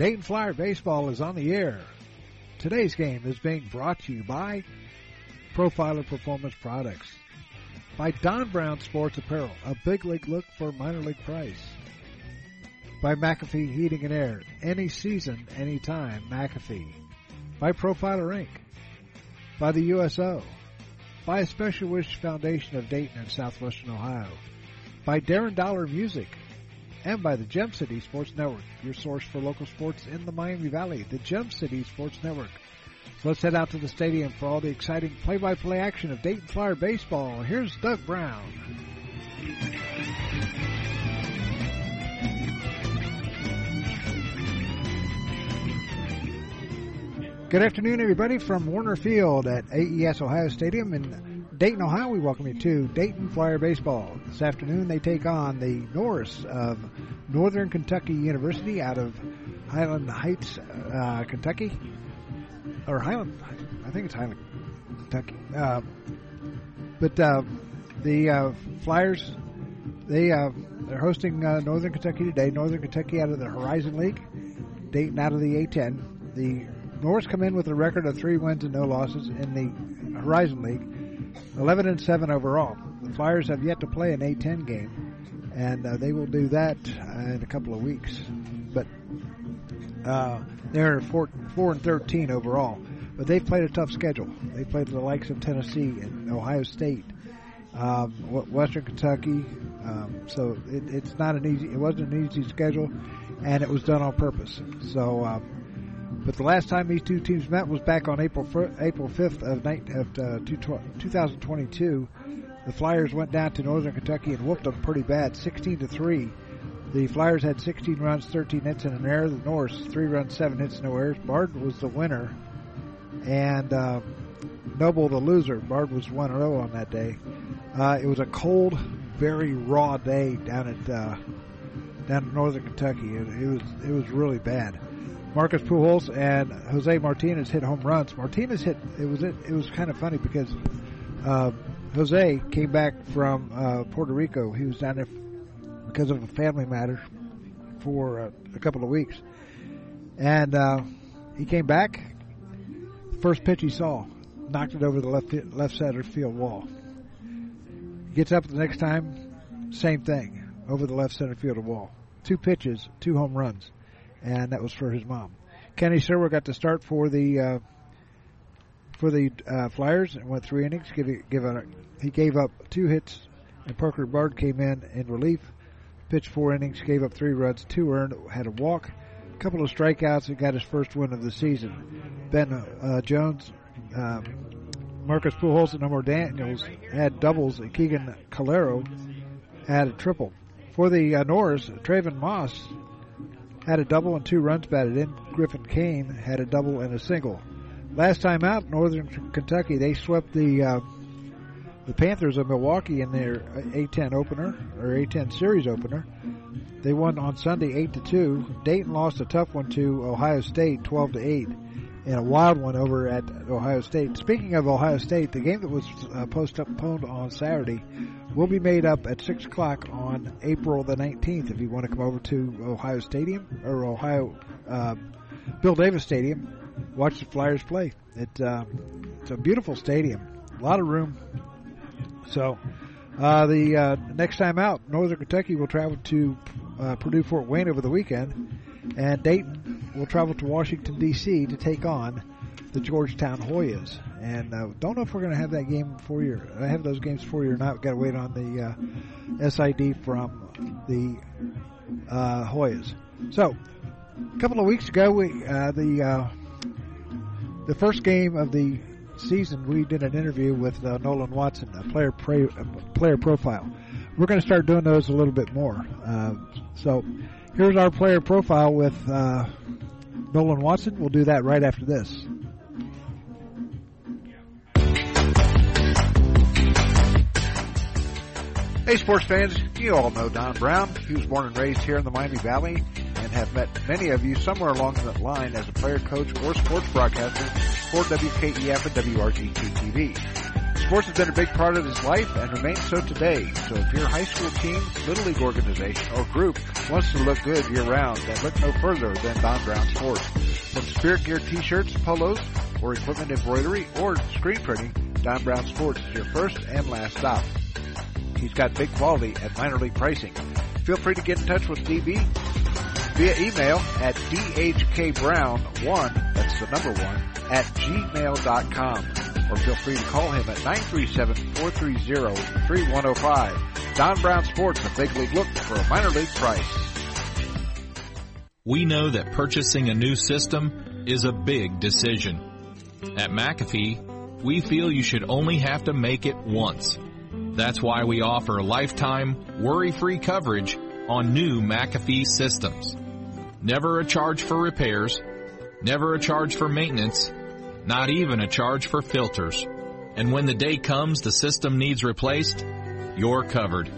Dayton Flyer Baseball is on the air. Today's game is being brought to you by Profiler Performance Products, by Don Brown Sports Apparel, a big league look for minor league price, by McAfee Heating and Air, any season, anytime, McAfee, by Profiler Inc., by the USO, by a Special Wish Foundation of Dayton and Southwestern Ohio, by Darren Dollar Music, and by the Gem City Sports Network, your source for local sports in the Miami Valley, the Gem City Sports Network. So let's head out to the stadium for all the exciting play-by-play action of Dayton Flyer baseball. Here's Doug Brown. Good afternoon, everybody, from Woerner Field at AES Ohio Stadium in Dayton, Ohio. We welcome you to Dayton Flyer Baseball. This afternoon, they take on the Norse of Northern Kentucky University out of Highland Heights, uh, Kentucky, or Highland. I think it's Highland, Kentucky. Uh, but uh, the uh, Flyers, they uh, they're hosting uh, Northern Kentucky today. Northern Kentucky out of the Horizon League, Dayton out of the A10. The Norse come in with a record of three wins and no losses in the Horizon League, 11 and 7 overall. The Flyers have yet to play an A10 game, and uh, they will do that uh, in a couple of weeks. But uh, they're four, 4 and 13 overall. But they've played a tough schedule. They played the likes of Tennessee and Ohio State, um, Western Kentucky. Um, so it, it's not an easy. It wasn't an easy schedule, and it was done on purpose. So. Um, but the last time these two teams met was back on April April 5th of, of uh, 2022. The Flyers went down to Northern Kentucky and whooped them pretty bad, 16 to three. The Flyers had 16 runs, 13 hits, and an error. The Norse three runs, seven hits, no errors. Bard was the winner, and uh, Noble the loser. Bard was 1-0 on that day. Uh, it was a cold, very raw day down at uh, down in Northern Kentucky. It, it was it was really bad. Marcus Pujols and Jose Martinez hit home runs. Martinez hit. It was it, it was kind of funny because uh, Jose came back from uh, Puerto Rico. He was down there because of a family matter for uh, a couple of weeks, and uh, he came back. First pitch he saw, knocked it over the left left center field wall. Gets up the next time, same thing, over the left center field wall. Two pitches, two home runs and that was for his mom. Kenny Serwer got the start for the uh, for the uh, Flyers and went three innings. Give, give a, he gave up two hits, and Parker Bard came in in relief. Pitched four innings, gave up three runs, two earned, had a walk, a couple of strikeouts, and got his first win of the season. Ben uh, Jones, um, Marcus Pujols, and Omar Daniels had doubles, and Keegan Calero had a triple. For the uh, Norse, Traven Moss had a double and two runs batted in. Griffin Kane had a double and a single. Last time out, Northern Kentucky, they swept the uh, the Panthers of Milwaukee in their A10 opener or A10 series opener. They won on Sunday eight to two. Dayton lost a tough one to Ohio State, twelve to eight, and a wild one over at Ohio State. Speaking of Ohio State, the game that was uh, postponed on Saturday will be made up at 6 o'clock on April the 19th if you want to come over to Ohio Stadium or Ohio uh, Bill Davis Stadium. Watch the Flyers play. It, uh, it's a beautiful stadium, a lot of room. So, uh, the uh, next time out, Northern Kentucky will travel to uh, Purdue Fort Wayne over the weekend, and Dayton will travel to Washington, D.C. to take on the Georgetown Hoyas. And uh, don't know if we're going to have that game for you. I have those games for you or not. We've got to wait on the uh, SID from the uh, Hoyas. So, a couple of weeks ago, we uh, the uh, the first game of the season, we did an interview with uh, Nolan Watson, a player pra- player profile. We're going to start doing those a little bit more. so, here's our player profile with uh, Nolan Watson. We'll do that right after this. Hey, sports fans, you all know Don Brown. He was born and raised here in the Miami Valley and have met many of you somewhere along that line as a player, coach, or sports broadcaster for WKEF and WRGT TV. Sports has been a big part of his life and remains so today. So if your high school team, little league organization, or group wants to look good year round, then look no further than Don Brown Sports. From spirit gear t-shirts, polos, or equipment embroidery, or screen printing, Don Brown Sports is your first and last stop. He's got big quality at minor league pricing. Feel free to get in touch with DB via email at dhkbrown1, that's the number one, at gmail.com. Or feel free to call him at 937-430-3105. Don Brown Sports, a big league look for a minor league price. We know that purchasing a new system is a big decision. At McAfee, we feel you should only have to make it once. That's why we offer lifetime, worry-free coverage on new McAfee systems. Never a charge for repairs, never a charge for maintenance, not even a charge for filters. And when the day comes the system needs replaced, you're covered.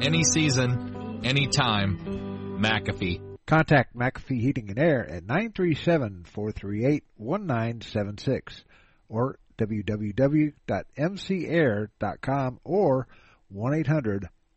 Any season, any time, McAfee. Contact McAfee Heating and Air at 937-438-1976 or www.mcair.com or 1-800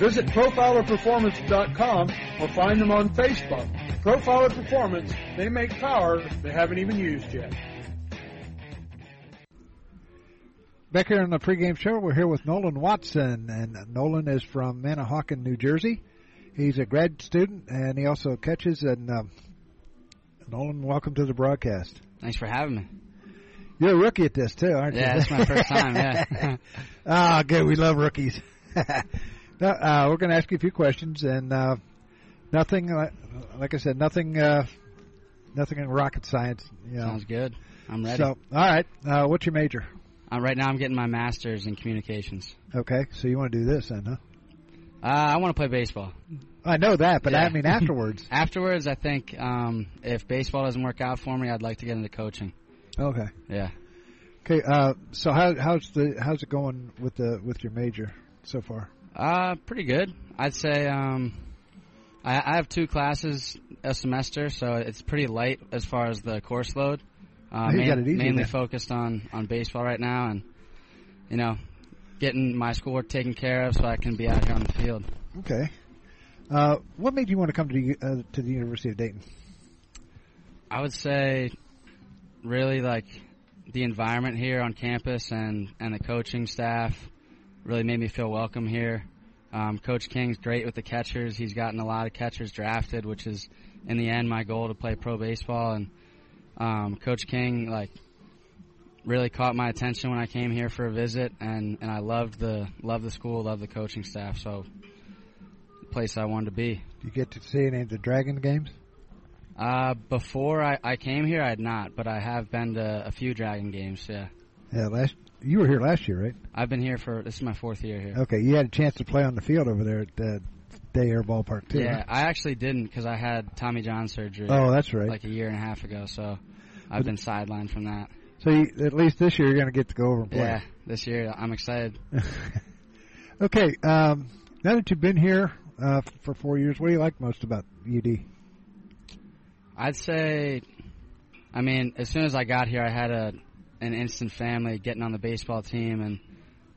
visit profilerperformance.com or find them on Facebook. Profiler Performance, they make power they haven't even used yet. Back here on the pregame show, we're here with Nolan Watson, and Nolan is from Manahawkin, New Jersey. He's a grad student, and he also catches. And um, Nolan, welcome to the broadcast. Thanks for having me. You're a rookie at this too, aren't Yeah, you? it's my first time. Yeah. Ah, good. We love rookies. uh, we're going to ask you a few questions, and uh, nothing, uh, like I said, nothing, uh, nothing in rocket science. You know. Sounds good. I'm ready. So, all right. Uh, what's your major? Uh, right now, I'm getting my master's in communications. Okay, so you want to do this then, huh? Uh, I want to play baseball. I know that, but I mean afterwards. Afterwards, I think um, if baseball doesn't work out for me, I'd like to get into coaching. okay. Yeah. Okay. Uh, so how how's the how's it going with the with your major so far? Uh, pretty good. I'd say um, I, I have two classes a semester, so it's pretty light as far as the course load. Uh, Oh, you got it easy mainly then. focused on, on baseball right now, and you know, getting my schoolwork taken care of so I can be out here on the field. Okay. Uh, what made you want to come to the, uh, to the University of Dayton? I would say, really like the environment here on campus and and the coaching staff really made me feel welcome here. Um, Coach King's great with the catchers. He's gotten a lot of catchers drafted, which is in the end my goal to play pro baseball. And um, Coach King like really caught my attention when I came here for a visit, and and I loved the loved the school, loved the coaching staff. So, the place I wanted to be. Do you get to see any of the Dragon games? Uh, before I, I came here, I had not, but I have been to a few Dragon games. Yeah, Yeah, last you were here last year, right? I've been here for this is my fourth year here. Okay, you had a chance to play on the field over there at uh, Day Air Ballpark too. Yeah? I actually didn't because I had Tommy John surgery. Oh, that's right. like a year and a half ago. So I've been sidelined from that. so you, at least this year you're going to get to go over and play. Yeah, this year I'm excited. okay. Um, now that you've been here uh, for four years, what do you like most about UD? I'd say, I mean, as soon as I got here, I had a an instant family getting on the baseball team, and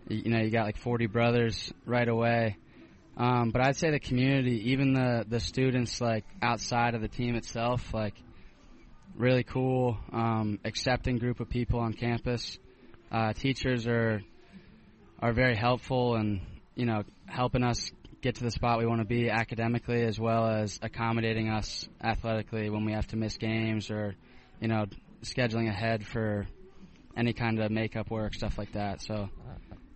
you know, you got like 40 brothers right away. Um, but I'd say the community, even the the students, like outside of the team itself, like really cool, um, accepting group of people on campus. Uh, teachers are are very helpful and you know helping us get to the spot we want to be academically as well as accommodating us athletically when we have to miss games or you know scheduling ahead for any kind of makeup work stuff like that so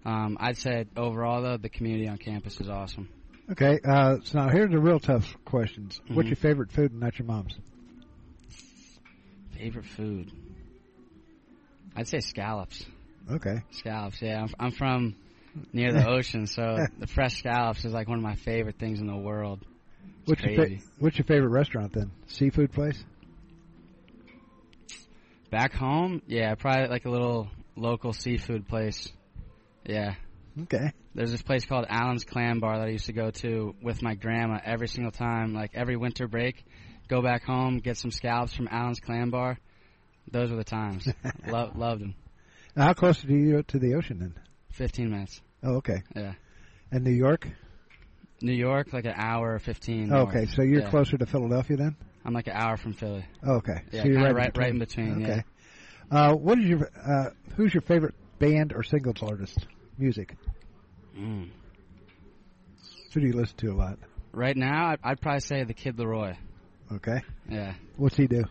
um, I'd say overall though the community on campus is awesome Okay. Uh, so now here's the real tough questions. What's Mhm. your favorite food and not your mom's? favorite food I'd say scallops Okay. scallops yeah I'm, I'm from near the ocean, so the fresh scallops is like one of my favorite things in the world. What's your, fa- what's your favorite restaurant then? Seafood place? Back home, yeah, probably like a little local seafood place. Yeah. Okay. There's this place called Allen's Clam Bar that I used to go to with my grandma every single time, like every winter break. Go back home, get some scallops from Allen's Clam Bar. Those were the times. Lo- loved them. Now, how close are you to the ocean then? 15 minutes. Oh, okay. Yeah. And New York? New York, like an hour or 15. Oh, north. okay, so you're Yeah. closer to Philadelphia then? I'm like an hour from Philly. Oh, okay. Yeah, so you're right, right- right in between, Okay. Uh, what is your uh, who's your favorite band or singles artist? Music. Mm. Who do you listen to a lot? Right now, I'd, I'd probably say the Kid LAROI. Okay. Yeah. What's he do?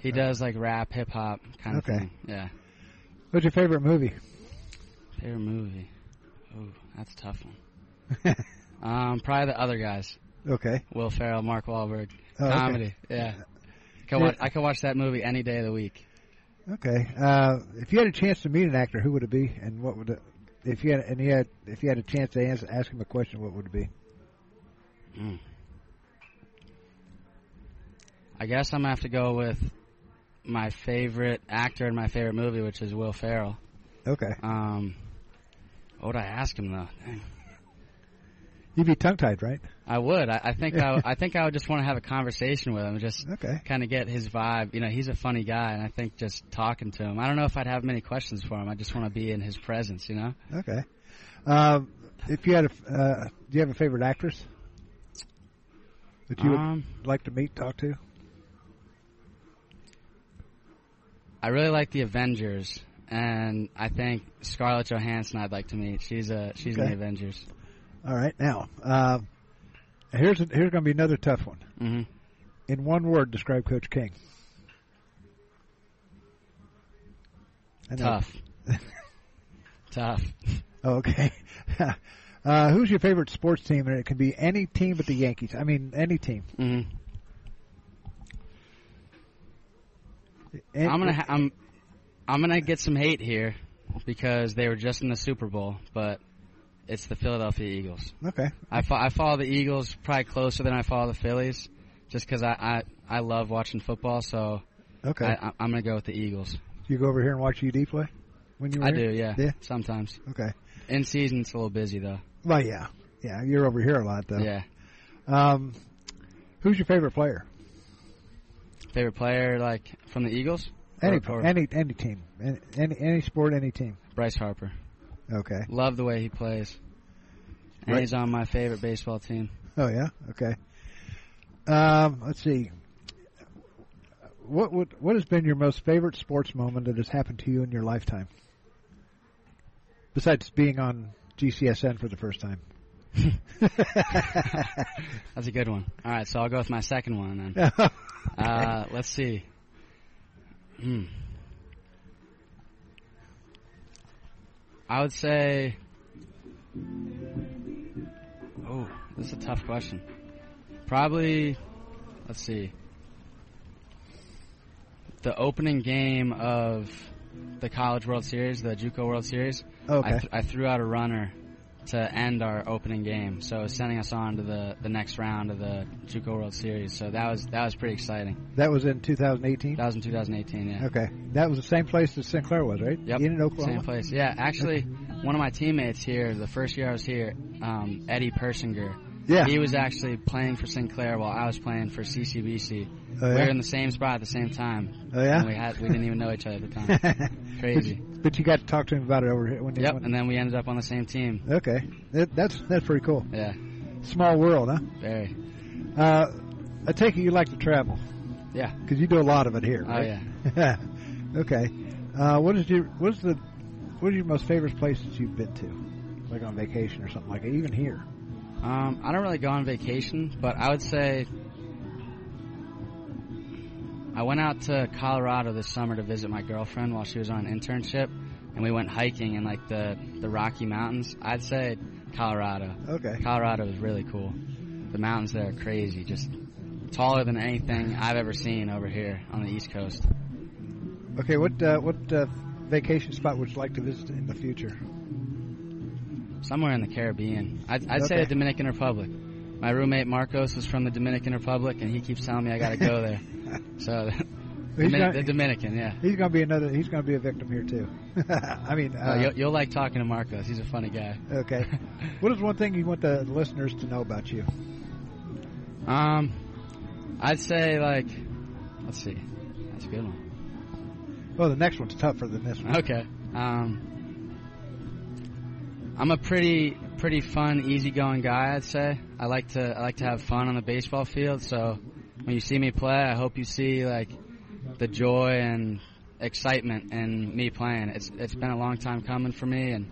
He does like rap, hip hop kind of Okay. thing. Yeah. What's your favorite movie? Favorite movie? Ooh, that's a tough one. Um, probably the other guys. Okay. Will Ferrell, Mark Wahlberg. Oh, okay. Comedy. Yeah. Can Yeah. watch, I can watch that movie any day of the week. Okay. Uh, if you had a chance to meet an actor, who would it be, and what would it? If you had, and you had, if you had a chance to ask, ask him a question, what would it be? Mm. I guess I'm gonna have to go with my favorite actor in my favorite movie, which is Will Ferrell. Okay. Um, what would I ask him though? Dang. You'd be tongue tied, right? I would. I, I think I, I think I would just want to have a conversation with him, just Okay. kind of get his vibe. You know, he's a funny guy, and I think just talking to him. I don't know if I'd have many questions for him. I just want to be in his presence. You know. Okay. Um, if you had a, uh, do you have a favorite actress that you would Um, like to meet, talk to? I really like the Avengers, and I think Scarlett Johansson. I'd like to meet. She's a she's in the Avengers. All right. Now, um, here's a, here's going to be another tough one. hmm In one word, describe Coach King. Tough. Tough. Okay. uh, who's your favorite sports team? And it can be any team but the Yankees. I mean, any team. hmm And- I'm gonna ha- I'm I'm gonna get some hate here because they were just in the Super Bowl, but it's the Philadelphia Eagles. Okay. I, fo- I follow the Eagles probably closer than I follow the Phillies, just because I, I I love watching football. So Okay. I, I, I'm gonna go with the Eagles. you go over here and watch UD play when you I here? do, yeah. Yeah. Sometimes Okay. in season it's a little busy though. Well, yeah. Yeah, you're over here a lot though. Yeah. Um, who's your favorite player? Favorite player like from the Eagles? Any Or- or any any team, any any sport, any team. Bryce Harper. Okay. Love the way he plays. And Right. he's on my favorite baseball team. Oh yeah. Okay. Um, let's see. What would what has been your most favorite sports moment that has happened to you in your lifetime? Besides being on GCSN for the first time. That's a good one. All right, so I'll go with my second one then. Uh, let's see. Hmm. I would say. Oh, this is a tough question. Probably. Let's see. The opening game of the College World Series, the JUCO World Series. okay. I, th- I threw out a runner to end our opening game, so it was sending us on to the, the next round of the JUCO World Series. So that was that was pretty exciting. that was in 2018. That was in 2018. Yeah. Okay. That was the same place that Sinclair was, right? Yep. In Oklahoma. Same place. Yeah. Actually, one of my teammates here, the first year I was here, um, Eddie Persinger. Yeah. He was actually playing for Sinclair while I was playing for CCBC. Oh, yeah? We were in the same spot at the same time. Oh yeah. And we had we didn't even know each other at the time. Crazy. But, but you got to talk to him about it over here when Yep. went- And then we ended up on the same team. Okay. That, that's that's pretty cool. Yeah. Small world, huh? Very. Uh, I take it you like to travel Yeah. because you do a lot of it here. Oh yeah. okay. Uh, what is your what is the what are your most favorite places you've been to, like on vacation or something like that? Even here. Um, I don't really go on vacation, but I would say I went out to Colorado this summer to visit my girlfriend while she was on an internship, and we went hiking in like the the Rocky Mountains. I'd say Colorado. Okay. Colorado is really cool. The mountains there are crazy, just taller than anything I've ever seen over here on the East Coast. Okay. What uh, what uh, vacation spot would you like to visit in the future? Somewhere in the Caribbean. I'd, I'd say the Dominican Republic. My roommate Marcos is from the Dominican Republic, and he keeps telling me I got to go there. So, He's Domin- got- the Dominican, yeah. He's going to be another. He's going to be a victim here too. I mean, Uh, uh, you'll, you'll like talking to Marcos. He's a funny guy. okay. what is one thing you want the listeners to know about you? Um, I'd say like, let's see, that's a good one. Well, the next one's tougher than this one. Okay. Um, I'm a pretty pretty fun, easygoing guy. I'd say I like to I like to have fun on the baseball field. So when you see me play, I hope you see like the joy and excitement in me playing. It's it's been a long time coming for me, and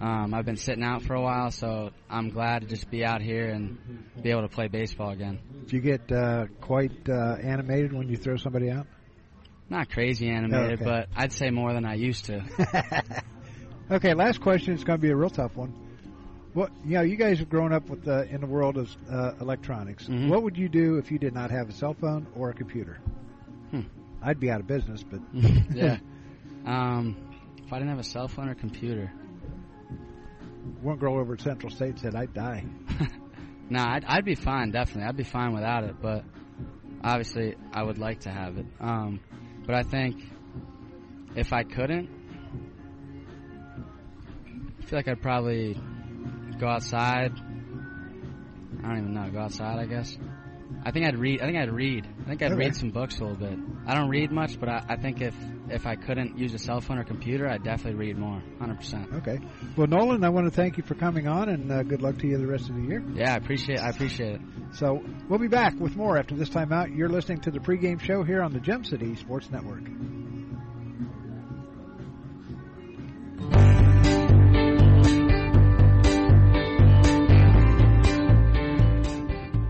um, I've been sitting out for a while. So I'm glad to just be out here and be able to play baseball again. Do you get uh, quite uh, animated when you throw somebody out? Not crazy animated, Okay. but I'd say more than I used to. okay, last question. It's going to be a real tough one. What you know, you guys have grown up with uh, in the world of uh, electronics. Mhm. What would you do if you did not have a cell phone or a computer? Hmm. I'd be out of business, but yeah. Um, if I didn't have a cell phone or computer, one girl over at Central State said I'd die. nah, I'd, I'd be fine. Definitely, I'd be fine without it. But obviously, I would like to have it. Um, but I think if I couldn't, I feel like I'd probably go outside. I don't even know. Go outside, I guess. I think I'd read. I think I'd read. I think I'd Okay. read some books a little bit. I don't read much, but I, I think if if I couldn't use a cell phone or computer, I'd definitely read more. Hundred percent. Okay. Well, Nolan, I want to thank you for coming on, and uh, good luck to you the rest of the year. Yeah, I appreciate. I appreciate it. So we'll be back with more after this time out. You're listening to the pregame show here on the Gem City Sports Network.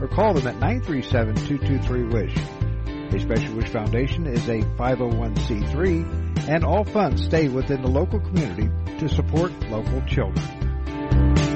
or call them at 937-223-WISH. A Special Wish Foundation is a 501c3, and all funds stay within the local community to support local children.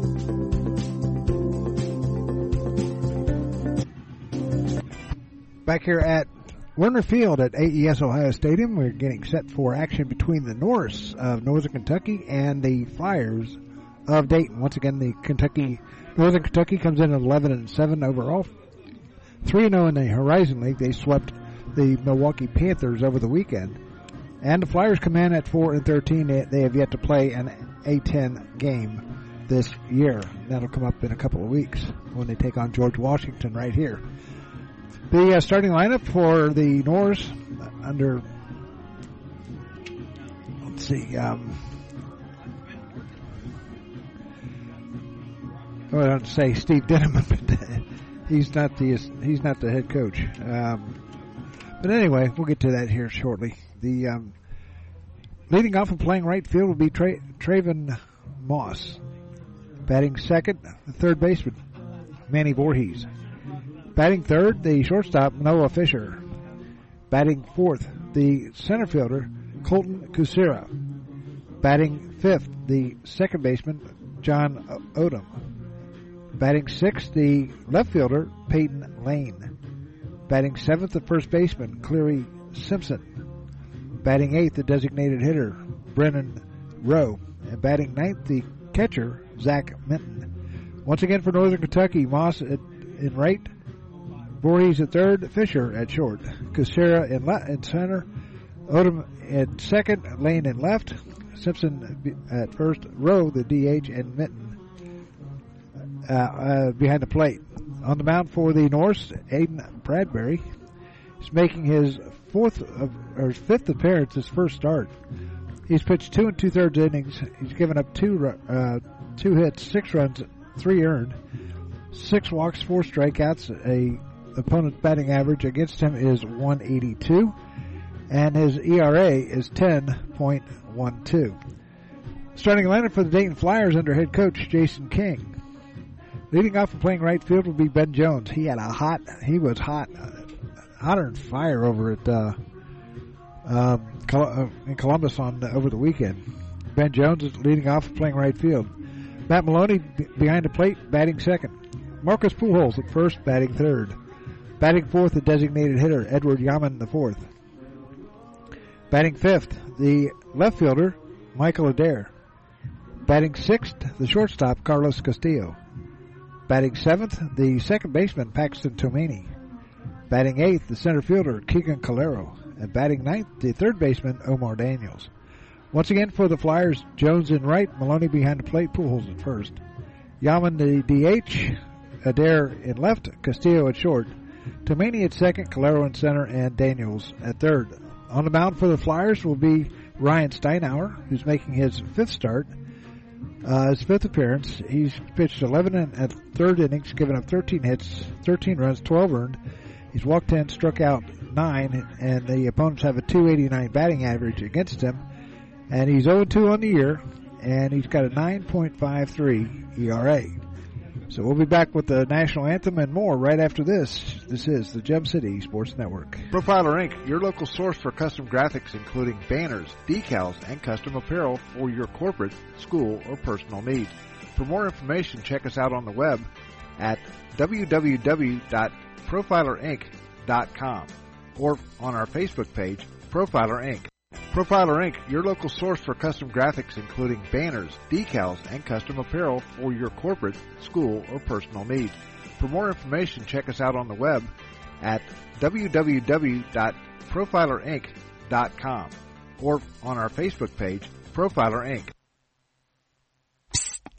Back here at Woerner Field at AES Ohio Stadium, we're getting set for action between the Norse of Northern Kentucky and the Flyers of Dayton. Once again, the Kentucky Northern Kentucky comes in at 11 and 7 overall. 3 and 0 in the Horizon League. They swept the Milwaukee Panthers over the weekend. And the Flyers come in at 4 and 13. They, they have yet to play an A10 game this year. That'll come up in a couple of weeks when they take on George Washington right here. The uh, starting lineup for the Norse uh, under, let's see, um, well, I don't say Steve Denham, but he's not the he's not the head coach. Um, but anyway, we'll get to that here shortly. The um, leading off and playing right field will be Tra- Traven Moss. Batting second, the third baseman Manny Voorhees. Batting third, the shortstop Noah Fisher. Batting fourth, the center fielder Colton Kucera. Batting fifth, the second baseman John Odom. Batting sixth, the left fielder Peyton Lane. Batting seventh, the first baseman Cleary Simpson. Batting eighth, the designated hitter Brennan Rowe. And batting ninth, the catcher Zach Minton. Once again for Northern Kentucky, Moss in right, Voorhees at third, Fisher at short, Kucera in, le- in center, Odom at second, Lane in left, Simpson at first, Rowe the DH, and Minton uh, uh, behind the plate. On the mound for the Norse, Aiden Bradbury is making his fourth of, or fifth appearance, his first start. He's pitched two and two thirds innings. He's given up two uh, two hits, six runs, three earned, six walks, four strikeouts. A opponent's batting average against him is 182, and his ERA is 10.12. Starting lineup for the Dayton Flyers under head coach Jason King. Leading off and playing right field will be Ben Jones. He had a hot, he was hot, hotter than fire over at uh, um, uh, in Columbus on over the weekend. Ben Jones is leading off and playing right field. Matt Maloney behind the plate, batting second. Marcus Pujols at first, batting third. Batting fourth, the designated hitter Edward Yaman the fourth. Batting fifth, the left fielder Michael Adair. Batting sixth, the shortstop Carlos Castillo. Batting seventh, the second baseman Paxton Tomini. Batting eighth, the center fielder Keegan Calero. And batting ninth, the third baseman Omar Daniels. Once again for the Flyers, Jones in right, Maloney behind the plate, Pujols at first. Yaman the DH, Adair in left, Castillo at short, Tomini at second, Calero in center, and Daniels at third. On the mound for the Flyers will be Ryan Steinauer, who's making his fifth start uh, his fifth appearance, he's pitched 11 and at third innings, given up 13 hits, 13 runs, 12 earned. He's walked 10, struck out 9, and the opponents have a 289 batting average against him. And he's 0-2 on the year, and he's got a 9.53 ERA. So we'll be back with the national anthem and more right after this. This is the Gem City Sports Network. Profiler Inc., your local source for custom graphics including banners, decals, and custom apparel for your corporate, school, or personal needs. For more information, check us out on the web at www.profilerinc.com or on our Facebook page, Profiler Inc. Profiler Inc., your local source for custom graphics including banners, decals, and custom apparel for your corporate, school, or personal needs. For more information, check us out on the web at www.profilerinc.com or on our Facebook page, Profiler Inc.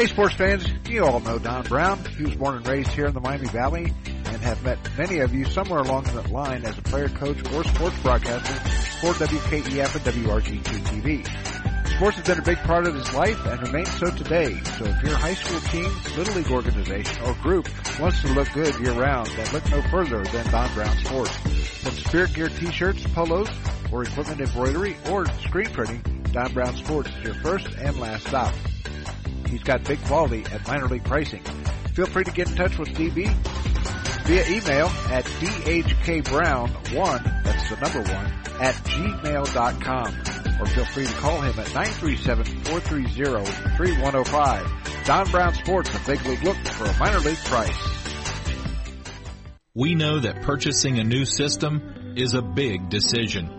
Hey, sports fans, you all know Don Brown. He was born and raised here in the Miami Valley and have met many of you somewhere along that line as a player, coach, or sports broadcaster for WKEF and WRGT TV. Sports has been a big part of his life and remains so today. So if your high school team, little league organization, or group wants to look good year round, then look no further than Don Brown Sports. From spirit gear t-shirts, polos, or equipment embroidery, or screen printing, Don Brown Sports is your first and last stop. He's got big quality at minor league pricing. Feel free to get in touch with DB via email at dhkbrown1, that's the number one, at gmail.com. Or feel free to call him at 937-430-3105. Don Brown Sports, a big league look for a minor league price. We know that purchasing a new system is a big decision.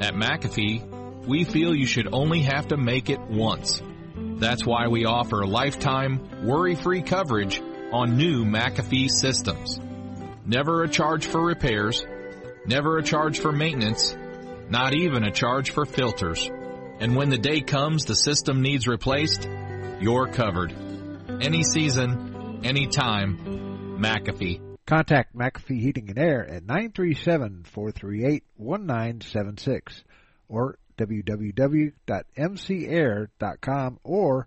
At McAfee, we feel you should only have to make it once. That's why we offer lifetime, worry-free coverage on new McAfee systems. Never a charge for repairs, never a charge for maintenance, not even a charge for filters. And when the day comes the system needs replaced, you're covered. Any season, any time, McAfee. Contact McAfee Heating and Air at 937-438-1976 or www.mcair.com or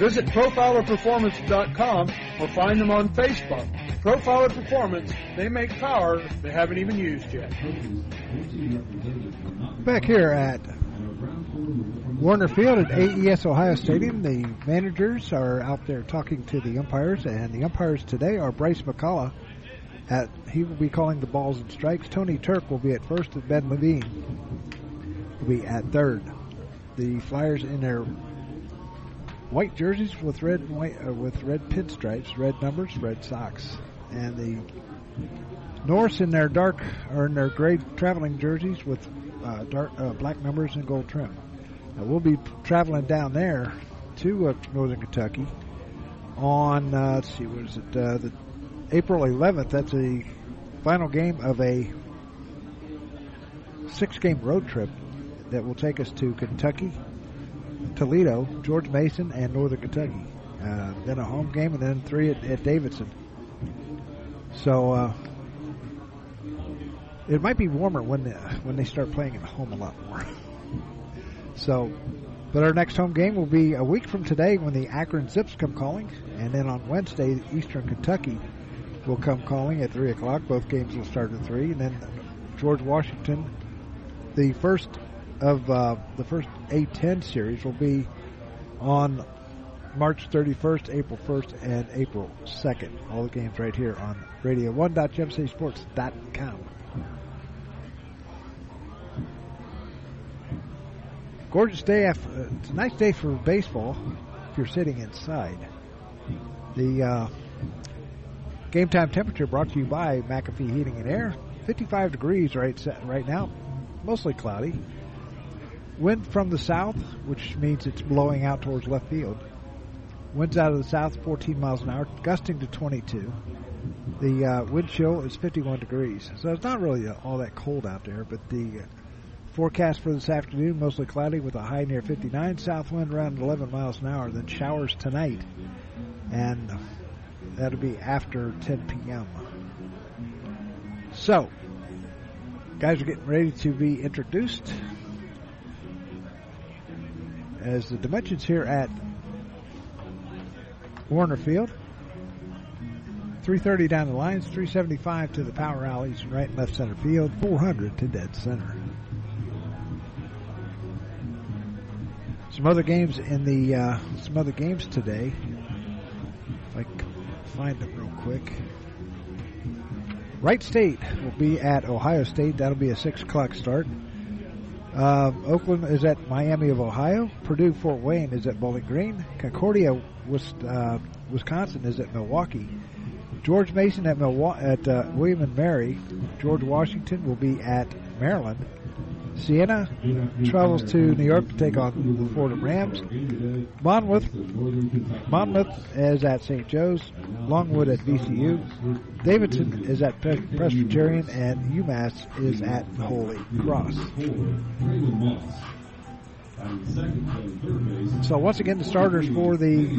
visit profilerperformance.com or find them on Facebook. Profiler Performance, they make power they haven't even used yet. Back here at Woerner Field at AES Ohio Stadium, the managers are out there talking to the umpires, and the umpires today are Bryce McCullough. At, he will be calling the balls and strikes. Tony Turk will be at first, and Ben Levine will be at third. The Flyers in their white jerseys with red and white uh, with red pinstripes, red numbers, red socks, and the Norse in their dark or in their gray traveling jerseys with uh, dark uh, black numbers and gold trim. Now we'll be traveling down there to uh, Northern Kentucky on uh, let's see what is it uh, the April 11th. That's the final game of a six-game road trip that will take us to Kentucky, Toledo, George Mason, and Northern Kentucky. Uh, then a home game, and then three at, at Davidson. So uh, it might be warmer when the, when they start playing at home a lot more. so, but our next home game will be a week from today when the Akron Zips come calling, and then on Wednesday, Eastern Kentucky will come calling at three o'clock. Both games will start at three, and then George Washington, the first of uh, the first A10 series will be on March 31st, April 1st, and April 2nd. All the games right here on radio1.gemcitysports.com. Gorgeous day. After, it's a nice day for baseball if you're sitting inside. The uh, game time temperature brought to you by McAfee Heating and Air. 55 degrees right right now, mostly cloudy. Wind from the south, which means it's blowing out towards left field. Winds out of the south, 14 miles an hour, gusting to 22. The uh, wind chill is 51 degrees, so it's not really all that cold out there. But the forecast for this afternoon mostly cloudy with a high near 59, south wind around 11 miles an hour. Then showers tonight, and that'll be after 10 p.m. So, guys are getting ready to be introduced as the dimensions here at Woerner Field. 330 down the lines, 375 to the power alleys, right and left center field, 400 to dead center. Some other games in the uh, some other games today. If I find them real quick. Wright State will be at Ohio State. That'll be a six o'clock start. Uh, Oakland is at Miami of Ohio. Purdue Fort Wayne is at Bowling Green. Concordia, uh, Wisconsin is at Milwaukee. George Mason at, Milwaukee, at uh, William and Mary. George Washington will be at Maryland. Siena travels to New York to take on the Fordham Rams. Monmouth, Monmouth is at St. Joe's. Longwood at VCU. Davidson is at Presbyterian, and UMass is at Holy Cross. So once again, the starters for the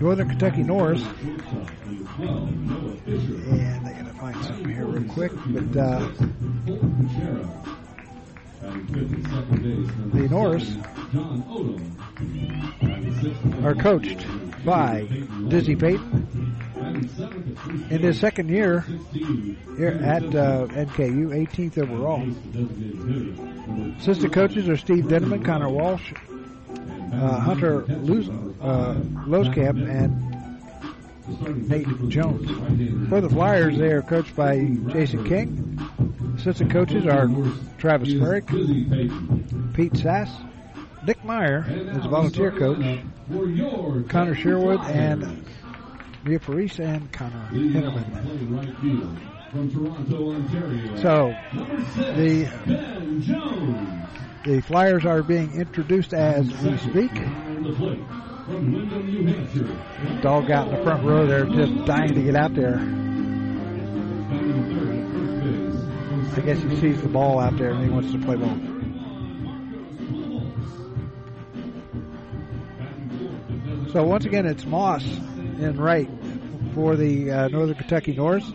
Northern Kentucky Norse. And I gotta find something here real quick, but uh, the Norse are coached by Dizzy Peyton. In his second year here at uh, NKU, 18th overall. Assistant coaches are Steve Denneman, Connor Walsh, uh, Hunter Luz, uh, Loskamp, and Nate Jones. For the Flyers, they are coached by Jason King. Assistant coaches are Travis Merrick, Pete Sass, Nick Meyer is a volunteer coach, Connor Sherwood, and Mia Paris and Connor Hinnerman. So the the Flyers are being introduced as we speak. Dog out in the front row there, just dying to get out there. I guess he sees the ball out there and he wants to play ball. So once again, it's Moss in right for the uh, Northern Kentucky Norse.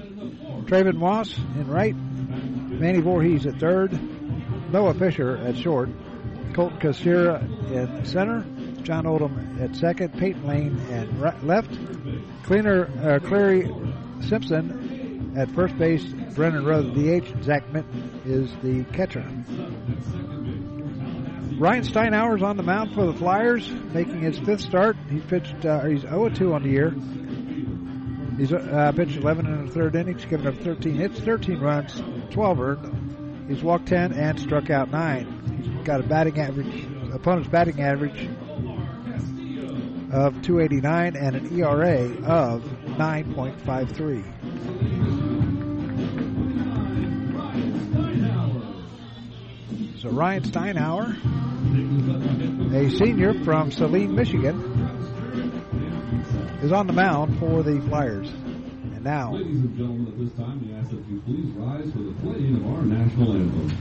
Traven Moss in right. Manny Voorhees at third. Noah Fisher at short. Colton Kucera in center. John Oldham at second. Peyton Lane at right, left. Cleaner, uh, Clary Simpson at first base. Brennan the DH. Zach Minton is the catcher. Ryan Steinhauer's on the mound for the Flyers, making his fifth start. He pitched, uh, he's 0-2 on the year. He's uh, pitched 11 and a third innings, given up 13 hits, 13 runs, 12 earned. He's walked 10 and struck out 9. He's got a batting average, opponent's batting average of 289 and an ERA of 9.53. So Ryan Steinhauer, a senior from Saline, Michigan, is on the mound for the Flyers. And now, Ladies and gentlemen, at this time, we ask that you please rise for the playing of our national anthem.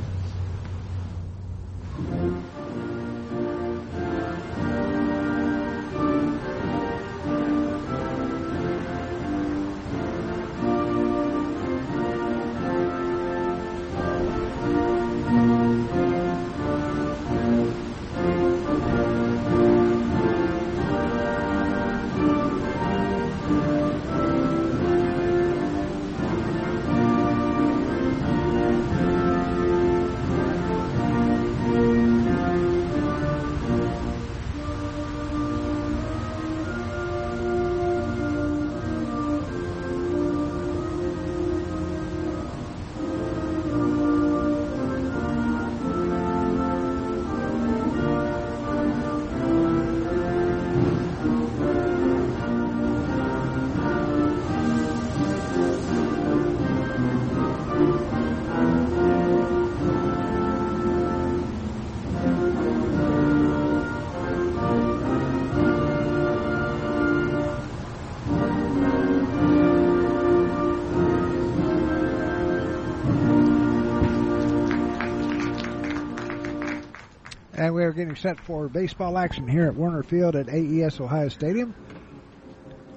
We are getting set for baseball action here at Woerner Field at AES Ohio Stadium,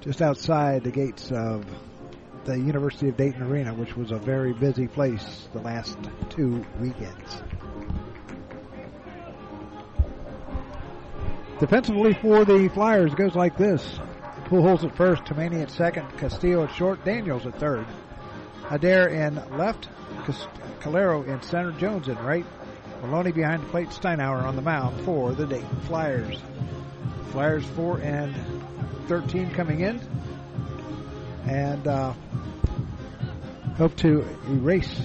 just outside the gates of the University of Dayton Arena, which was a very busy place the last two weekends. Defensively for the Flyers goes like this. Pujols at first, Tomani at second, Castillo at short, Daniels at third. Adair in left, Calero in center, Jones in right. Maloney behind the plate, Steinhauer on the mound for the Dayton Flyers. Flyers 4 and 13 coming in. And uh, hope to erase.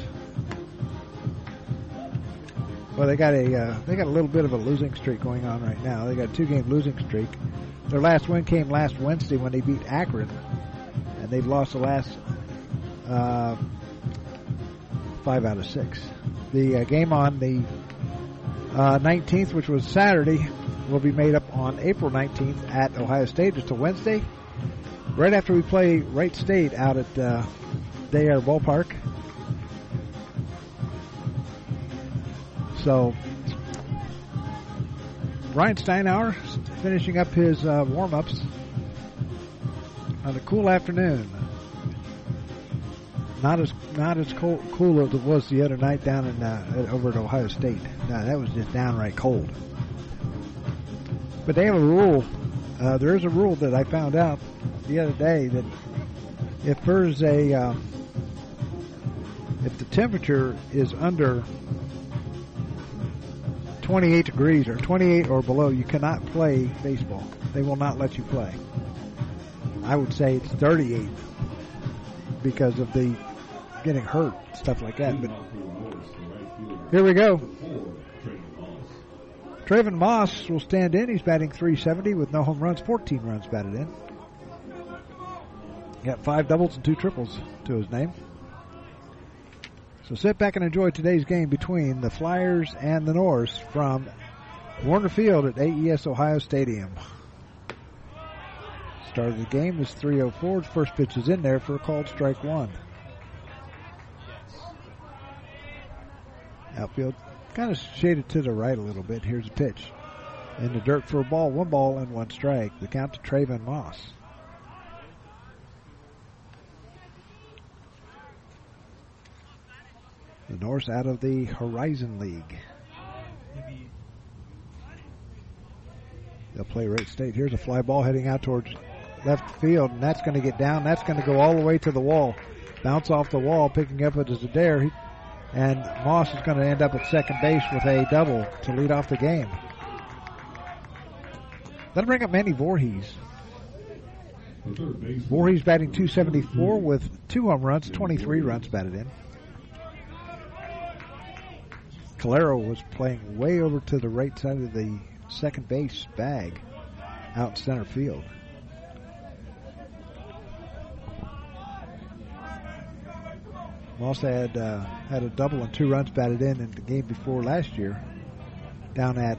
Well, they got a uh, they got a little bit of a losing streak going on right now. They got a two game losing streak. Their last win came last Wednesday when they beat Akron, and they've lost the last uh, five out of six. The uh, game on the uh, 19th, which was Saturday, will be made up on April 19th at Ohio State. It's a Wednesday, right after we play Wright State out at uh, Day Air Ballpark. So, Ryan Steinhauer finishing up his uh, warm ups on a cool afternoon. Not as not as cold, cool as it was the other night down in uh, over at Ohio State. No, that was just downright cold. But they have a rule. Uh, there is a rule that I found out the other day that if there's a uh, if the temperature is under 28 degrees or 28 or below, you cannot play baseball. They will not let you play. I would say it's 38 because of the getting hurt, stuff like that. But here we go. Traven Moss will stand in. He's batting 370 with no home runs, 14 runs batted in. Got five doubles and two triples to his name. So sit back and enjoy today's game between the Flyers and the Norse from Woerner Field at AES Ohio Stadium. Start of the game is 304. First pitch is in there for a called strike one. Outfield kind of shaded to the right a little bit. Here's a pitch. In the dirt for a ball. One ball and one strike. The count to Traven Moss. The Norse out of the Horizon League. They'll play Wright State. Here's a fly ball heading out towards left field, and that's going to get down. That's going to go all the way to the wall. Bounce off the wall, picking up it as Adair. And Moss is going to end up at second base with a double to lead off the game. That'll bring up Manny Voorhees. Voorhees batting 274 with two home runs, 23 runs batted in. Calero was playing way over to the right side of the second base bag out center field. Moss had uh, had a double and two runs batted in in the game before last year down at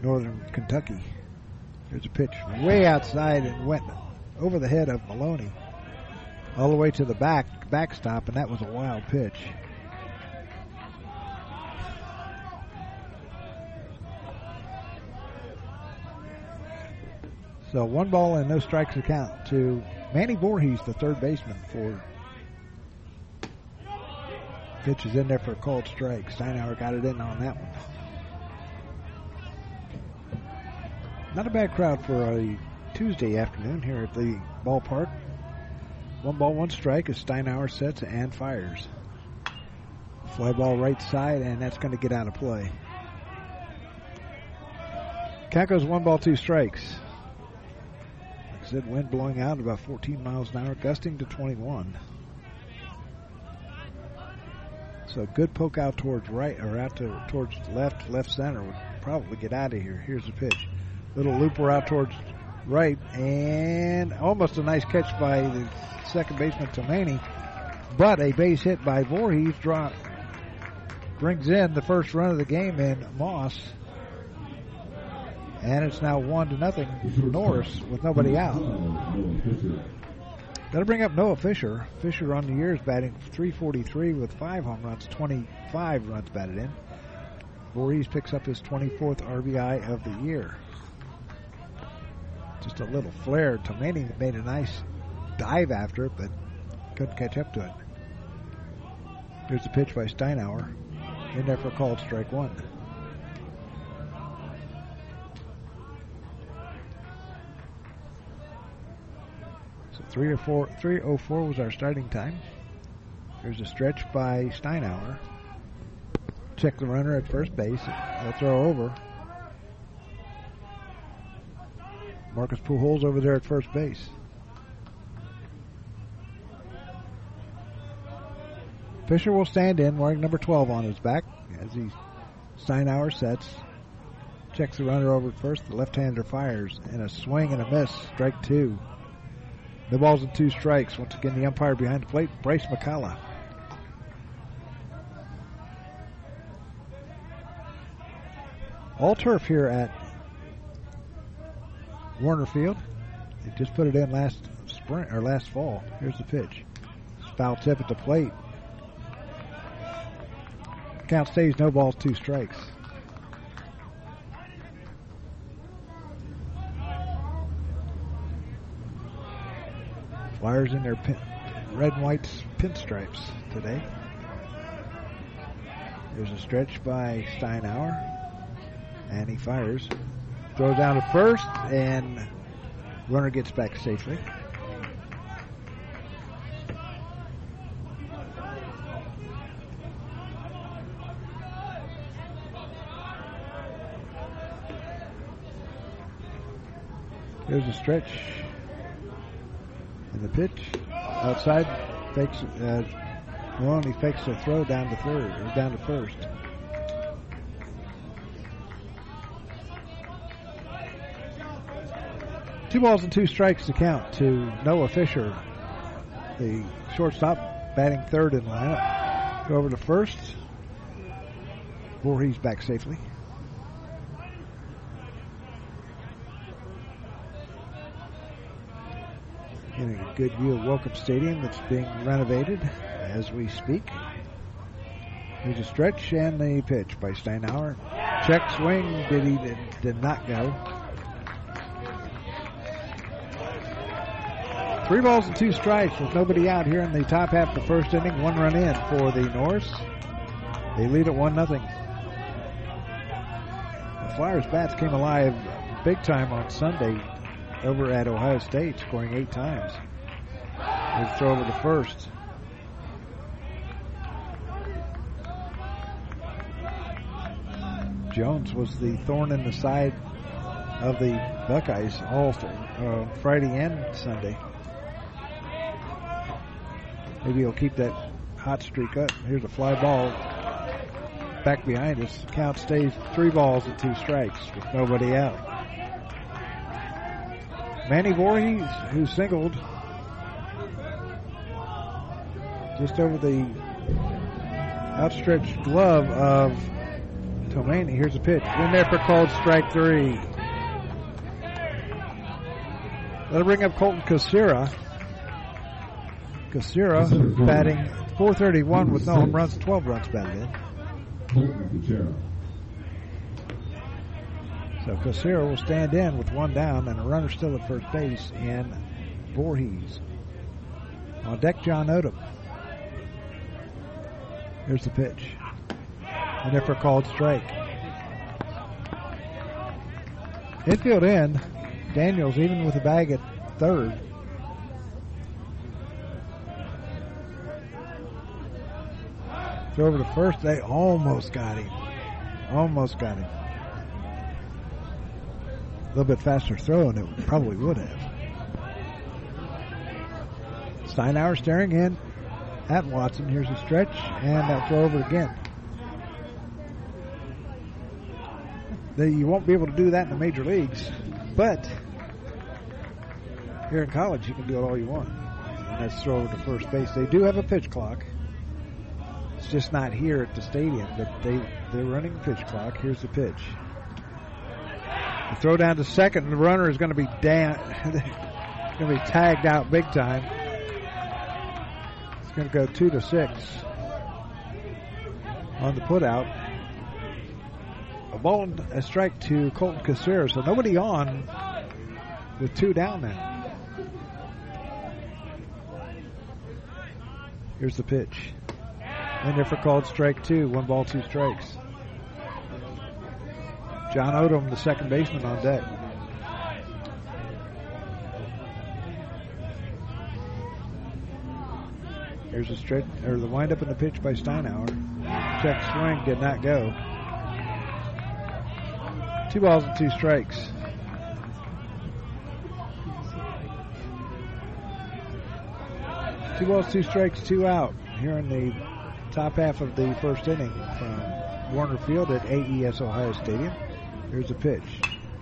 Northern Kentucky. There's a pitch way outside and went over the head of Maloney all the way to the back backstop, and that was a wild pitch. So one ball and no strikes account to Manny Voorhees, the third baseman for pitch is in there for a called strike. Steinauer got it in on that one. Not a bad crowd for a Tuesday afternoon here at the ballpark. One ball, one strike as Steinauer sets and fires. Fly ball right side, and that's going to get out of play. Caco's one ball, two strikes. Like I said, wind blowing out about 14 miles an hour, gusting to 21. So good poke out towards right or out to towards left, left center would probably get out of here. Here's the pitch. Little looper out towards right and almost a nice catch by the second baseman Tomani. But a base hit by Voorhees draw brings in the first run of the game in Moss. And it's now one to nothing Norse with nobody out. That'll bring up Noah Fisher. Fisher on the year is batting 343 with five home runs, 25 runs batted in. Voorhees picks up his 24th RBI of the year. Just a little flare. Tomani made a nice dive after it, but couldn't catch up to it. Here's the pitch by Steinauer. In there for called strike one. 304, 304 was our starting time. There's a stretch by Steinauer. Check the runner at first base. They'll throw over. Marcus Pujols over there at first base. Fisher will stand in wearing number 12 on his back as he Steinauer sets. Checks the runner over first. The left-hander fires and a swing and a miss. Strike two. The ball's in two strikes. Once again, the umpire behind the plate, Bryce McCullough. All turf here at Woerner Field. They just put it in last spring or last fall. Here's the pitch. Foul tip at the plate. Count stays no balls, two strikes. Flyers in their pin, red and white pinstripes today. There's a stretch by Steinauer, and he fires. Throws down to first, and runner gets back safely. There's a stretch in the pitch outside. Fakes. Uh, Maloney fakes a throw down to third or down to first. Two balls and two strikes to count to Noah Fisher, the shortstop, batting third in lineup. Go over to first. Voorhees back safely. A good view of Welcome Stadium that's being renovated as we speak. Here's a stretch and the pitch by Steinauer. Check swing, did he did, did not go. Three balls and two strikes with nobody out here in the top half of the first inning. One run in for the Norse. They lead at one nothing. The Flyers bats came alive big time on Sunday over at Ohio State, scoring eight times. They throw over the first. Jones was the thorn in the side of the Buckeyes all uh, Friday and Sunday. Maybe he'll keep that hot streak up. Here's a fly ball back behind us. Count stays three balls and two strikes with nobody out. Manny Voorhees, who singled just over the outstretched glove of Tomani. Here's a pitch. In there for called strike three. That'll bring up Colton Kucera. Kucera batting 431 with no home runs, 12 runs batted in. So will stand in with one down and a runner still at first base in Voorhees. On deck, John Odom. Here's the pitch. And if called strike. Infield in. Daniels even with the bag at third. Throw over to first. They almost got him. Almost got him. A little bit faster throw, and it probably would have. Steinauer staring in at Watson. Here's a stretch, and that throw over again. You won't be able to do that in the major leagues, but here in college, you can do it all you want. And that's throw to first base. They do have a pitch clock. It's just not here at the stadium, but they they're running pitch clock. Here's the pitch. The throw down to second, and the runner is going to be down. going to be tagged out big time. It's going to go two to six on the putout. A ball and a strike to Colton Kucera, so nobody on with two down now. Here's the pitch. And there for called strike two. One ball, two strikes. John Odom, the second baseman, on deck. Here's a stretch, or the windup in the pitch by Steinauer. Check swing did not go. Two balls and two strikes. Two balls, two strikes, two out here in the top half of the first inning from Woerner Field at AES Ohio Stadium. Here's a pitch.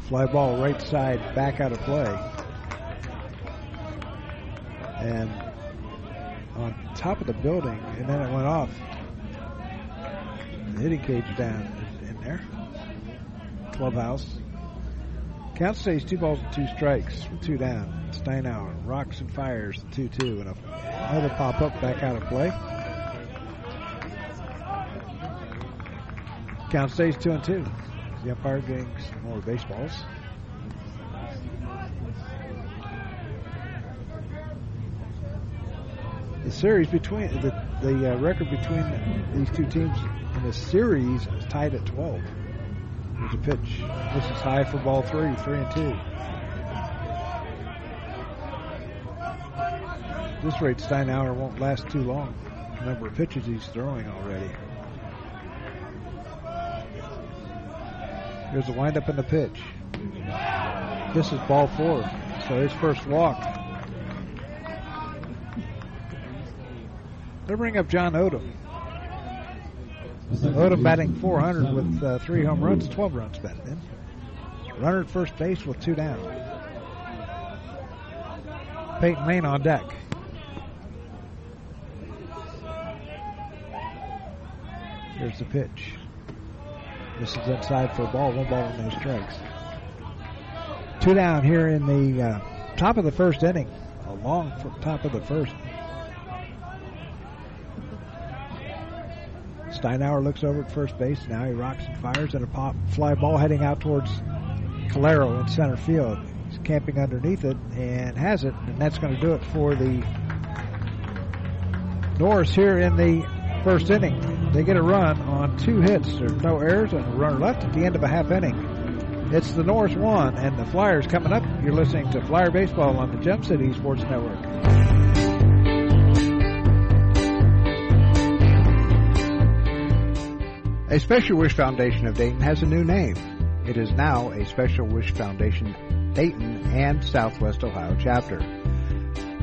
Fly ball right side back out of play. And on top of the building, and then it went off. The hitting cage down in there. Clubhouse. Count stays two balls and two strikes, two down. Steinauer rocks and fires 2 2, and another pop up back out of play. Count stays 2 and 2. The umpire getting some more baseballs. The series between the the uh, record between these two teams in the series is tied at 12. There's a pitch. This is high for ball three, three and two. this rate, Steinauer won't last too long. The number of pitches he's throwing already. Here's a windup in the pitch. This is ball four, so his first walk. They bring up John Odom. Odom batting 400 with uh, three home runs, 12 runs batted in. Runner at first base with two down. Peyton Lane on deck. Here's the pitch. This is inside for a ball, one ball and no strikes. Two down here in the uh, top of the first inning A along top of the first. Steinauer looks over at first base. Now he rocks and fires at a pop fly ball heading out towards Calero in center field. He's camping underneath it and has it, and that's going to do it for the Norse here in the first inning. They get a run on two hits. There's no errors and a runner left at the end of a half inning. It's the Norse one and the Flyers coming up. You're listening to Flyer Baseball on the Gem City Sports Network. A Special Wish Foundation of Dayton has a new name. It is now a Special Wish Foundation Dayton and Southwest Ohio chapter.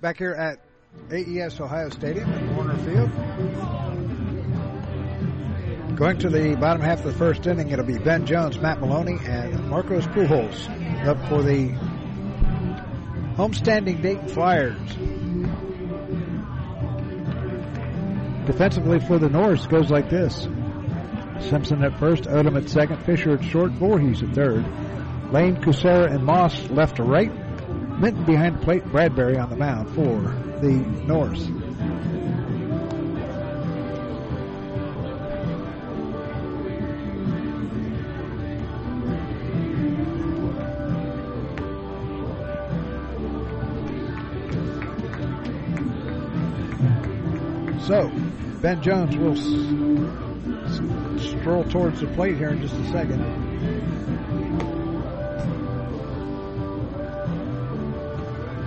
Back here at AES Ohio Stadium at Woerner Field. Going to the bottom half of the first inning, it'll be Ben Jones, Matt Maloney, and Marcos Pujols up for the homestanding Dayton Flyers. Defensively for the Norse goes like this. Simpson at first, Odom at second, Fisher at short, Voorhees at third, Lane, Kucera, and Moss left to right, Minton behind plate, Bradbury on the mound for the Norse. So, Ben Jones will stroll towards the plate here in just a second.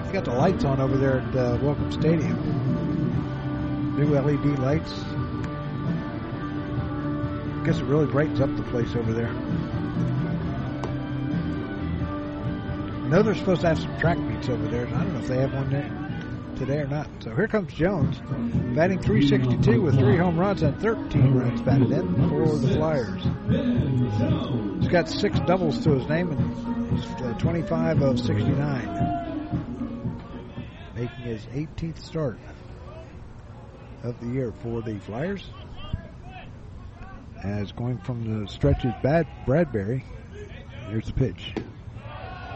He's got the lights on over there at uh, Welcome Stadium. New LED lights. I guess it really brightens up the place over there. I know they're supposed to have some track meets over there. I don't know if they have one there today or not. So here comes Jones, batting 362 with three home runs and 13 runs batted in for the Flyers. He's got six doubles to his name and he's uh, 25 of 69, making his 18th start of the year for the Flyers. As going from the stretches, bad Bradbury. Here's the pitch.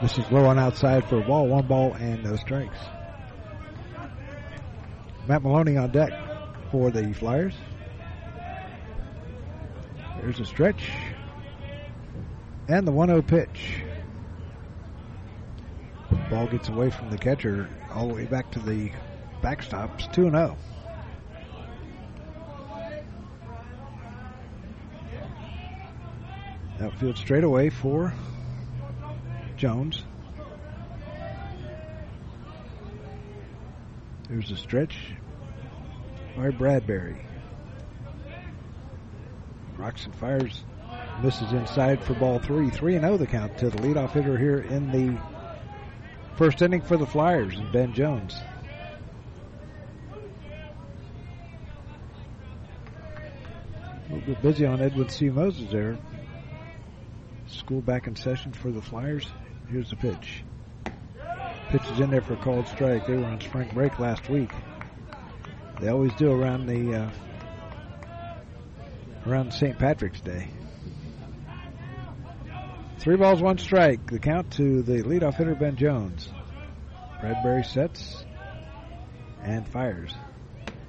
This is low on outside for a ball, one ball and no strikes. Matt Maloney on deck for the Flyers. There's a stretch. And the 1 0 pitch. Ball gets away from the catcher all the way back to the backstops. 2 0. Outfield straight away for Jones. There's a stretch by Bradbury. Rocks and fires, misses inside for ball three. 3 0 the count to the leadoff hitter here in the first inning for the Flyers, Ben Jones. A little bit busy on Edwin C. Moses there. School back in session for the Flyers. Here's the pitch. Pitch is in there for a called strike. They were on spring break last week. They always do around the uh, around St. Patrick's Day. Three balls, one strike. The count to the leadoff hitter Ben Jones. Bradbury sets and fires.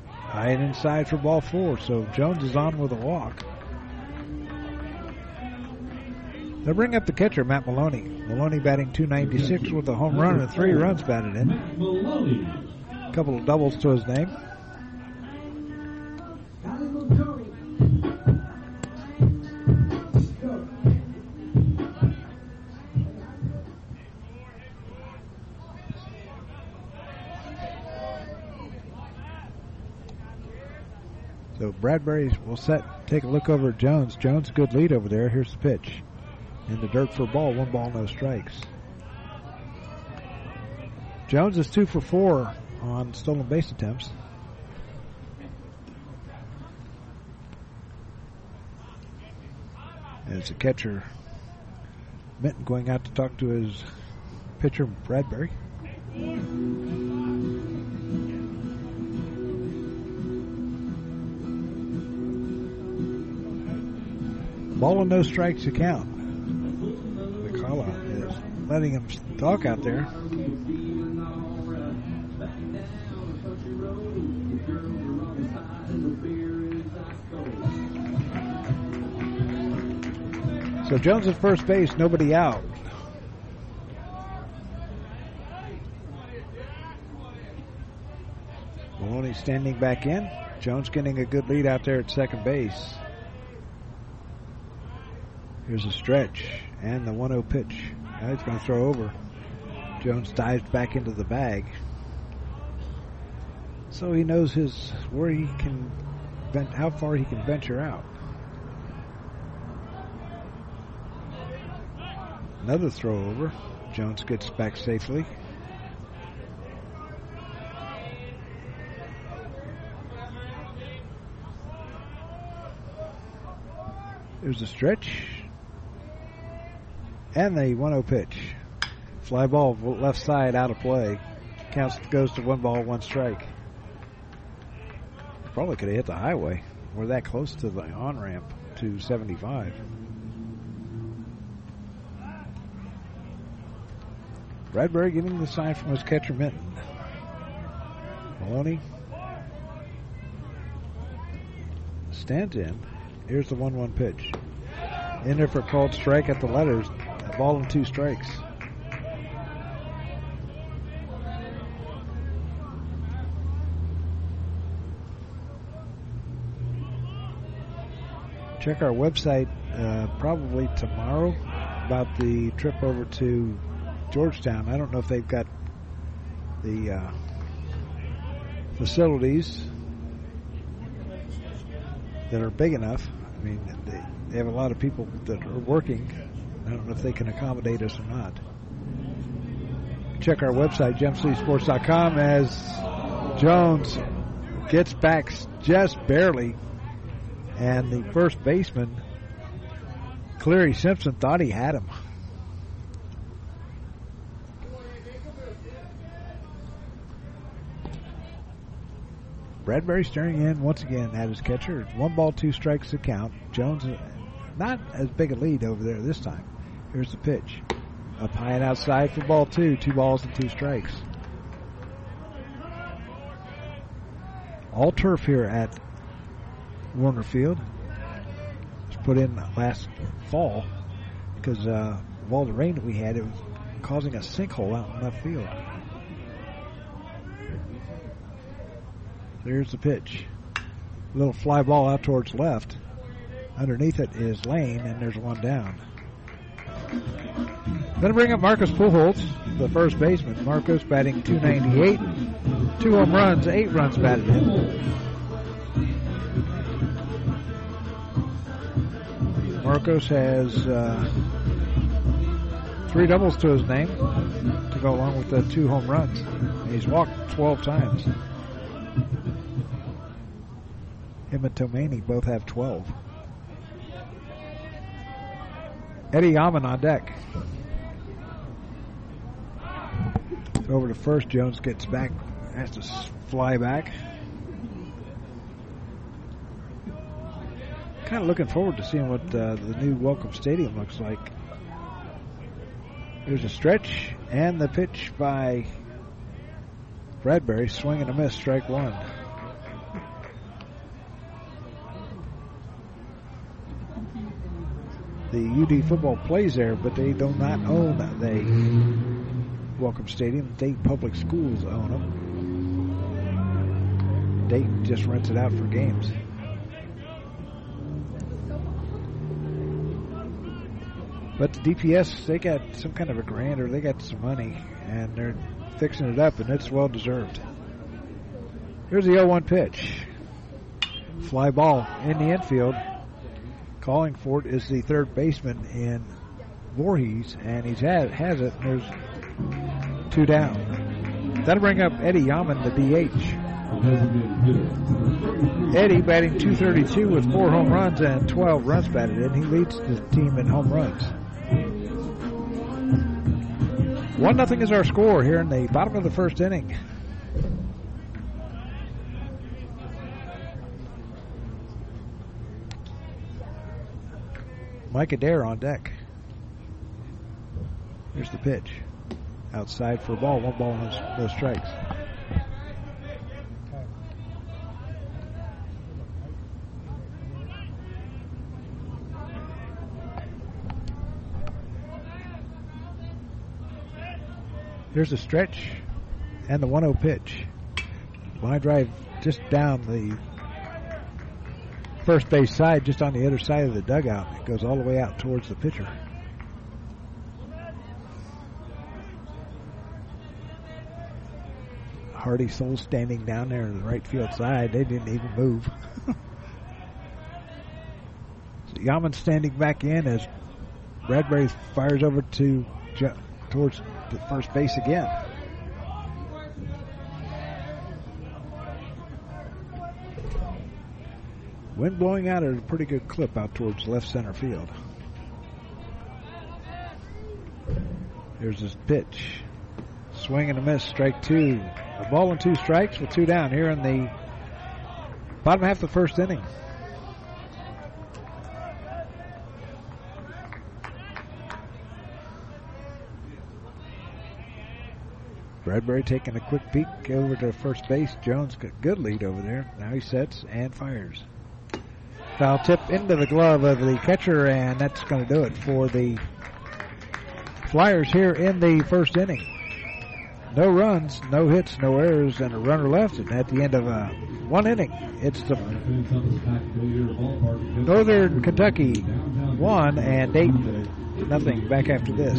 High and inside for ball four. So Jones is on with a walk. They'll bring up the catcher, Matt Maloney. Maloney batting 296 with a home run and three runs batted in. A couple of doubles to his name. So Bradbury will set, take a look over Jones. Jones, good lead over there. Here's the pitch. In the dirt for a ball, one ball, no strikes. Jones is two for four on stolen base attempts. As the catcher, Minton going out to talk to his pitcher, Bradbury. Ball and no strikes to count. Letting him talk out there. So Jones at first base, nobody out. Maloney standing back in. Jones getting a good lead out there at second base. Here's a stretch and the 1 0 pitch. Now he's going to throw over. Jones dives back into the bag. So he knows his where he can how far he can venture out. Another throw over. Jones gets back safely. There's a stretch. And the 1 0 pitch. Fly ball left side out of play. Counts goes to one ball, one strike. Probably could have hit the highway. We're that close to the on ramp to 75. Bradbury getting the sign from his catcher Minton. Maloney stands in. Here's the 1 1 pitch. In there for called strike at the letters. A ball and two strikes. Check our website uh, probably tomorrow about the trip over to Georgetown. I don't know if they've got the uh, facilities that are big enough. I mean, they, they have a lot of people that are working. I don't know if they can accommodate us or not. Check our website, gemcitysports.com, as Jones gets back just barely, and the first baseman, Cleary Simpson, thought he had him. Bradbury staring in once again at his catcher. One ball, two strikes to count. Jones, not as big a lead over there this time. Here's the pitch. Up high and outside for ball two. Two balls and two strikes. All turf here at Woerner Field. It's put in last fall because uh, of all the rain that we had, it was causing a sinkhole out in left field. There's the pitch. A little fly ball out towards left. Underneath it is Lane, and there's one down. Going to bring up Marcus Pujols, the first baseman. Marcus batting 298, two home runs, eight runs batted in. Marcos has uh, three doubles to his name to go along with the two home runs. He's walked 12 times. Him and Tomani both have 12. Eddie Yaman on deck. Over to first. Jones gets back, has to fly back. Kind of looking forward to seeing what uh, the new Welcome Stadium looks like. There's a stretch and the pitch by Bradbury. Swing and a miss, strike one. The UD football plays there, but they do not own the Welcome Stadium. Dayton Public Schools own them. Dayton just rents it out for games. But the DPS, they got some kind of a grant or they got some money and they're fixing it up and it's well deserved. Here's the 0 1 pitch. Fly ball in the infield. Calling for it is the third baseman in Voorhees, and he's had, has it. There's two down. That'll bring up Eddie Yaman, the DH. Eddie batting 232 with four home runs and 12 runs batted in. He leads the team in home runs. One nothing is our score here in the bottom of the first inning. Mike Adair on deck. Here's the pitch. Outside for a ball. One ball, no, no strikes. Here's a stretch and the 1 0 pitch. Line drive just down the first base side, just on the other side of the dugout. It goes all the way out towards the pitcher. Hardy Soul standing down there in the right field side. They didn't even move. so Yaman standing back in as Bradbury fires over to towards the first base again. Wind blowing out at a pretty good clip out towards left center field. Here's his pitch. Swing and a miss, strike two. A ball and two strikes with two down here in the bottom half of the first inning. Bradbury taking a quick peek over to first base. Jones got good lead over there. Now he sets and fires. Foul tip into the glove of the catcher, and that's going to do it for the Flyers here in the first inning. No runs, no hits, no errors, and a runner left. And at the end of uh, one inning, it's the Northern Kentucky one and Dayton nothing. Back after this.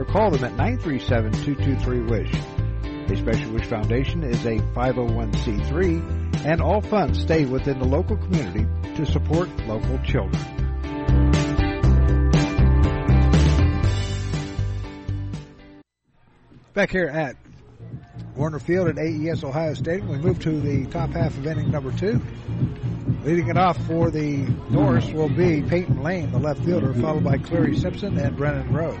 or call them at 937-223-WISH. A Special Wish Foundation is a 501c3 and all funds stay within the local community to support local children. Back here at Woerner Field at AES Ohio Stadium, we move to the top half of inning number two. Leading it off for the Norse will be Peyton Lane, the left fielder, followed by Clary Simpson and Brennan Rowe.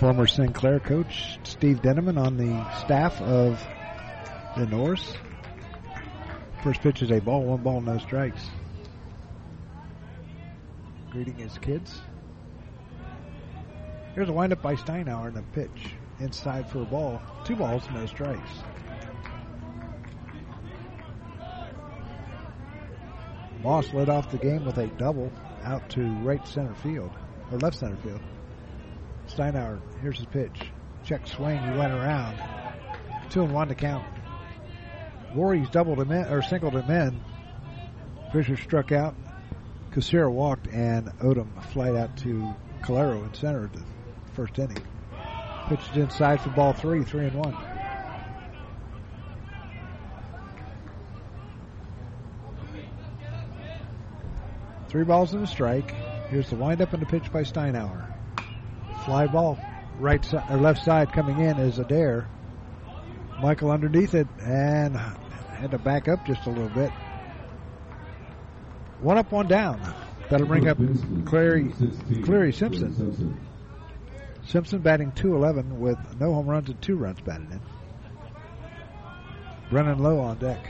Former Sinclair coach Steve Denneman on the staff of the Norse. First pitch is a ball, one ball, no strikes. Greeting his kids. Here's a windup by Steinauer and a pitch inside for a ball. Two balls, no strikes. Moss led off the game with a double out to right center field, or left center field. Steinauer, here's his pitch. Check swing, he went around. Two and one to count. Voorhees doubled him in, or singled him in. Fisher struck out. Kucera walked, and Odom flied out to Calero in center the first inning. Pitched inside for ball three, three and one. Three balls and a strike. Here's the windup and the pitch by Steinauer. Fly ball, right side or left side coming in is Adair. Michael underneath it and had to back up just a little bit. One up, one down. That'll bring up Clary, Clary Simpson. Simpson batting 211 with no home runs and two runs batted in. Brennan Lowe on deck.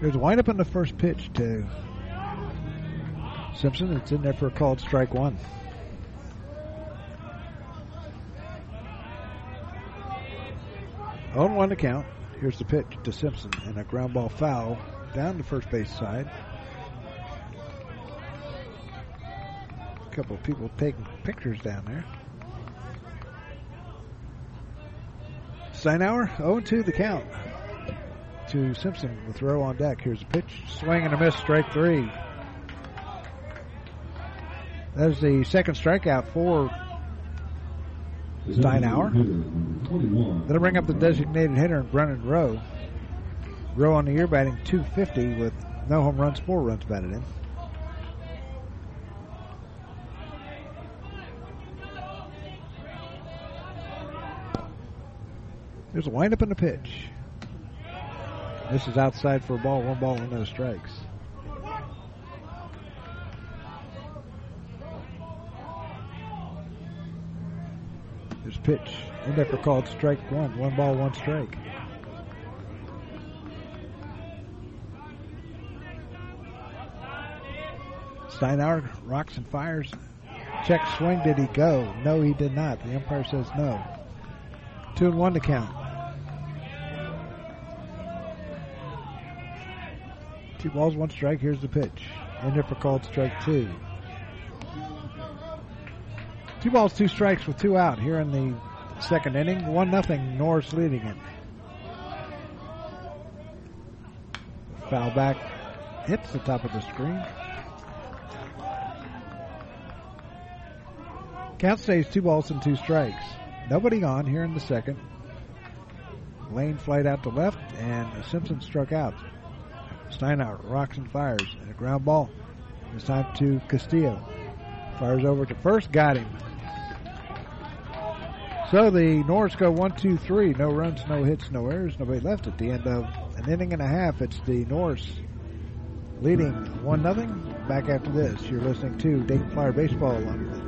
There's a windup in the first pitch to Simpson. It's in there for a called strike one. Oh, On one to count. Here's the pitch to Simpson and a ground ball foul down the first base side. A couple of people taking pictures down there. Steinauer 0 2 the count to Simpson with throw on deck. Here's a pitch, swing and a miss, strike three. That is the second strikeout for Steinauer. That'll bring up the designated hitter, Brennan Rowe. Rowe on the year batting 250 with no home runs, four runs batted in. There's a windup in the pitch. This is outside for a ball, one ball and no strikes. This pitch, in there for called strike one, one ball, one strike. Steinauer rocks and fires. Check swing. Did he go? No, he did not. The umpire says no. Two and one to count. Two balls, one strike. Here's the pitch. There for called strike two. Two balls, two strikes with two out here in the second inning. One nothing. Norse leading it. Foul back hits the top of the screen. Count stays two balls and two strikes. Nobody on here in the second. Lane flight out to left, and Simpson struck out. Steinauer rocks and fires, and a ground ball. It's time to Castillo. Fires over to first, got him. So the Norse go one, two, three. No runs, no hits, no errors. Nobody left at the end of an inning and a half. It's the Norse leading one nothing. Back after this, you're listening to Dayton Flyer baseball on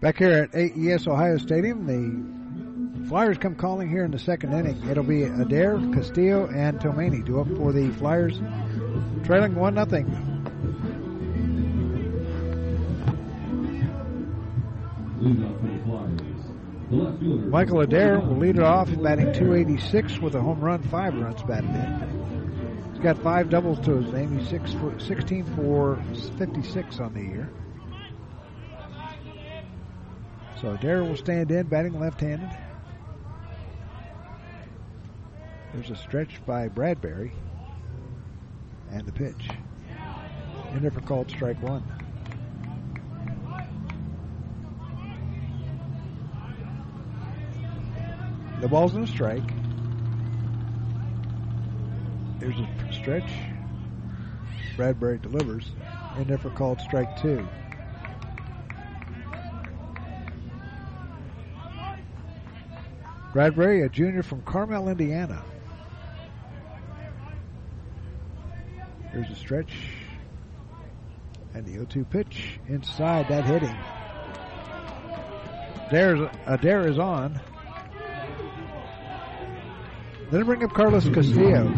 Back here at AES Ohio Stadium, the Flyers come calling here in the second inning. It'll be Adair, Castillo, and Tomani do up for the Flyers, trailing one nothing. Michael Adair will lead it off, batting 286 with a home run, five runs batted in. He's got five doubles to his name. He's six for, 16 for 56 on the year. So Darrell will stand in, batting left-handed. There's a stretch by Bradbury. And the pitch. There for called strike one. The ball's in a strike. There's a stretch. Bradbury delivers. There for called strike two. Bradbury, a junior from Carmel, Indiana. Here's a stretch. And the 0-2 pitch inside that hitting. There's Adair is on. Then bring up Carlos Castillo.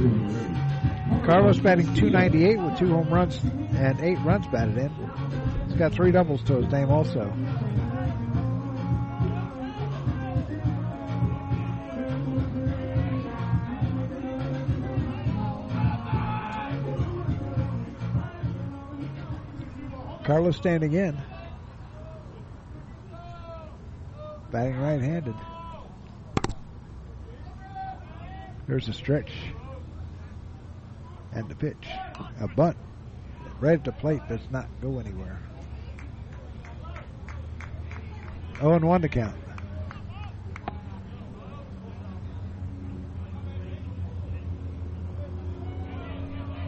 Carlos batting 298 with two home runs and eight runs batted in. He's got three doubles to his name also. Carlos standing in. Batting right-handed. There's a stretch. And the pitch. A bunt. Right at the plate does not go anywhere. 0 and 1 to count.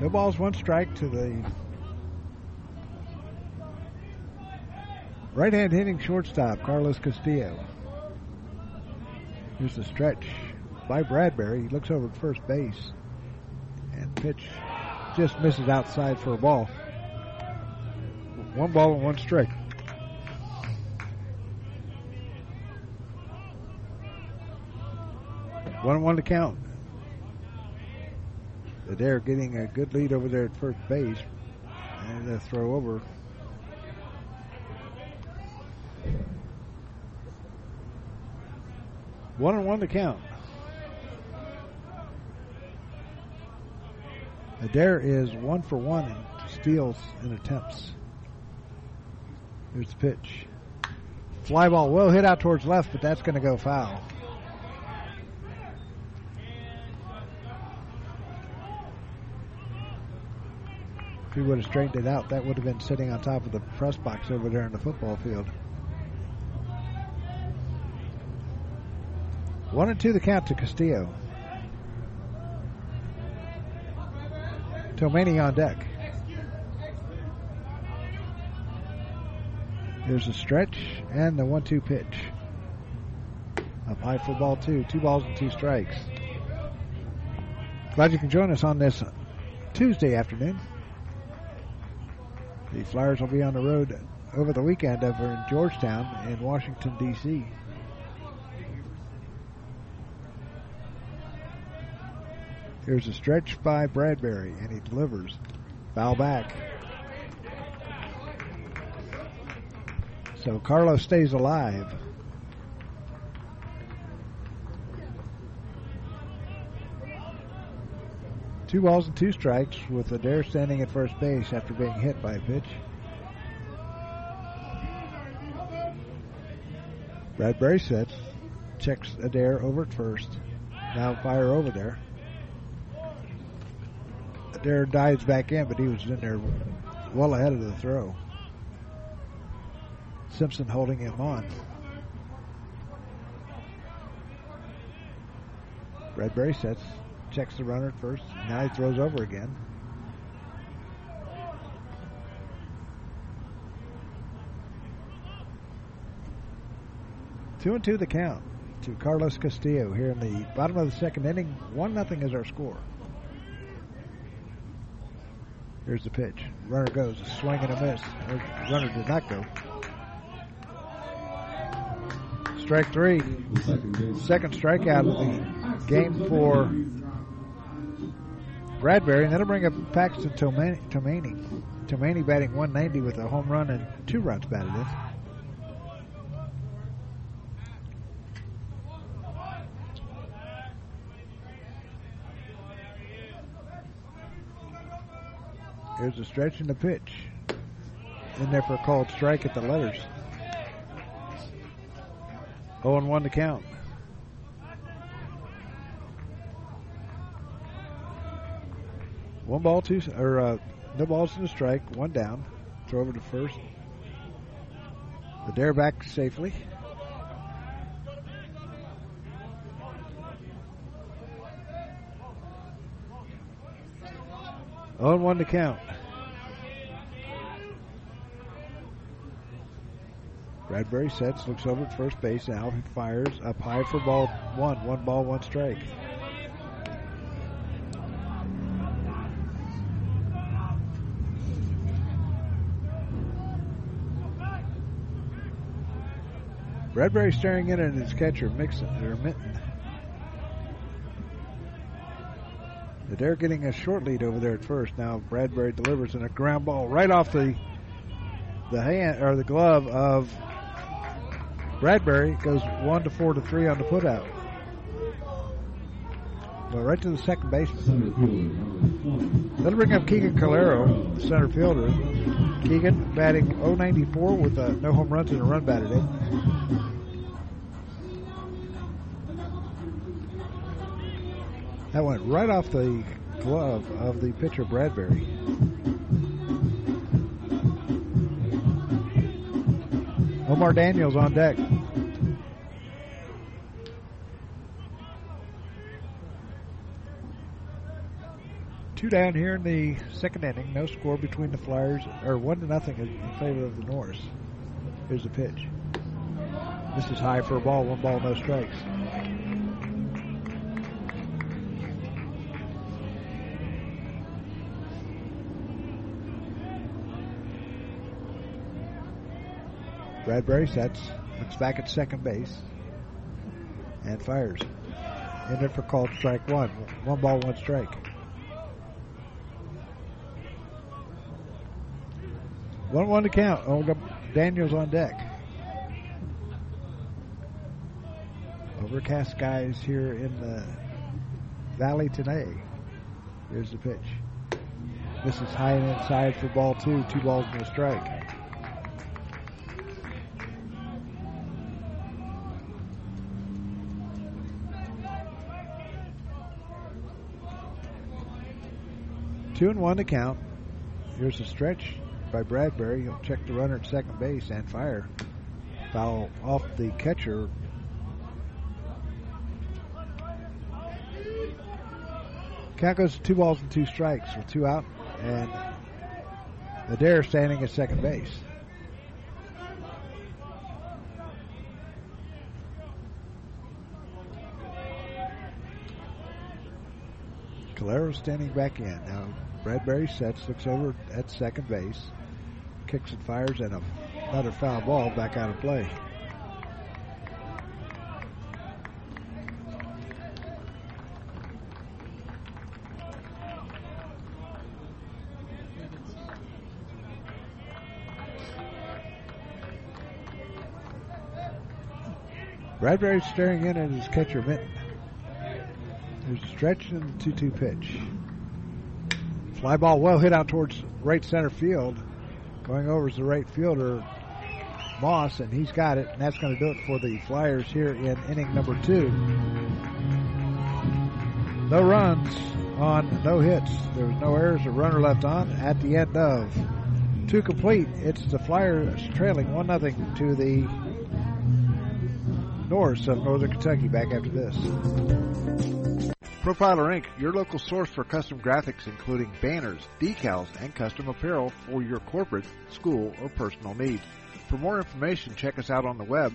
No balls, one strike to the right hand hitting shortstop, Carlos Castillo. Here's the stretch by Bradbury. He looks over at first base. And pitch just misses outside for a ball. One ball and one strike. One one to count. They're getting a good lead over there at first base. And a throw over. One and one to count. Adair is one for one in steals and attempts. Here's the pitch. Fly ball will hit out towards left, but that's going to go foul. If he would have straightened it out, that would have been sitting on top of the press box over there in the football field. One and two the count to Castillo. Tomani on deck. There's a stretch and the one-two pitch. Up high for ball two. Two balls and two strikes. Glad you can join us on this Tuesday afternoon. The Flyers will be on the road over the weekend over in Georgetown in Washington, D.C. Here's a stretch by Bradbury, and he delivers. Foul back. So Carlos stays alive. Two balls and two strikes with Adair standing at first base after being hit by a pitch. Bradbury sets, checks Adair over at first. Now fire over there. Adair dives back in, but he was in there well ahead of the throw. Simpson holding him on. Bradbury sets, checks the runner at first. Now he throws over again. Two and two the count to Carlos Castillo here in the bottom of the second inning. One nothing is our score. Here's the pitch. Runner goes. A swing and a miss. Runner did not go. Strike three. Second strikeout of the game for Bradbury, and that'll bring up Paxton Tomani. Tomani batting 190 with a home run and two runs batted in. Here's a stretch and a pitch. In there for a called strike at the letters. 0 1 to count. One ball, two, or uh, no balls in a strike, one down. Throw over to first. The dare back safely. On one to count. Bradbury sets, looks over at first base. Now fires up high for ball one. One ball, one strike. Bradbury staring in at his catcher, Mixon or Minton. They're getting a short lead over there at first. Now Bradbury delivers in a ground ball right off the the hand or the glove of Bradbury. Goes one to four to three on the putout. Well, right to the second baseman. Center fielder, number 20. That'll bring up Keegan Calero, center fielder. Keegan batting 094 with no home runs and a run batted in. That went right off the glove of the pitcher Bradbury. Omar Daniels on deck. Two down here in the second inning. No score between the Flyers, or one to nothing in favor of the Norse. Here's the pitch. This is high for a ball. One ball, no strikes. Bradbury sets, looks back at second base, and fires. In it for called strike one. One ball, one strike. One one to count. Oh, Omar Daniels on deck. Overcast skies here in the valley today. Here's the pitch. This is high and inside for ball two. Two balls and a strike. Two and one to count. Here's a stretch by Bradbury. He'll check the runner at second base and fire. Foul off the catcher. Count goes to two balls and two strikes with two out, and Adair standing at second base. Calero standing back in. Now Bradbury sets, looks over at second base, kicks and fires, and a, another foul ball back out of play. Bradbury staring in at his catcher Minton. There's a stretch and 2 2 pitch. Fly ball well hit out towards right center field. Going over is the right fielder, Moss, and he's got it, and that's going to do it for the Flyers here in inning number two. No runs on no hits. There was no errors, a runner left on at the end of two complete. It's the Flyers trailing 1 0 to the Norse of Northern Kentucky back after this. Profiler Inc., your local source for custom graphics including banners, decals, and custom apparel for your corporate, school, or personal needs. For more information, check us out on the web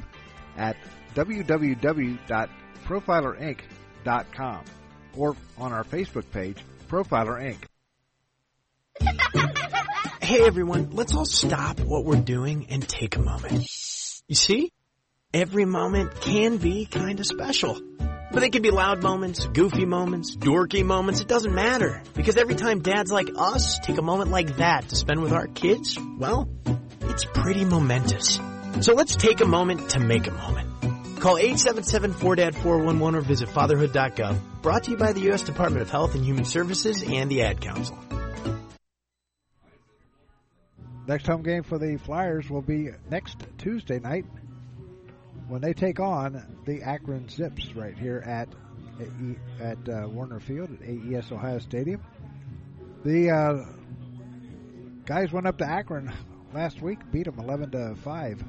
at www.profilerinc.com or on our Facebook page, Profiler Inc. Hey everyone, let's all stop what we're doing and take a moment. You see? Every moment can be kinda special. But they can be loud moments, goofy moments, dorky moments, it doesn't matter. Because every time dads like us take a moment like that to spend with our kids, well, it's pretty momentous. So let's take a moment to make a moment. Call 877-4DAD-411 or visit fatherhood.gov. Brought to you by the U.S. Department of Health and Human Services and the Ad Council. Next home game for the Flyers will be next Tuesday night when they take on the Akron Zips right here at at uh, Woerner Field at AES Ohio Stadium. The uh, guys went up to Akron last week, beat them 11 to 5.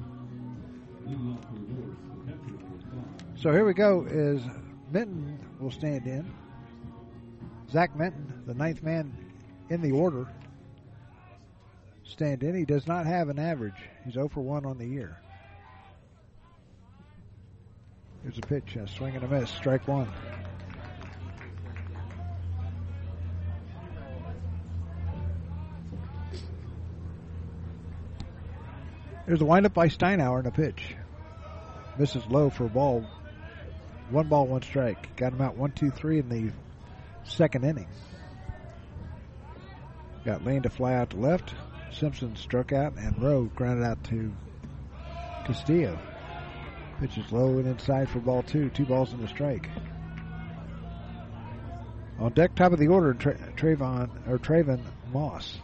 So here we go. Is Minton will stand in. Zach Minton, the ninth man in the order, stand in. He does not have an average. He's 0 for 1 on the year. Here's a pitch, a swing and a miss, strike one. There's a windup by Steinauer and a pitch. Misses low for a ball. One ball, one strike. Got him out one, two, three in the second inning. Got Lane to fly out to left. Simpson struck out, and Rowe grounded out to Castillo. Pitch is low and inside for ball two. Two balls and a strike. On deck, top of the order, Tra- Trayvon or Traven Moss.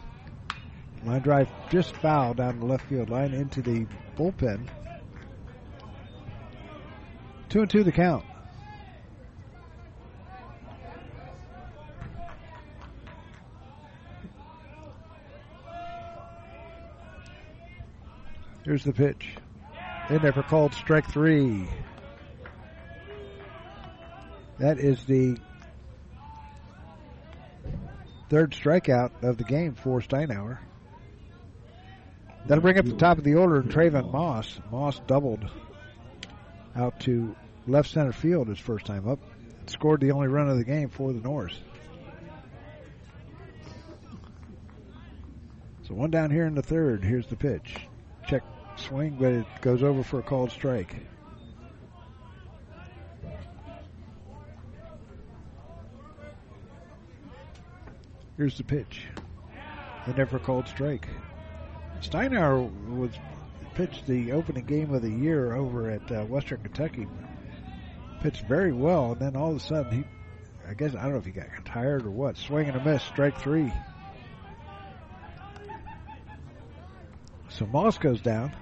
Line drive just foul down the left field line into the bullpen. Two and two the count. Here's the pitch. In there for called strike three. That is the third strikeout of the game for Steinauer. That'll bring up the top of the order Trayvon Moss. Moss doubled out to left center field his first time up. Scored the only run of the game for the Norse. So one down here in the third. Here's the pitch. Swing, but it goes over for a called strike. Here's the pitch. They never called strike. Steinauer was pitched the opening game of the year over at uh, Western Kentucky. Pitched very well, and then all of a sudden he, I guess I don't know if he got tired or what. Swing and a miss, strike three. So Moss goes down.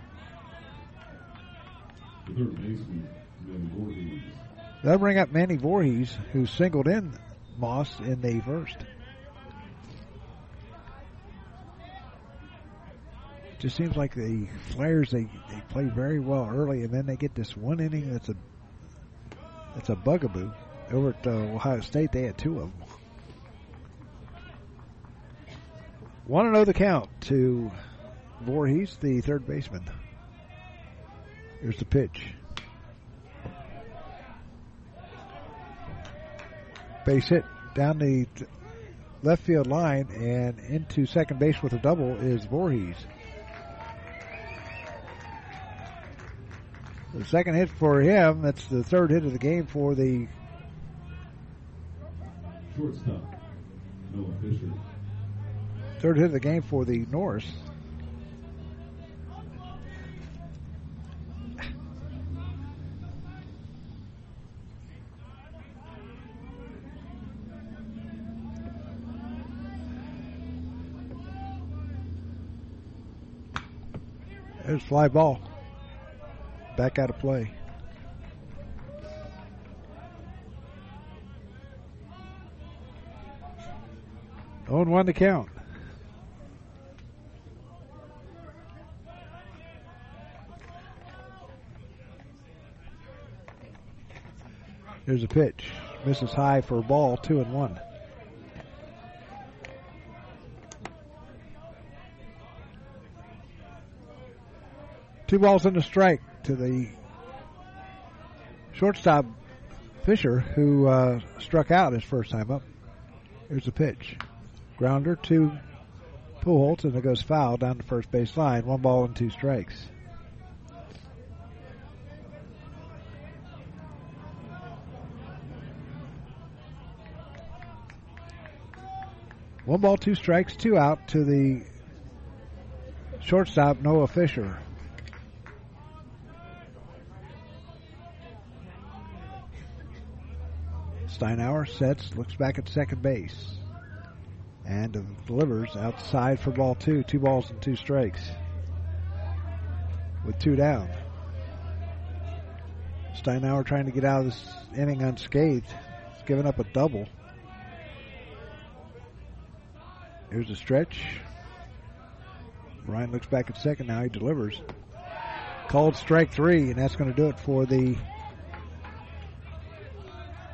They'll bring up Manny Voorhees, who singled in Moss in the first. Just seems like the Flyers they, they play very well early, and then they get this one inning that's a that's a bugaboo. Over at uh, Ohio State, they had two of them. Want to know the count to Voorhees, the third baseman. Here's the pitch. Base hit down the left field line and into second base with a double is Voorhees. The second hit for him, that's the third hit of the game for the shortstop, Noah Fisher. Third hit of the game for the Norse. Fly ball. Back out of play. Oh, and one to count. There's a pitch. Misses high for a ball, two and one. Two balls and a strike to the shortstop Fisher, who uh, struck out his first time up. Here's the pitch. Grounder to Pujols, and it goes foul down the first base line. One ball and two strikes. One ball, two strikes, two out to the shortstop, Noah Fisher. Steinauer sets, looks back at second base, and delivers outside for ball two. Two balls and two strikes with two down. Steinauer trying to get out of this inning unscathed. He's given up a double. Here's a stretch. Ryan looks back at second now. He delivers. Called strike three, and that's going to do it for the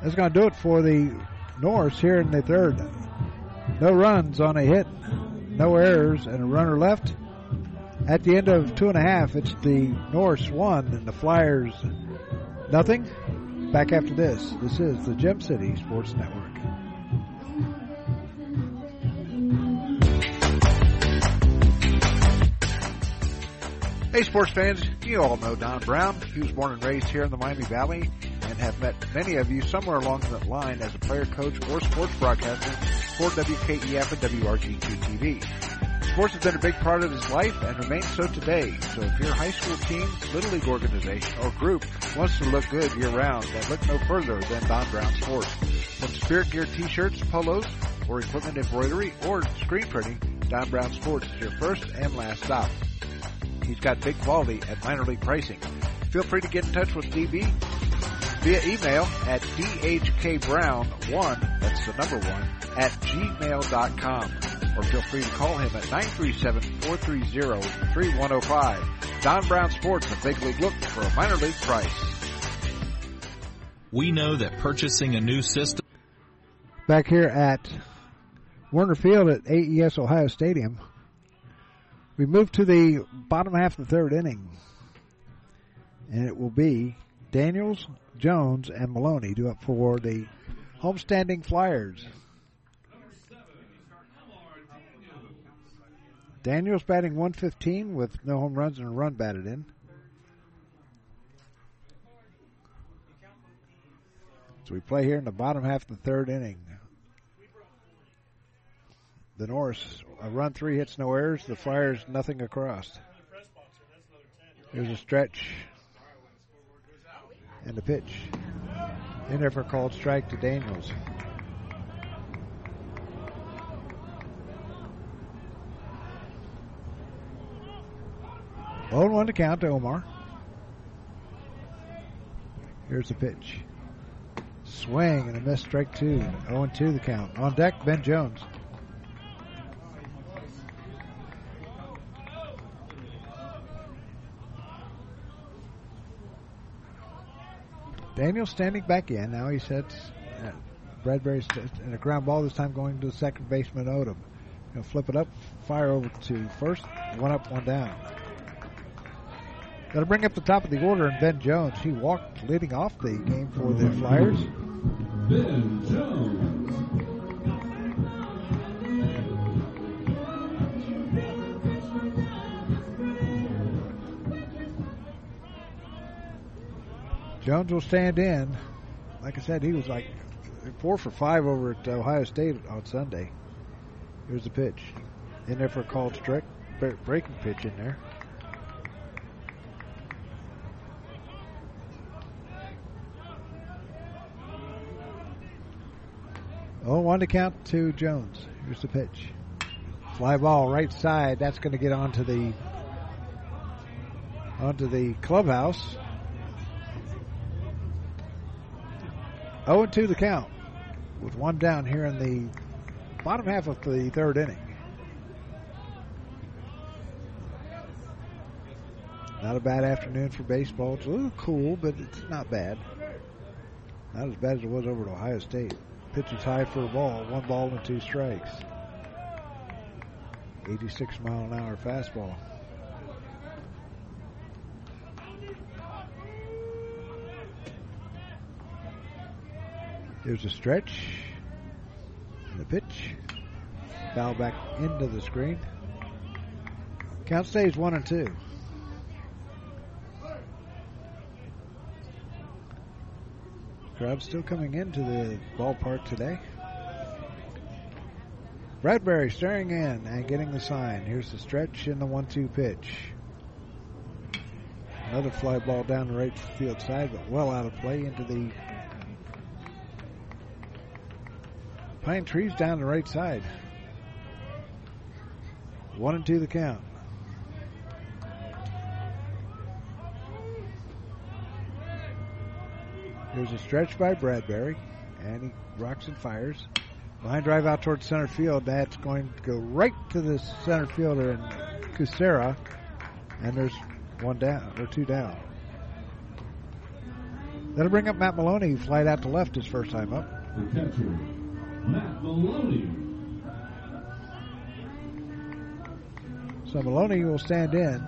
that's going to do it for the Norse here in the third. No runs on a hit, no errors, and a runner left. At the end of two and a half, it's the Norse one and the Flyers nothing. Back after this, this is the Gem City Sports Network. Hey, sports fans, you all know Don Brown. He was born and raised here in the Miami Valley have met many of you somewhere along that line as a player, coach, or sports broadcaster for WKEF and WRGQ TV. Sports has been a big part of his life and remains so today. So if your high school team, little league organization, or group wants to look good year round, then look no further than Don Brown Sports. From Spirit Gear t-shirts, polos, or equipment embroidery, or screen printing, Don Brown Sports is your first and last stop. He's got big quality at minor league pricing. Feel free to get in touch with DB via email at dhkbrown1, that's the number one, at gmail.com. Or feel free to call him at 937-430-3105. Don Brown Sports, a big league look for a minor league price. We know that purchasing a new system Back here at Woerner Field at AES Ohio Stadium, we move to the bottom half of the third inning. And it will be Daniels, Jones, and Maloney do it for the homestanding Flyers. Daniels batting 115 with no home runs and a run batted in. So we play here in the bottom half of the third inning. The Norse, a run, three hits, no errors. The Flyers, nothing across. Here's a stretch and the pitch. In there for called strike to Daniels. Oh, one to count to Omar. Here's the pitch. Swing and a miss, strike two. 0 2 the count. On deck, Ben Jones. Daniel standing back in. Now he sets uh, Bradbury's in a ground ball this time going to the second baseman Odom. He'll flip it up, fire over to first, one up, one down. To bring up the top of the order and Ben Jones. He walked leading off the game for the Flyers. Ben Jones. Jones will stand in. Like I said, he was like four for five over at Ohio State on Sunday. Here's the pitch. In there for a called strike. Breaking pitch in there. Oh, one to count to Jones. Here's the pitch. Fly ball right side. That's going to get onto the onto the clubhouse. 0 2 the count with one down here in the bottom half of the third inning. Not a bad afternoon for baseball. It's a little cool, but it's not bad. Not as bad as it was over at Ohio State. Pitch is high for a ball. One ball and two strikes. 86 mile an hour fastball. Here's a stretch and a pitch. Foul back into the screen. Count stays one and two. Crowd still coming into the ballpark today. Bradbury staring in and getting the sign. Here's the stretch and the one-two pitch. Another fly ball down the right field side, but well out of play into the Pine trees down the right side. One and two the count. Here's a stretch by Bradbury, and he rocks and fires. Line drive out towards center field. That's going to go right to the center fielder and Kucera, and there's one down or two down. That'll bring up Matt Maloney, who out to left his first time up. Matt Maloney. So Maloney will stand in.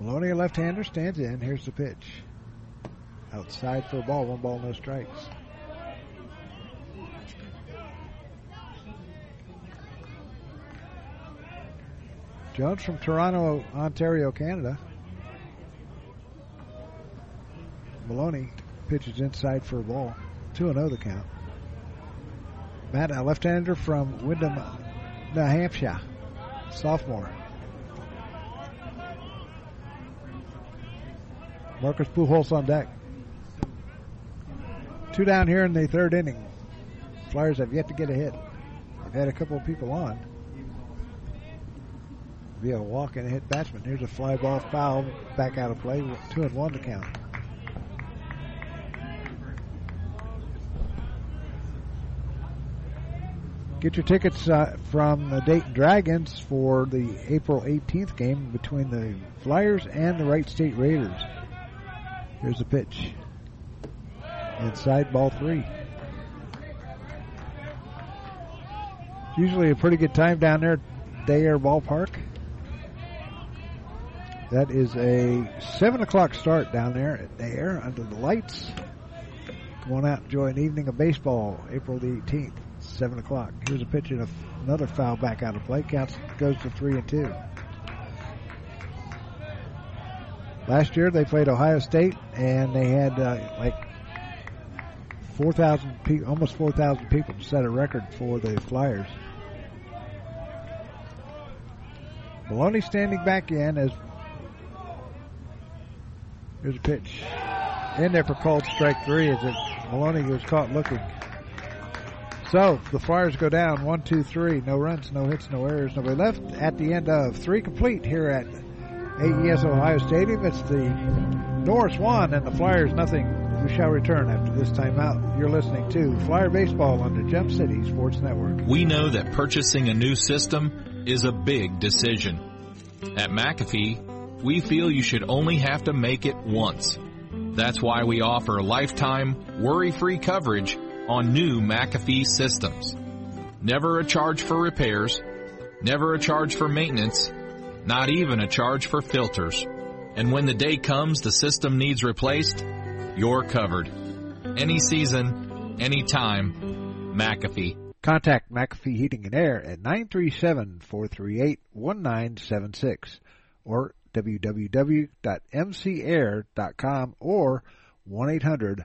Maloney, a left-hander, stands in. Here's the pitch. Outside for a ball. One ball, no strikes. Jones from Toronto, Ontario, Canada. Maloney pitches inside for a ball. 2 0 the count. Matt, a left hander from Windham, New Hampshire, sophomore. Marcus Pujols on deck. Two down here in the third inning. Flyers have yet to get a hit. They've had a couple of people on. Be a walk and hit batsman. Here's a fly ball foul back out of play. Two and one to count. Get your tickets uh, from the Dayton Dragons for the April 18th game between the Flyers and the Wright State Raiders. Here's the pitch. Inside ball three. It's usually a pretty good time down there at Day Air Ballpark. That is a 7 o'clock start down there Air under the lights. Come on out and enjoy an evening of baseball, April the 18th, 7 o'clock. Here's a pitch and another foul back out of play. Counts goes to 3 and 2. Last year they played Ohio State and they had uh, like 4,000 people, almost 4,000 people to set a record for the Flyers. Maloney standing back in as here's a pitch in there for called strike three as it Maloney was caught looking. So the Flyers go down one, two, three. No runs, no hits, no errors, nobody left. At the end of three complete here at AES Ohio Stadium, it's the Norse one and the Flyers nothing. We shall return after this timeout. You're listening to Flyer Baseball on the Gem City Sports Network. We know that purchasing a new system is a big decision. At McAfee, we feel you should only have to make it once. That's why we offer lifetime, worry-free coverage on new McAfee systems. Never a charge for repairs, never a charge for maintenance, not even a charge for filters. And when the day comes the system needs replaced, you're covered. Any season, any time, McAfee. Contact McAfee Heating and Air at 937-438-1976 or www.mcair.com or 1-800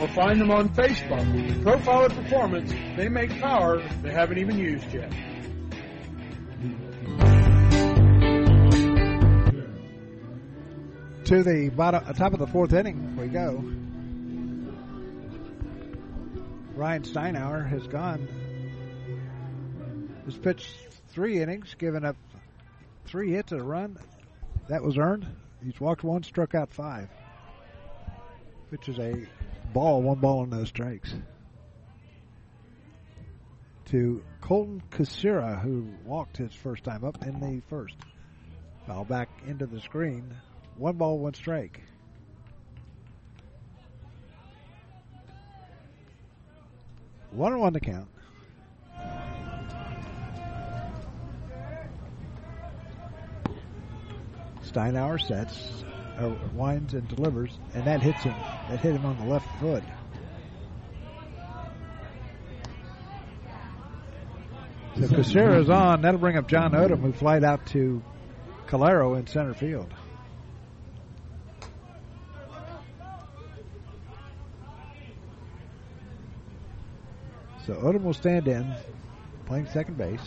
or find them on Facebook. Profiler Performance, they make power they haven't even used yet. To the bottom, top of the fourth inning we go. Ryan Steinauer has gone. Has pitched three innings, given up three hits and a run. That was earned. He's walked one, struck out five. Which is a ball, one ball and no strikes. To Colton Kucera, who walked his first time up in the first. Foul back into the screen. One ball, one strike. One and one to count. Steinauer sets, uh, winds and delivers, and that hits him. That hit him on the left foot. So Kucera's on. That'll bring up John Odom, who flied out to Calero in center field. So Odom will stand in, playing second base.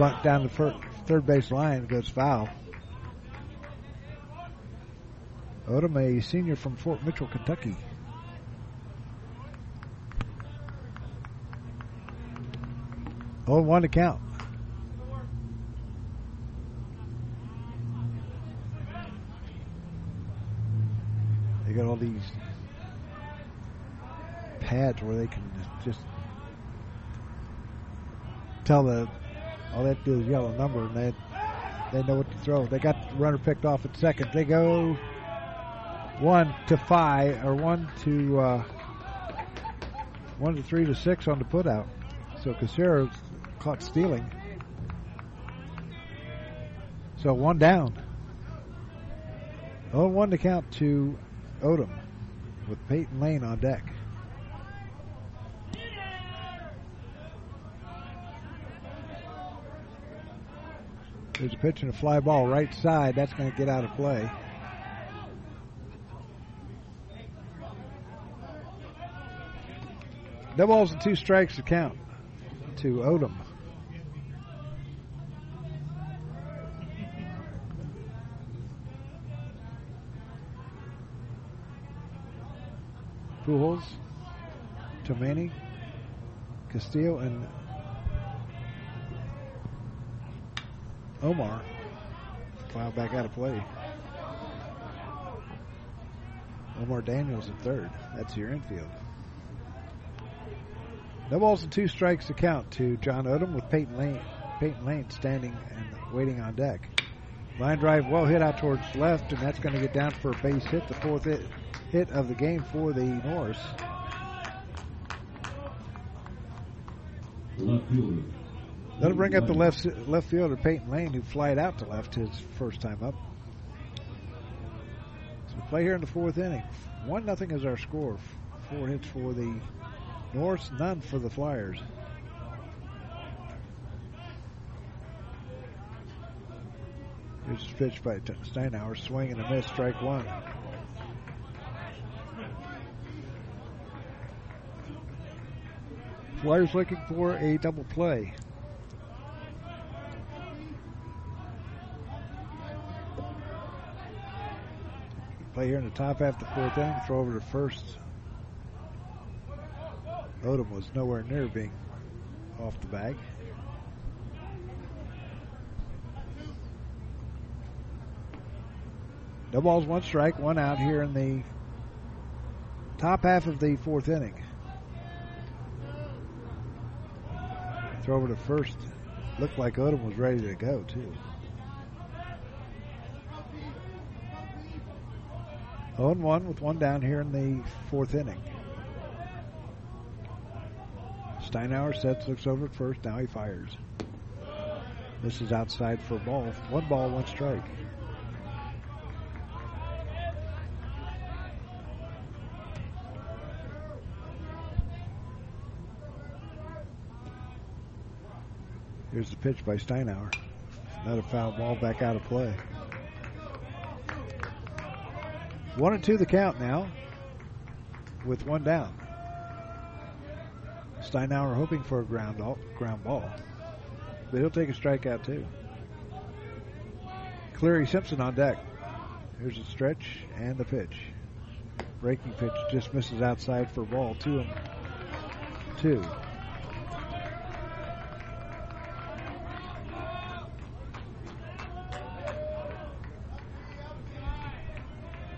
Bunt down the third base line goes foul. Odom, a senior from Fort Mitchell, Kentucky. Oh, one to count. They got all these pads where they can just tell the all they have to do is yell a number and they they know what to throw. They got the runner picked off at second. They go one to five or one to uh, one to three to six on the putout. So Kucera's caught stealing. So one down. Oh, one to count to Odom with Peyton Lane on deck. There's a pitch and a fly ball right side. That's going to get out of play. No balls and two strikes to count to Odom. Pujols, Tomani, Castillo, and Omar file back out of play. Omar Daniels at third. That's your infield. No balls and two strikes to count to John Odom with Peyton Lane, Peyton Lane standing and waiting on deck. Line drive well hit out towards left, and that's going to get down for a base hit, the fourth hit, hit of the game for the Norse. Left fielder. That'll bring up the left left fielder Peyton Lane, who flied out to left his first time up. So we play here in the fourth inning. One nothing is our score. Four hits for the Norse, none for the Flyers. Here's a pitch by Steinauer, swing and a miss, strike one. Flyers looking for a double play. Play here in the top half of the fourth inning. Throw over to first. Odom was nowhere near being off the bag. No balls, one strike, one out here in the top half of the fourth inning. Throw over to first. Looked like Odom was ready to go, too. 0 1 with one down here in the fourth inning. Steinauer sets, looks over at first. Now he fires. This is outside for a ball. One ball, one strike. Here's the pitch by Steinauer. Another foul ball back out of play. One and two the count now with one down. Steinauer hoping for a ground ball, ground ball. But he'll take a strikeout too. Cleary Simpson on deck. Here's a stretch and the pitch. Breaking pitch just misses outside for ball two and two.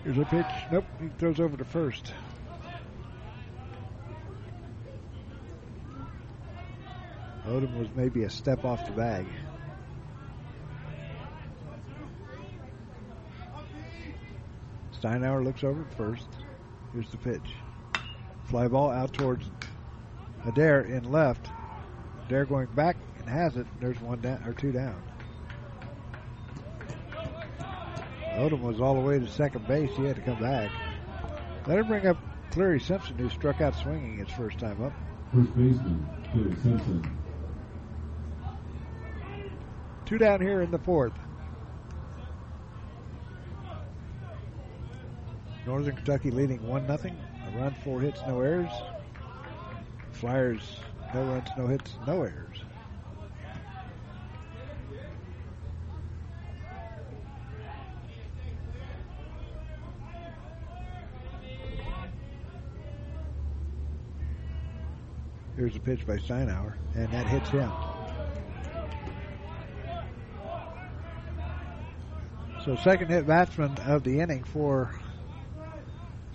Here's a pitch. Nope, he throws over to first. Odom was maybe a step off the bag. Steinauer looks over first. Here's the pitch. Fly ball out towards Adair in left. Adair going back and has it. There's one down or two down. Odom was all the way to second base. He had to come back. Let him bring up Cleary Simpson, who struck out swinging his first time up. First baseman, Cleary Simpson. Two down here in the fourth. Northern Kentucky leading 1 0. A run, four hits, no errors. Flyers, no runs, no hits, no errors. Here's a pitch by Steinauer, and that hits him. So second hit batsman of the inning for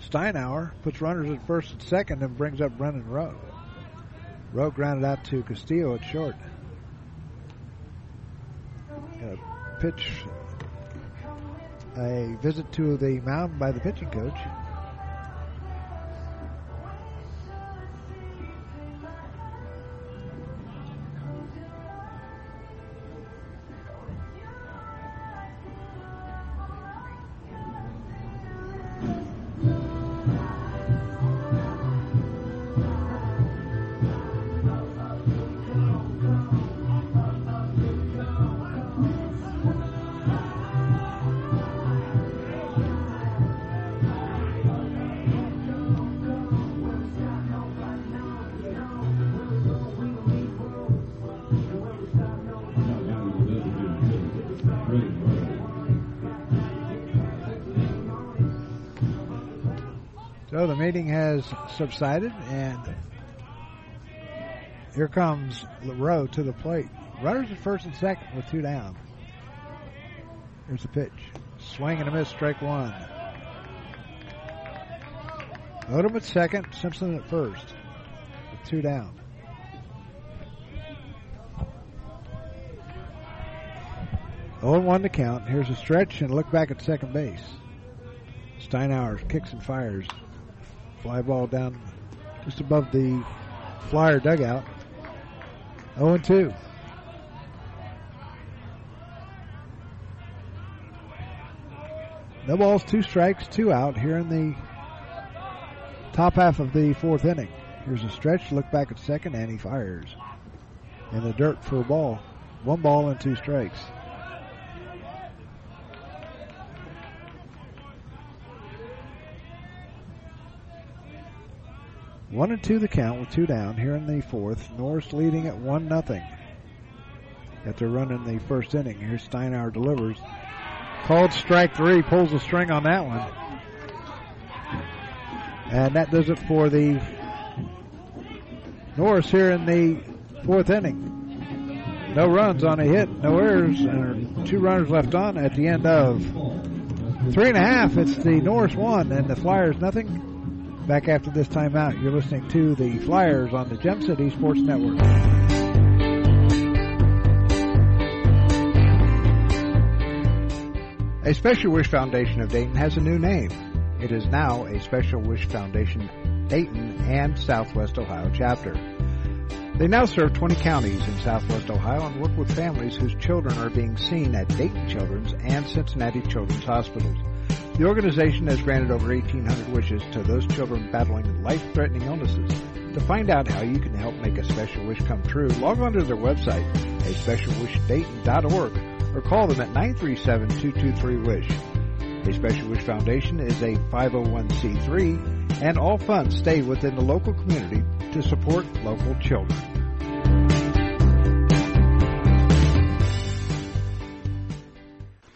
Steinauer puts runners at first and second and brings up Brennan Rowe. Rowe grounded out to Castillo at short. A pitch a visit to the mound by the pitching coach. Subsided, and here comes Rowe to the plate. Runners at first and second with two down. Here's the pitch. Swing and a miss, strike one. Odom at second, Simpson at first with two down. Oh, one to count. Here's a stretch and look back at second base. Steinauer kicks and fires. Fly ball down just above the flyer dugout. 0 2. No balls, two strikes, two out here in the top half of the fourth inning. Here's a stretch, look back at second, and he fires. In the dirt for a ball. One ball and two strikes. One and two the count with two down here in the fourth. Norse leading at one nothing. After running the first inning, here Steinauer delivers. Called strike three, pulls the string on that one. And that does it for the Norse here in the fourth inning. No runs on a hit, no errors, and two runners left on at the end of three and a half. It's the Norse one and the Flyers nothing. Back after this timeout, you're listening to the Flyers on the Gem City Sports Network. A Special Wish Foundation of Dayton has a new name. It is now a Special Wish Foundation Dayton and Southwest Ohio chapter. They now serve 20 counties in Southwest Ohio and work with families whose children are being seen at Dayton Children's and Cincinnati Children's Hospitals. The organization has granted over 1,800 wishes to those children battling life-threatening illnesses. To find out how you can help make a special wish come true, log on to their website, a specialwishdayton.org, or call them at 937-223-WISH. A Special Wish Foundation is a 501c3, and all funds stay within the local community to support local children.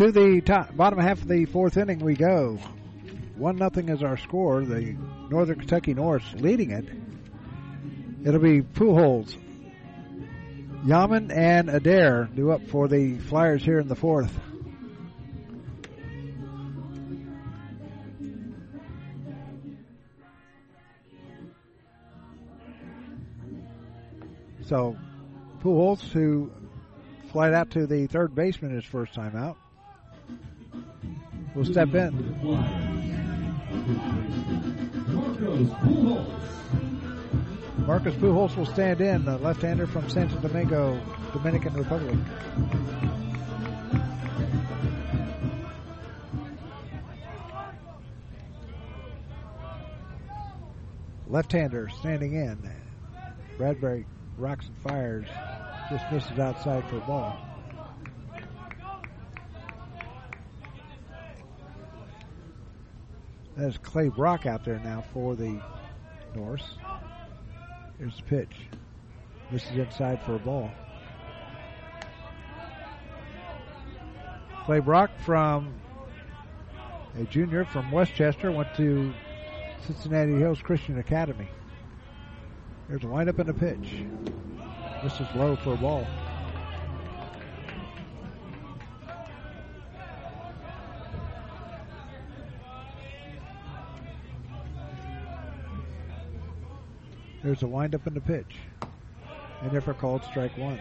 To the top, bottom half of the fourth inning we go. One nothing is our score. The Northern Kentucky Norse leading it. It'll be Pujols, Yaman, and Adair do up for the Flyers here in the fourth. So, Pujols, who flied out to the third baseman his first time out, will step in. Marcus Pujols will stand in, the left-hander from Santo Domingo, Dominican Republic. Left-hander standing in. Bradbury rocks and fires, just misses outside for a ball. That is Clay Brock out there now for the Norse. Here's the pitch. This is inside for a ball. Clay Brock from a junior from Westchester went to Cincinnati Hills Christian Academy. There's a windup and a pitch. This is low for a ball. There's a windup in the pitch. And therefore called strike one.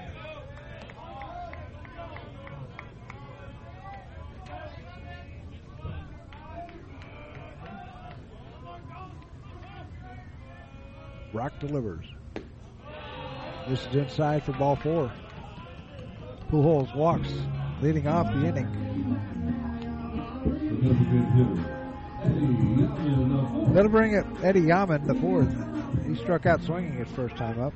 Brock delivers. This is inside for ball four. Pujols walks, leading off the inning. That'll bring it Eddie Yaman the fourth. He struck out swinging his first time up.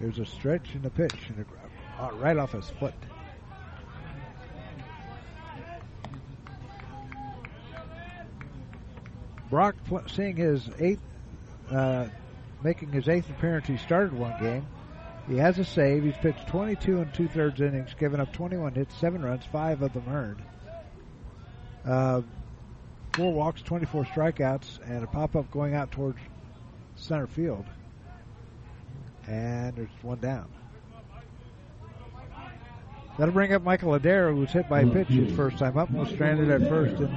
There's a stretch and a pitch and a, uh, right off his foot. Brock seeing his eighth, uh, making his eighth appearance. He started one game. He has a save. He's pitched 22 and two thirds innings, given up 21 hits, seven runs, five of them earned. Uh, four walks, 24 strikeouts, and a pop up going out towards center field. And there's one down. That'll bring up Michael Adair, who was hit by a pitch his first time up, and was stranded at first in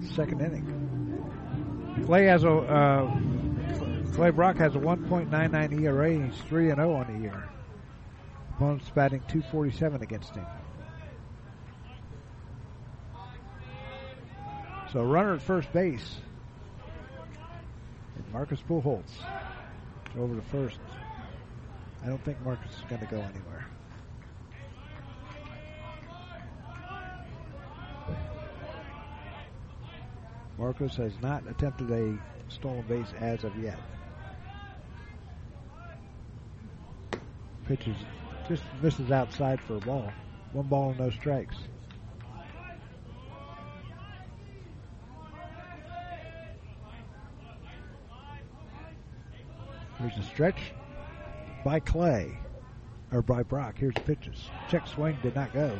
the second inning. Clay has a uh, Clay Brock has a 1.99 ERA. He's 3 and 0 on the year. Opponents batting 247 against him. So runner at first base. And Marcus Pujols over to first. I don't think Marcus is going to go anywhere. Marcus has not attempted a stolen base as of yet. Pitches just misses outside for a ball. One ball and no strikes. There's a stretch by Clay, or by Brock. Here's pitches. Check swing did not go.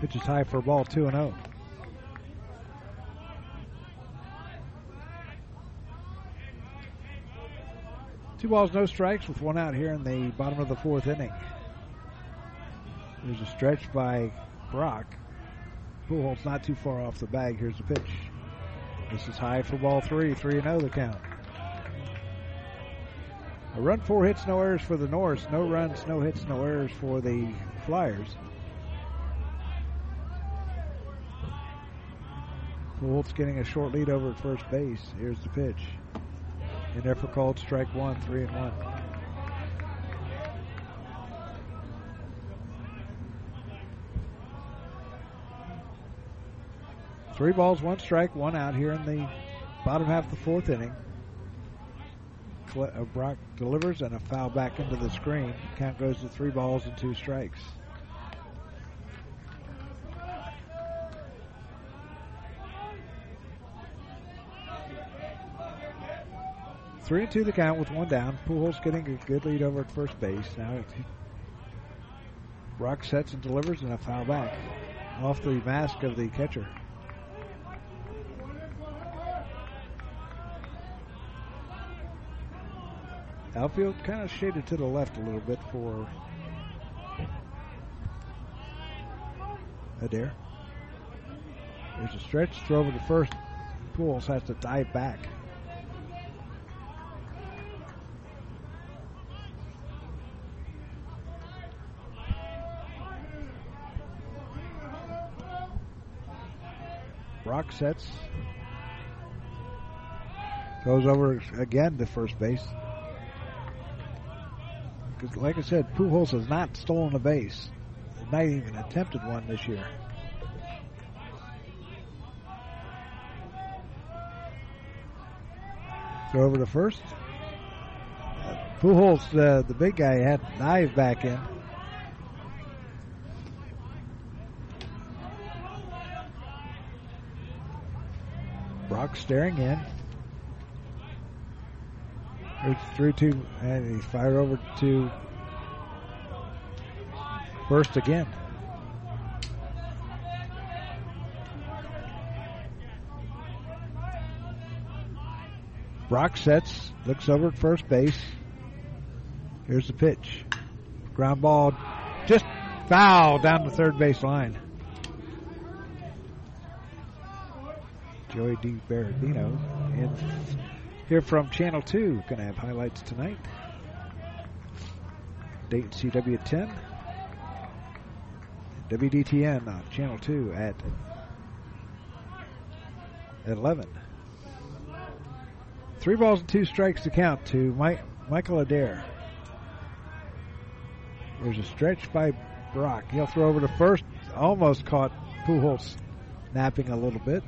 Pitches high for a ball, 2 and 0. Two balls, no strikes with one out here in the bottom of the fourth inning. There's a stretch by Brock. Pujols not too far off the bag. Here's the pitch. This is high for ball three, 3 0 the count. A run, four hits, no errors for the Norse. No runs, no hits, no errors for the Flyers. Pujols getting a short lead over at first base. Here's the pitch. And therefore called strike one, three and one. Three balls, one strike, one out here in the bottom half of the fourth inning. Uh, Brock delivers and a foul back into the screen. Count goes to three balls and two strikes. Three and two the count with one down. Pujols getting a good lead over at first base. Now Brock sets and delivers and a foul back off the mask of the catcher. Outfield kind of shaded to the left a little bit for Adair. There's a stretch, throw over to first. Pujols has to dive back. Sets. Goes over again to first base like I said, Pujols has not stolen a base, not even attempted one this year. Throw over to first. Pujols, uh, the big guy, had dive back in. Staring in. Three two, and he's fired over to first again. Brock sets, looks over at first base. Here's the pitch. Ground ball, just foul down the third base line. Joey D. Berardino in here from Channel 2. Going to have highlights tonight. Dayton CW 10. WDTN on Channel 2 at 11. Three balls and two strikes to count to Mike, Michael Adair. There's a stretch by Brock. He'll throw over to first. Almost caught Pujols napping a little bit.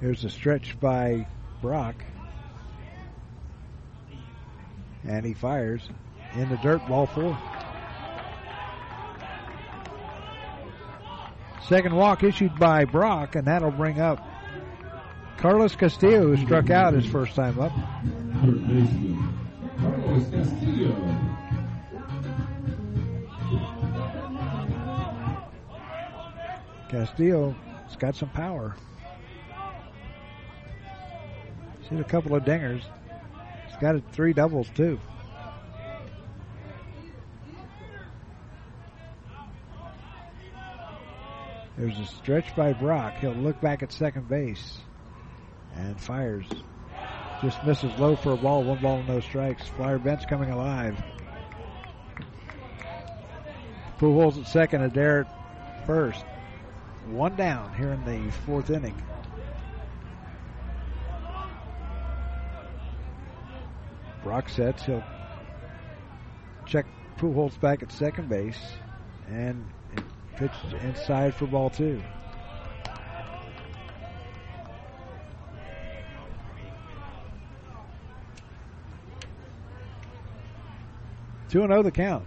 Here's a stretch by Brock. And he fires in the dirt, ball four. Second walk issued by Brock, and that'll bring up Carlos Castillo, who struck out his first time up. Carlos Castillo. Castillo's got some power. He's a couple of dingers. He's got three doubles too. There's a stretch by Brock. He'll look back at second base and fires. Just misses low for a ball. One ball, no strikes. Flyer bench coming alive. Pujols at second, Adair at first. One down here in the fourth inning. Brock sets. He'll check Pujols back at second base and pitch inside for ball two. Two and zero the count.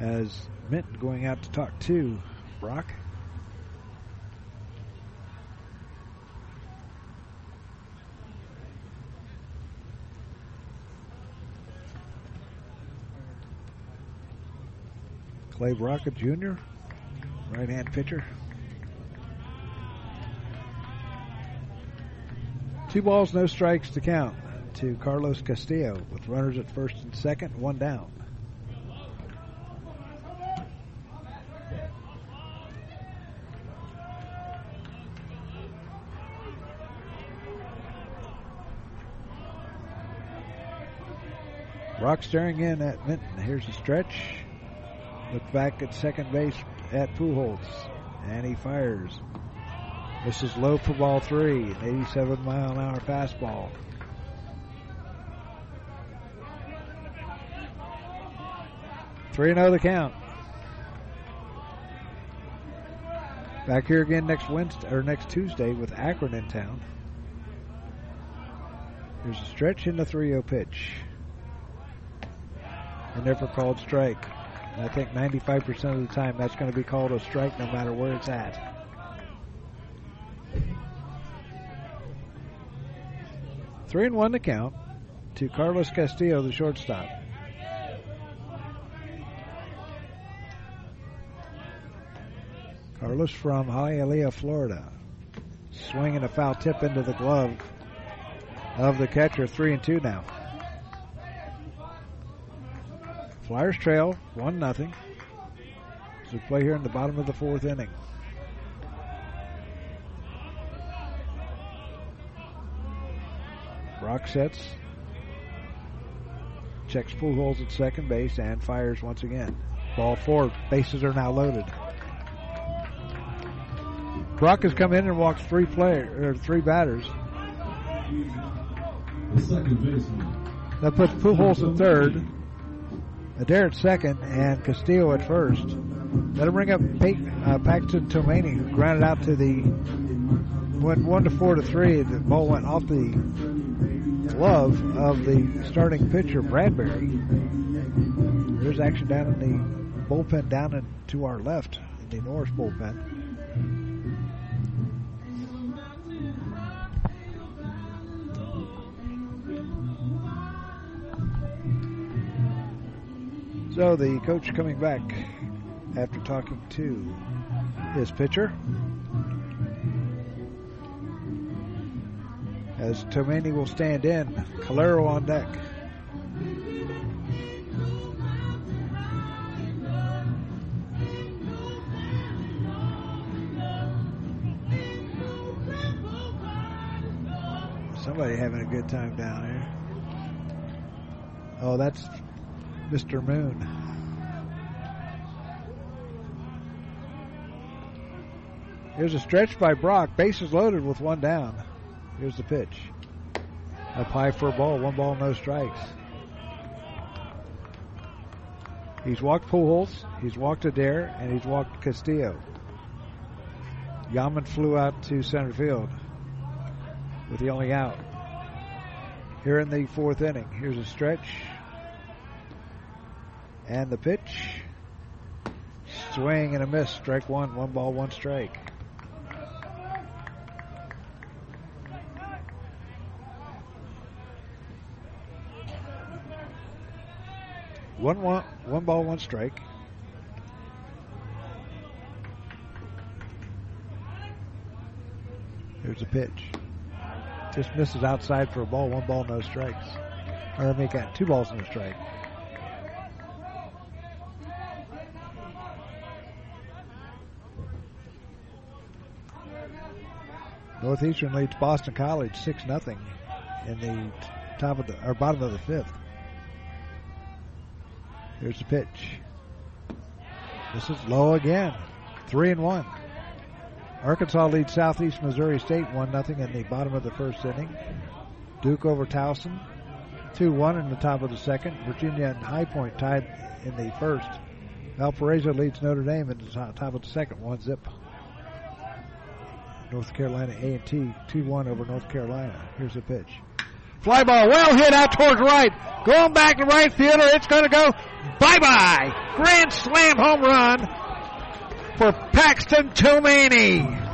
As Minton going out to talk to Brock. Clay Brockett Jr., right hand pitcher. Two balls, no strikes to count to Carlos Castillo with runners at first and second, one down. Brock staring in at Minton. Here's a stretch. Back at second base at Pujols. And he fires. This is low for ball three, an 87 mile an hour fastball. Three and zero the count. Back here again next Wednesday or next Tuesday with Akron in town. There's a stretch in the 3-0 pitch. A never called strike. And I think 95% of the time that's going to be called a strike no matter where it's at. Three and one to count to Carlos Castillo, the shortstop. Carlos from Hialeah, Florida. Swinging a foul tip into the glove of the catcher. Three and two now. Flyers trail one nothing. As we play here in the bottom of the fourth inning. Brock sets. Checks Pujols at second base and fires once again. Ball four. Bases are now loaded. Brock has come in and walks three player or three batters. The second baseman. That puts Pujols at third, Adair at second, and Castillo at first. That'll bring up Peyton, uh, Paxton Tomani, who grounded out to the went one to four to three. The ball went off the glove of the starting pitcher Bradbury. There's action down in the bullpen down to our left in the Norse bullpen. So the coach coming back after talking to his pitcher. As Tomani will stand in, Calero on deck. Somebody having a good time down here. Oh, that's Mr. Moon. Here's a stretch by Brock. Bases loaded with one down. Here's the pitch. Up high for a ball. One ball, no strikes. He's walked Pujols, he's walked Adair, and he's walked Castillo. Yaman flew out to center field with the only out. Here in the fourth inning. Here's a stretch. And the pitch. Swing and a miss. Strike one. One ball, one strike. One, one, one ball, one strike. Here's a pitch. Just misses outside for a ball. One ball, no strikes. Or make that two balls, no strike. Northeastern leads Boston College six nothing in the top of the or bottom of the fifth. Here's the pitch. This is low again. Three and one. Arkansas leads Southeast Missouri State one nothing in the bottom of the first inning. Duke over Towson. Two one in the top of the second. Virginia and High Point tied in the first. Valparaiso leads Notre Dame in the top of the second. One zip. North Carolina A&T 2-1 over North Carolina. Here's the pitch. Fly ball well hit out towards right. Going back to right fielder. It's going to go bye-bye. Grand slam home run for Paxton Tomani.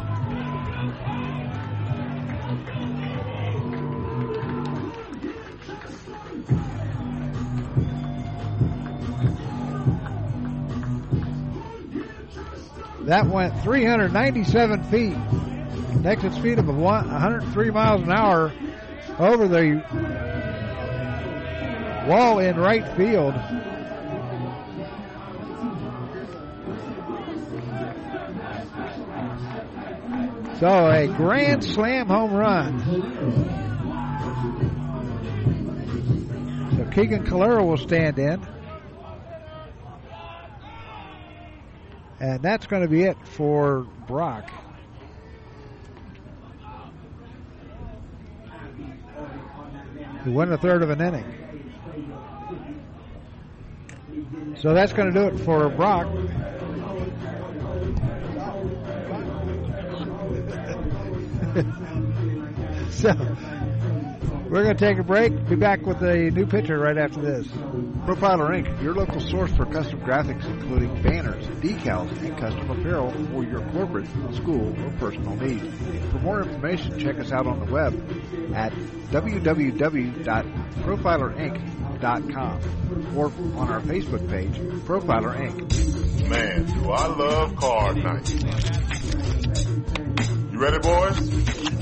That went 397 feet. Exit speed of 103 miles an hour over the wall in right field. So a grand slam home run. So Keegan Calero will stand in. And that's going to be it for Brock. Who won a third of an inning. So that's going to do it for Brock. so we're going to take a break. Be back with a new pitcher right after this. Profiler Inc., your local source for custom graphics, including banners, decals, and custom apparel for your corporate, school, or personal needs. For more information, check us out on the web at www.profilerinc.com or on our Facebook page, Profiler Inc. Man, do I love card night. You ready, boys?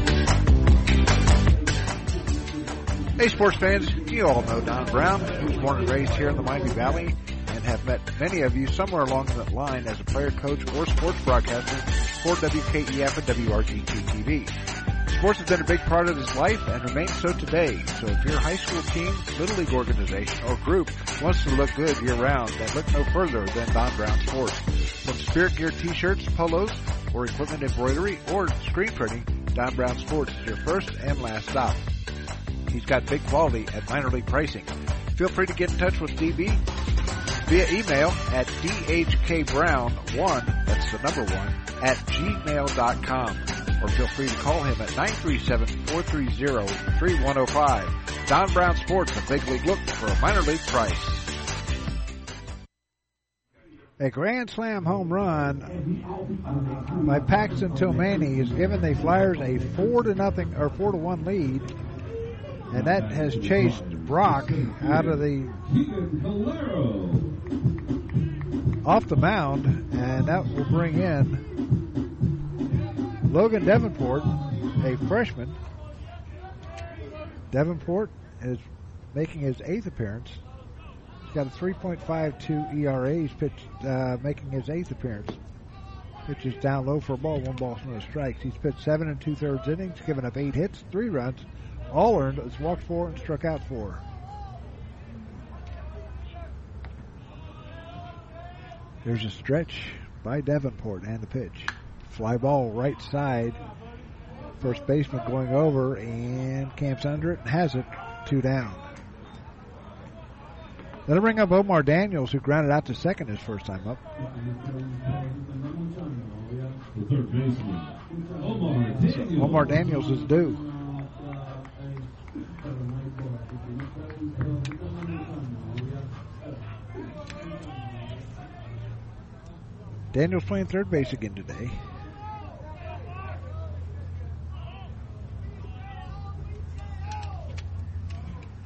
Hey, sports fans, you all know Don Brown, who was born and raised here in the Miami Valley and have met many of you somewhere along that line as a player, coach, or sports broadcaster for WKEF and WRGT TV. Sports has been a big part of his life and remains so today. So if your high school team, little league organization, or group wants to look good year round, then look no further than Don Brown Sports. From Spirit Gear t-shirts, polos, or equipment embroidery or screen printing, Don Brown Sports is your first and last stop. He's got big quality at minor league pricing. Feel free to get in touch with DB via email at dhkbrown1, that's the number one, at gmail.com. Or feel free to call him at 937-430-3105. Don Brown Sports, a big league look for a minor league price. A grand slam home run by Paxton Tomani has given the Flyers a four to nothing or four to one lead, and that has chased Brock out of the off the mound, and that will bring in Logan Davenport, a freshman. Davenport is making his eighth appearance. He's got a 3.52 ERA. He's pitched, uh, making his eighth appearance. Pitches down low for a ball, one ball, no strikes. He's pitched seven and two thirds innings, given up eight hits, three runs, all earned. Has walked four and struck out four. There's a stretch by Davenport and the pitch. Fly ball right side. First baseman going over and camps under it and has it. Two down. That'll bring up Omar Daniels, who grounded out to second his first time up. So Omar Daniels is due. Daniels playing third base again today.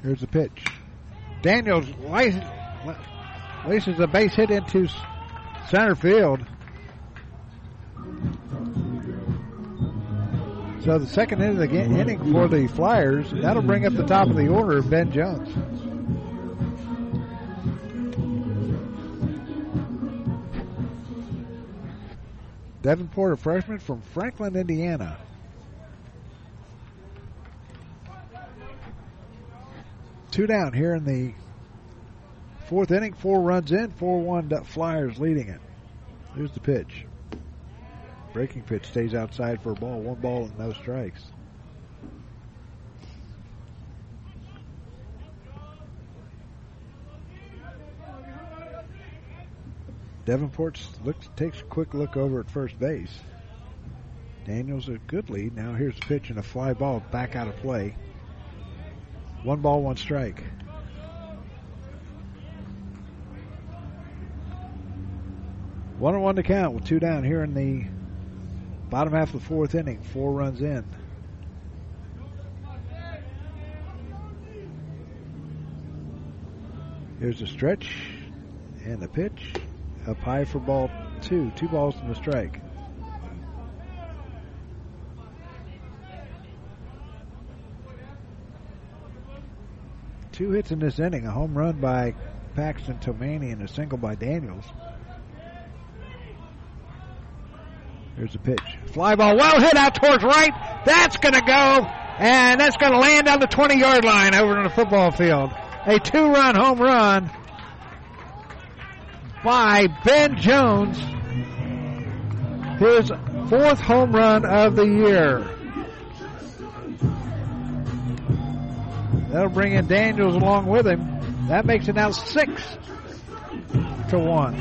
Here's the pitch. Daniels laces a base hit into center field. So the second inning inning for the Flyers, that'll bring up the top of the order Ben Jones. Davenport, a freshman from Franklin, Indiana. Two down here in the fourth inning. Four runs in, 4 1 Flyers leading it. Here's the pitch. Breaking pitch stays outside for a ball. One ball and no strikes. Davenport looks, takes a quick look over at first base. Daniels a good lead. Now here's the pitch and a fly ball back out of play. One ball, one strike. One on one to count with two down here in the bottom half of the fourth inning. Four runs in. Here's the stretch and the pitch. Up high for ball two. Two balls and a strike. Two hits in this inning. A home run by Paxton Tomani and a single by Daniels. Here's a pitch. Fly ball well hit out towards right. That's going to go. And that's going to land on the 20 yard line over in the football field. A two run home run by Ben Jones. His fourth home run of the year. That'll bring in Daniels along with him. That makes it now six to one.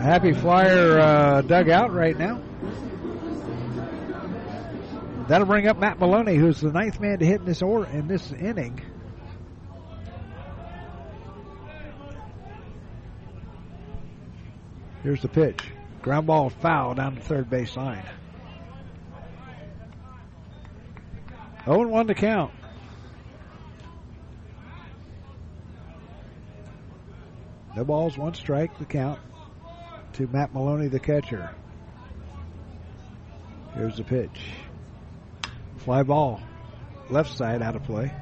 Happy Flyer uh, dugout right now. That'll bring up Matt Maloney, who's the ninth man to hit in this or in this inning. Here's the pitch. Ground ball foul down the third base line. 0 1 to count. No balls, one strike, the count to Matt Maloney, the catcher. Here's the pitch. Fly ball. Left side out of play.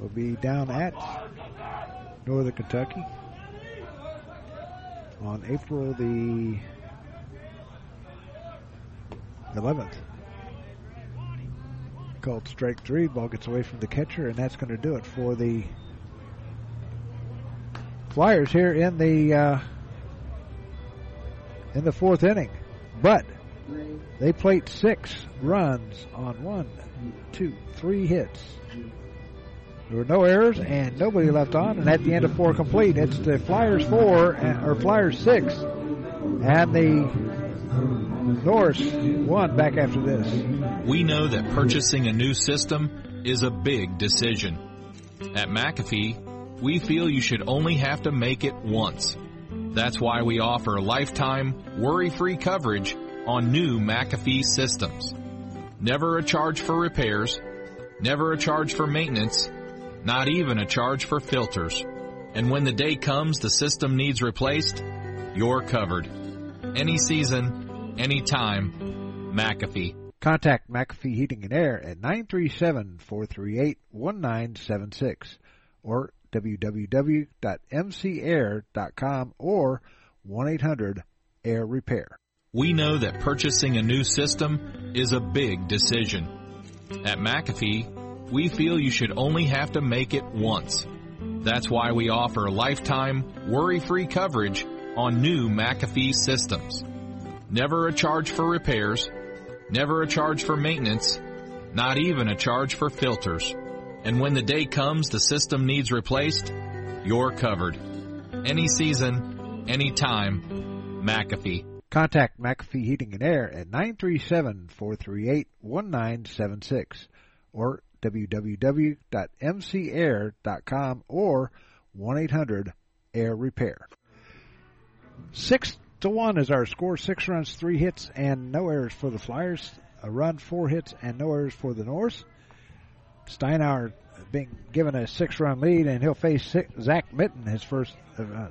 Will be down at Northern Kentucky. on April the 11th. Called strike three. Ball gets away from the catcher, and that's going to do it for the Flyers here in the uh, in the fourth inning. But they played six runs on one, two, three hits. There were no errors and nobody left on. And at the end of four complete, it's the Flyers four or Flyers six, and the Norse one back after this. We know that purchasing a new system is a big decision. At McAfee, we feel you should only have to make it once. That's why we offer lifetime, worry-free coverage on new McAfee systems. Never a charge for repairs, never a charge for maintenance, not even a charge for filters. And when the day comes the system needs replaced, you're covered. Any season, any time, McAfee. Contact McAfee Heating and Air at 937-438-1976 or www.mcair.com or 1-800-AIR Repair. We know that purchasing a new system is a big decision. At McAfee, we feel you should only have to make it once. That's why we offer lifetime, worry-free coverage on new McAfee systems. Never a charge for repairs, never a charge for maintenance, not even a charge for filters. And when the day comes the system needs replaced, you're covered. Any season, any time, McAfee. Contact McAfee Heating and Air at 937-438-1976 or www.mcair.com or 1-800-AIR Repair. Six to one is our score. Six runs, three hits, and no errors for the Flyers. A run, four hits, and no errors for the Norse. Steinauer being given a six-run lead, and he'll face Zach Mitten, his first uh,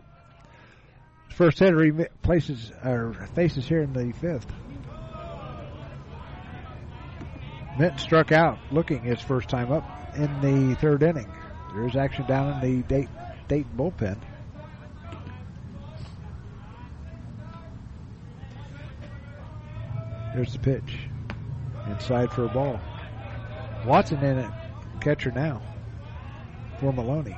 first hitter he places or faces here in the fifth. Mitten struck out, looking his first time up in the third inning. There's action down in the Dayton, Dayton bullpen. There's the pitch. Inside for a ball. Watson in it. Catcher now for Maloney.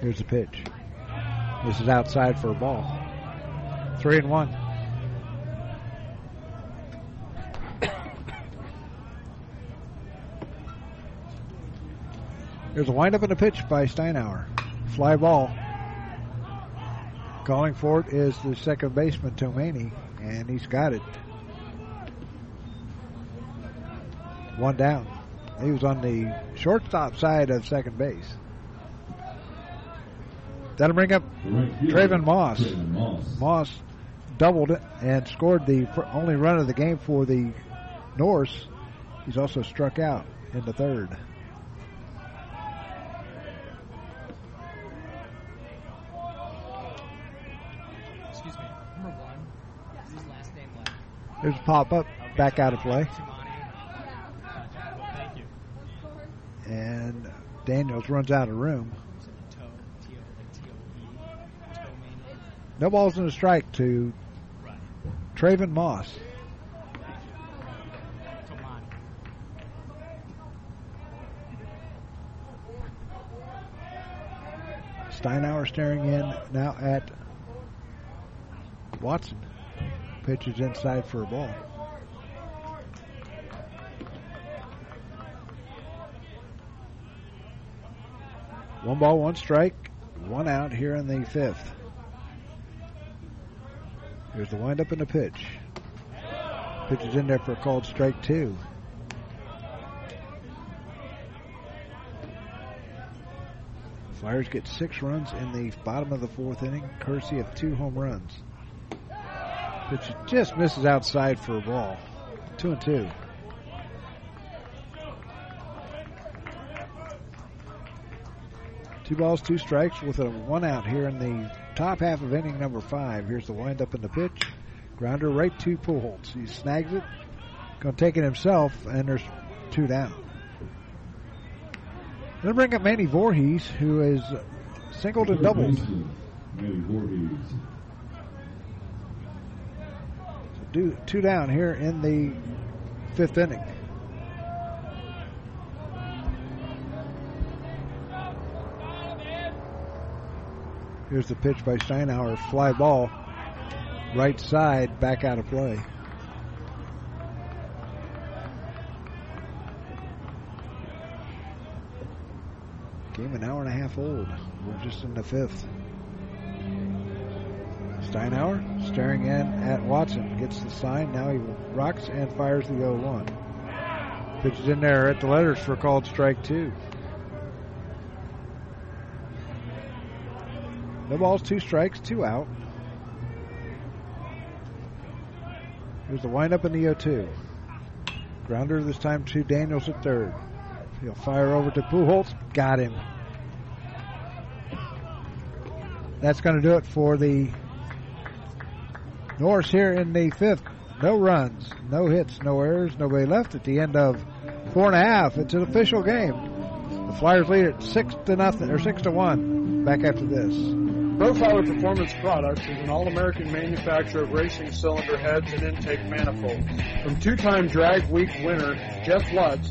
Here's the pitch. This is outside for a ball. Three and one. There's a windup and a pitch by Steinauer. Fly ball. Calling for it is the second baseman, Tomani, and he's got it. One down. He was on the shortstop side of second base. That'll bring up Traven Moss. Moss doubled it and scored the only run of the game for the Norse. He's also struck out in the third. Excuse me. Number one. Is his last name left? There's a pop up, back out of play. Thank you. And Daniels runs out of room. No balls in a strike to Traven Moss. Steinauer staring in now at Watson. Pitches inside for a ball. One ball, one strike, one out here in the fifth. Here's the windup and the pitch. Pitch is in there for a called strike two. Flyers get six runs in the bottom of the fourth inning, courtesy of two home runs. Pitch just misses outside for a ball. Two and two. Two balls, two strikes with a one out here in the top half of inning number five. Here's the windup in the pitch. Grounder right to Pujols. He snags it. Going to take it himself, and there's two down. They'll bring up Manny Voorhees, who is singled and doubled. Manny Voorhees. Do, two down here in the fifth inning. Here's the pitch by Steinauer. Fly ball. Right side, back out of play. Game an hour and a half old. We're just in the fifth. Steinauer staring in at Watson. Gets the sign. Now he rocks and fires the 0 1. Pitches in there at the letters for called strike two. No balls, two strikes, two out. Here's the windup in the 0 2. Grounder this time to Daniels at third. He'll fire over to Pujols. Got him. That's going to do it for the Norse here in the fifth. No runs, no hits, no errors, nobody left at the end of four and a half. It's an official game. The Flyers lead it six to nothing or six to one. Back after this. Profiler Performance Products is an all-American manufacturer of racing cylinder heads and intake manifolds. From two-time drag week winner Jeff Lutz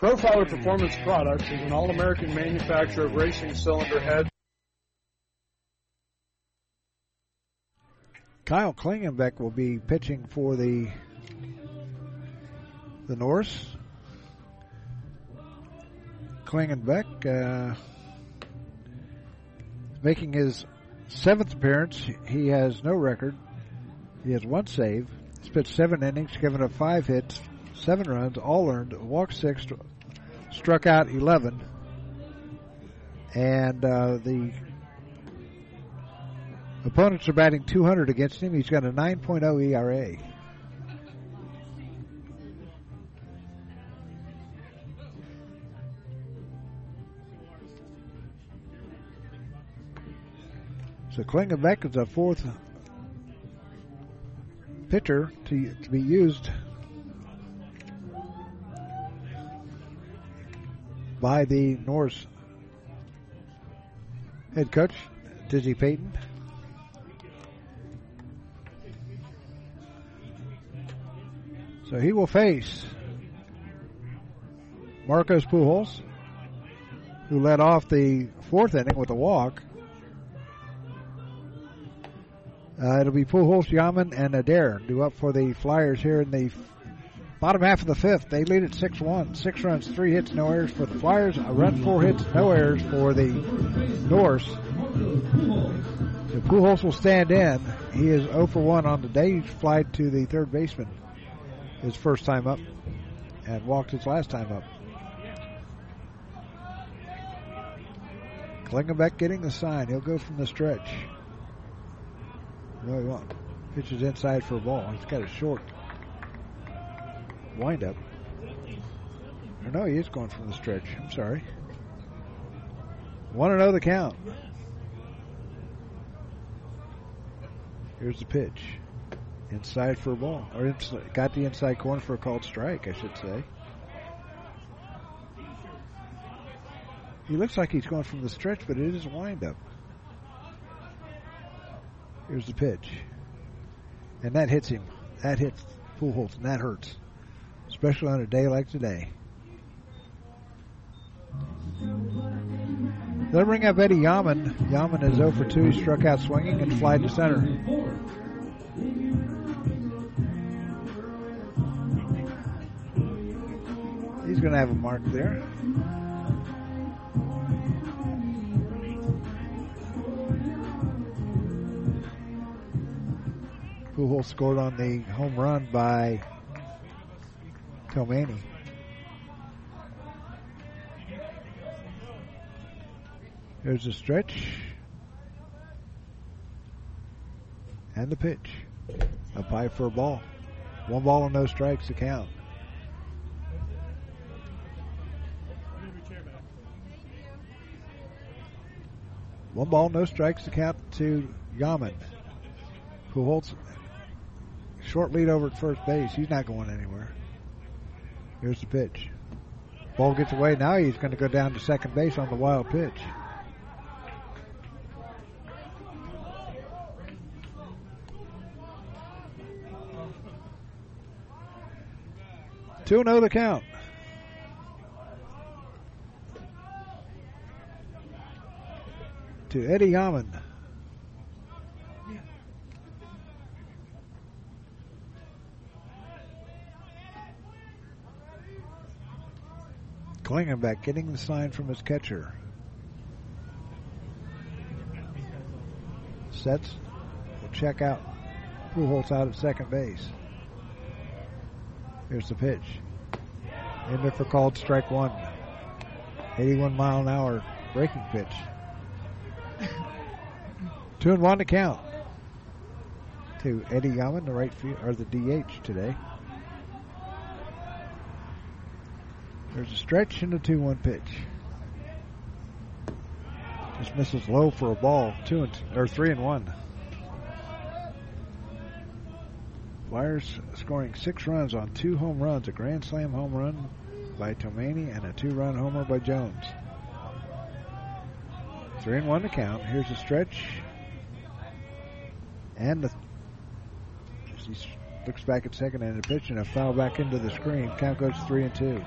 Profiler Performance Products is an all-American manufacturer of racing cylinder heads. Kyle Klingenbeck will be pitching for the the Norse. Klingenbeck uh, making his seventh appearance. He has no record. He has one save. He's pitched seven innings, given up five hits, seven runs, all earned, walked six, struck out 11. And uh, the opponents are batting 200 against him. He's got a 9.0 ERA. So Klingenbeck is the fourth pitcher to, to be used by the Norse head coach, Dizzy Peyton. So he will face Marcos Pujols, who led off the fourth inning with a walk. Uh, it'll be Pujols, Yaman, and Adair due up for the Flyers here in the bottom half of the fifth. They lead at 6-1. Six runs, three hits, no errors for the Flyers. A run, four hits, no errors for the Norse. So Pujols will stand in. He is 0 for 1 on the day. He's flied to the third baseman his first time up and walked his last time up. Klingenbeck getting the sign. He'll go from the stretch. No, he won't. Pitches inside for a ball. He's got a short windup. No, he is going from the stretch. I'm sorry. Want to know the count. Here's the pitch. Inside for a ball. Or got the inside corner for a called strike, I should say. He looks like he's going from the stretch, but it is a windup. Here's the pitch. And that hits him. That hits Pujols, and that hurts. Especially on a day like today. They'll bring up Eddie Yaman. Yaman is 0 for 2. He struck out swinging and fly to center. He's going to have a mark there. Pujols scored on the home run by Tomani. Here's the stretch. And the pitch. A high for a ball. One ball and no strikes to count. One ball, no strikes to count to Yaman, who holds short lead over at first base. He's not going anywhere. Here's the pitch. Ball gets away. Now he's going to go down to second base on the wild pitch. Two zero the count. To Eddie Yaman. Klingenbeck getting the sign from his catcher. Sets. Will check out. Pujols out at second base. Here's the pitch. In there for called strike one. 81 mile an hour breaking pitch. Two and one to count. To Eddie Yaman, the right field or the DH today. There's a stretch and a 2 1 pitch. Just misses low for a ball. Two and or three and one. Flyers scoring six runs on two home runs, a grand slam home run by Tomani and a two run homer by Jones. Three and one to count. Here's a stretch. And the he looks back at second and a pitch and a foul back into the screen. Count goes three and two.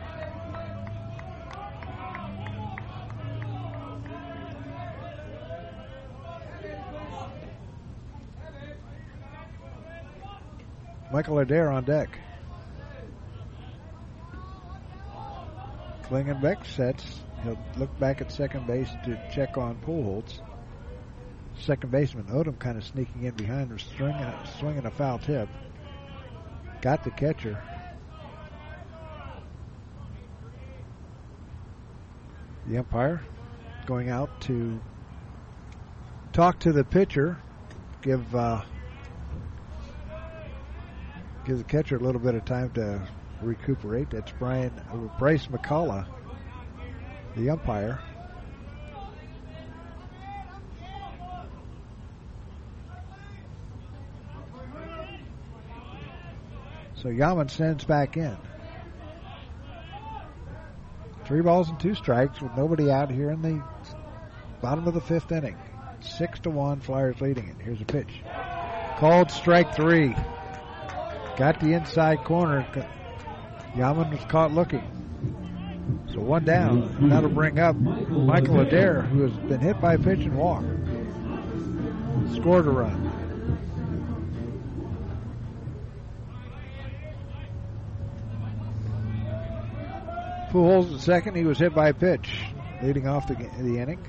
Michael Adair on deck. Klingenbeck sets. He'll look back at second base to check on Pujols. Second baseman Odom kind of sneaking in behind her, swinging, swinging a foul tip. Got the catcher. The umpire going out to talk to the pitcher, give uh, give the catcher a little bit of time to recuperate. That's Brian Bryce McCullough, the umpire. So Yaman sends back in. Three balls and two strikes with nobody out here in the bottom of the fifth inning. Six to one, Flyers leading it. Here's a pitch. Called strike three. Got the inside corner. Yaman was caught looking. So one down. That'll bring up Michael Adair, who has been hit by a pitch and walk. Scored a run. Pujols at second. He was hit by a pitch, leading off the, the inning.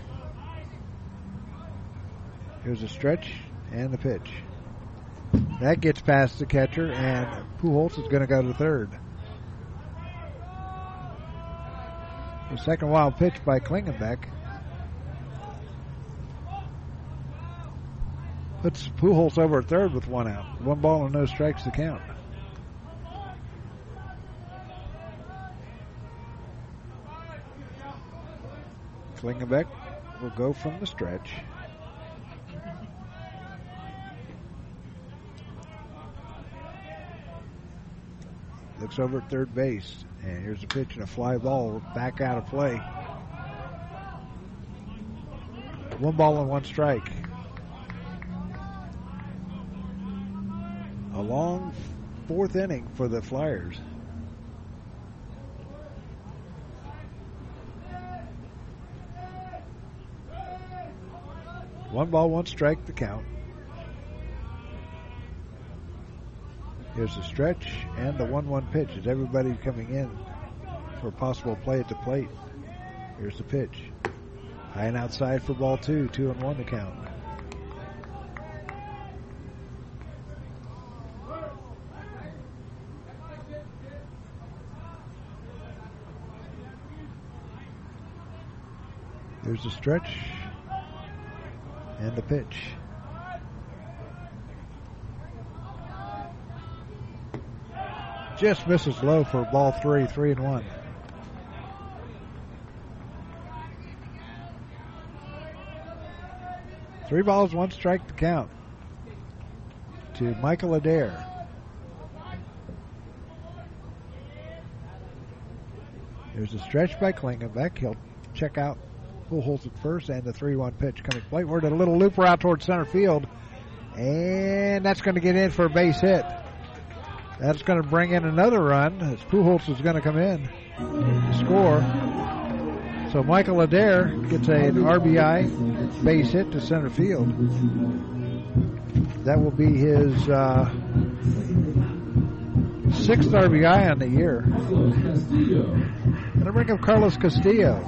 Here's a stretch and the pitch. That gets past the catcher, and Pujols is going to go to third. The second wild pitch by Klingenbeck. Puts Pujols over third with one out. One ball and no strikes to count. Klingenbeck will go from the stretch. Looks over at third base. And here's a pitch and a fly ball back out of play. One ball and one strike. A long fourth inning for the Flyers. One ball, one strike, the count. Here's the stretch and the 1 1 pitch. Is everybody coming in for possible play at the plate? Here's the pitch. High and outside for ball two, two and one to count. There's the stretch And the pitch. Just misses low for ball three, three and one. Three balls, one strike to count to Michael Adair. There's a stretch by Klingenbeck. He'll check out Pujols at first, and the 3 1 pitch coming plateward. A little looper out towards center field. And that's going to get in for a base hit. That's going to bring in another run as Pujols is going to come in to score. So Michael Adair gets an RBI base hit to center field. That will be his uh, sixth RBI on the year. Going to bring up Carlos Castillo.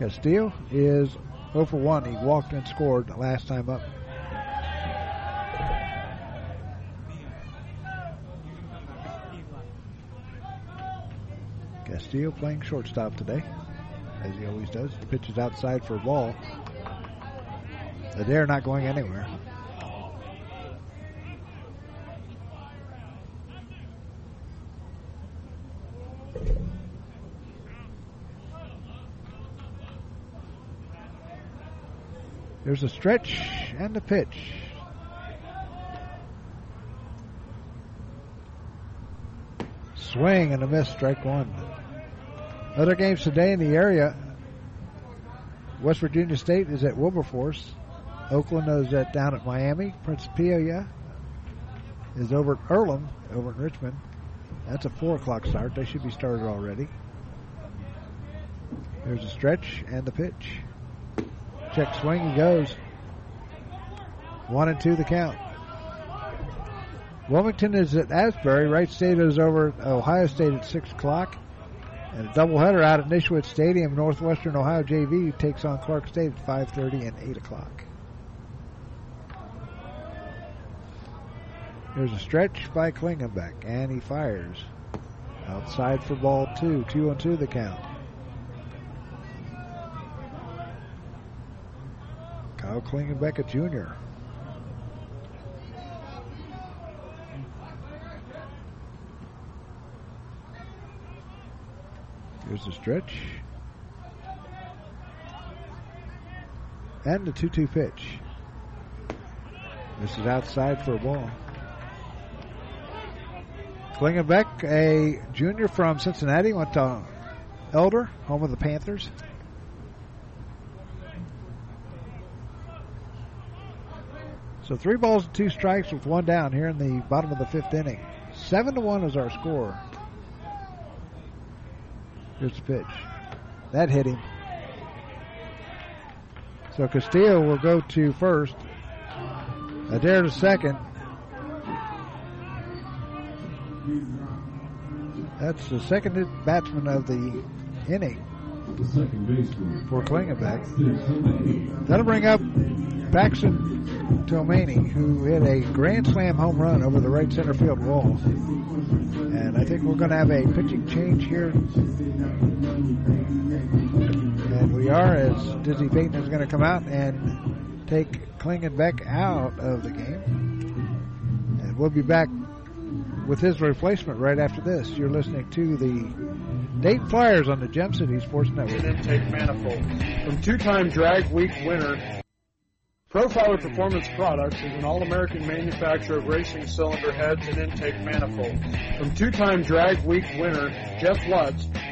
Castillo is 0 for 1. He walked and scored last time up. Castillo playing shortstop today, as he always does. The pitch is outside for a ball. They're not going anywhere. There's a stretch and a pitch. Swing and a miss, strike one. Other games today in the area. West Virginia State is at Wilberforce. Oakland is at down at Miami. Principia is over at Earlham, over in Richmond. That's a four o'clock start. They should be started already. There's a stretch and the pitch. Check swing, he goes. One and two the count. Wilmington is at Asbury. Wright State is over Ohio State at 6 o'clock. And a doubleheader out at Nischwitz Stadium. Northwestern Ohio JV takes on Clark State at 5.30 and 8 o'clock. There's a stretch by Klingenbeck, and he fires. Outside for ball two. Two on two the count. A junior. Here's the stretch. And the 2 2 pitch. This is outside for a ball. Klingenbeck, a junior from Cincinnati, went to Elder, home of the Panthers. So three balls and two strikes with one down here in the bottom of the fifth inning. Seven to one is our score. Here's the pitch. That hit him. So Castillo will go to first. Adair to second. That's the second batsman of the inning for Klingenbeck. That'll bring up Paxton Tomani, who hit a grand slam home run over the right center field wall. And I think we're going to have a pitching change here. And we are, as Dizzy Peyton is going to come out and take Klingenbeck out of the game. And we'll be back with his replacement right after this. You're listening to the Dayton Flyers on the Gem City Sports Network. Intake manifold from two-time Drag Week winner. Profiler Performance Products is an all-American manufacturer of racing cylinder heads and intake manifolds. From two-time Drag Week winner Jeff Lutz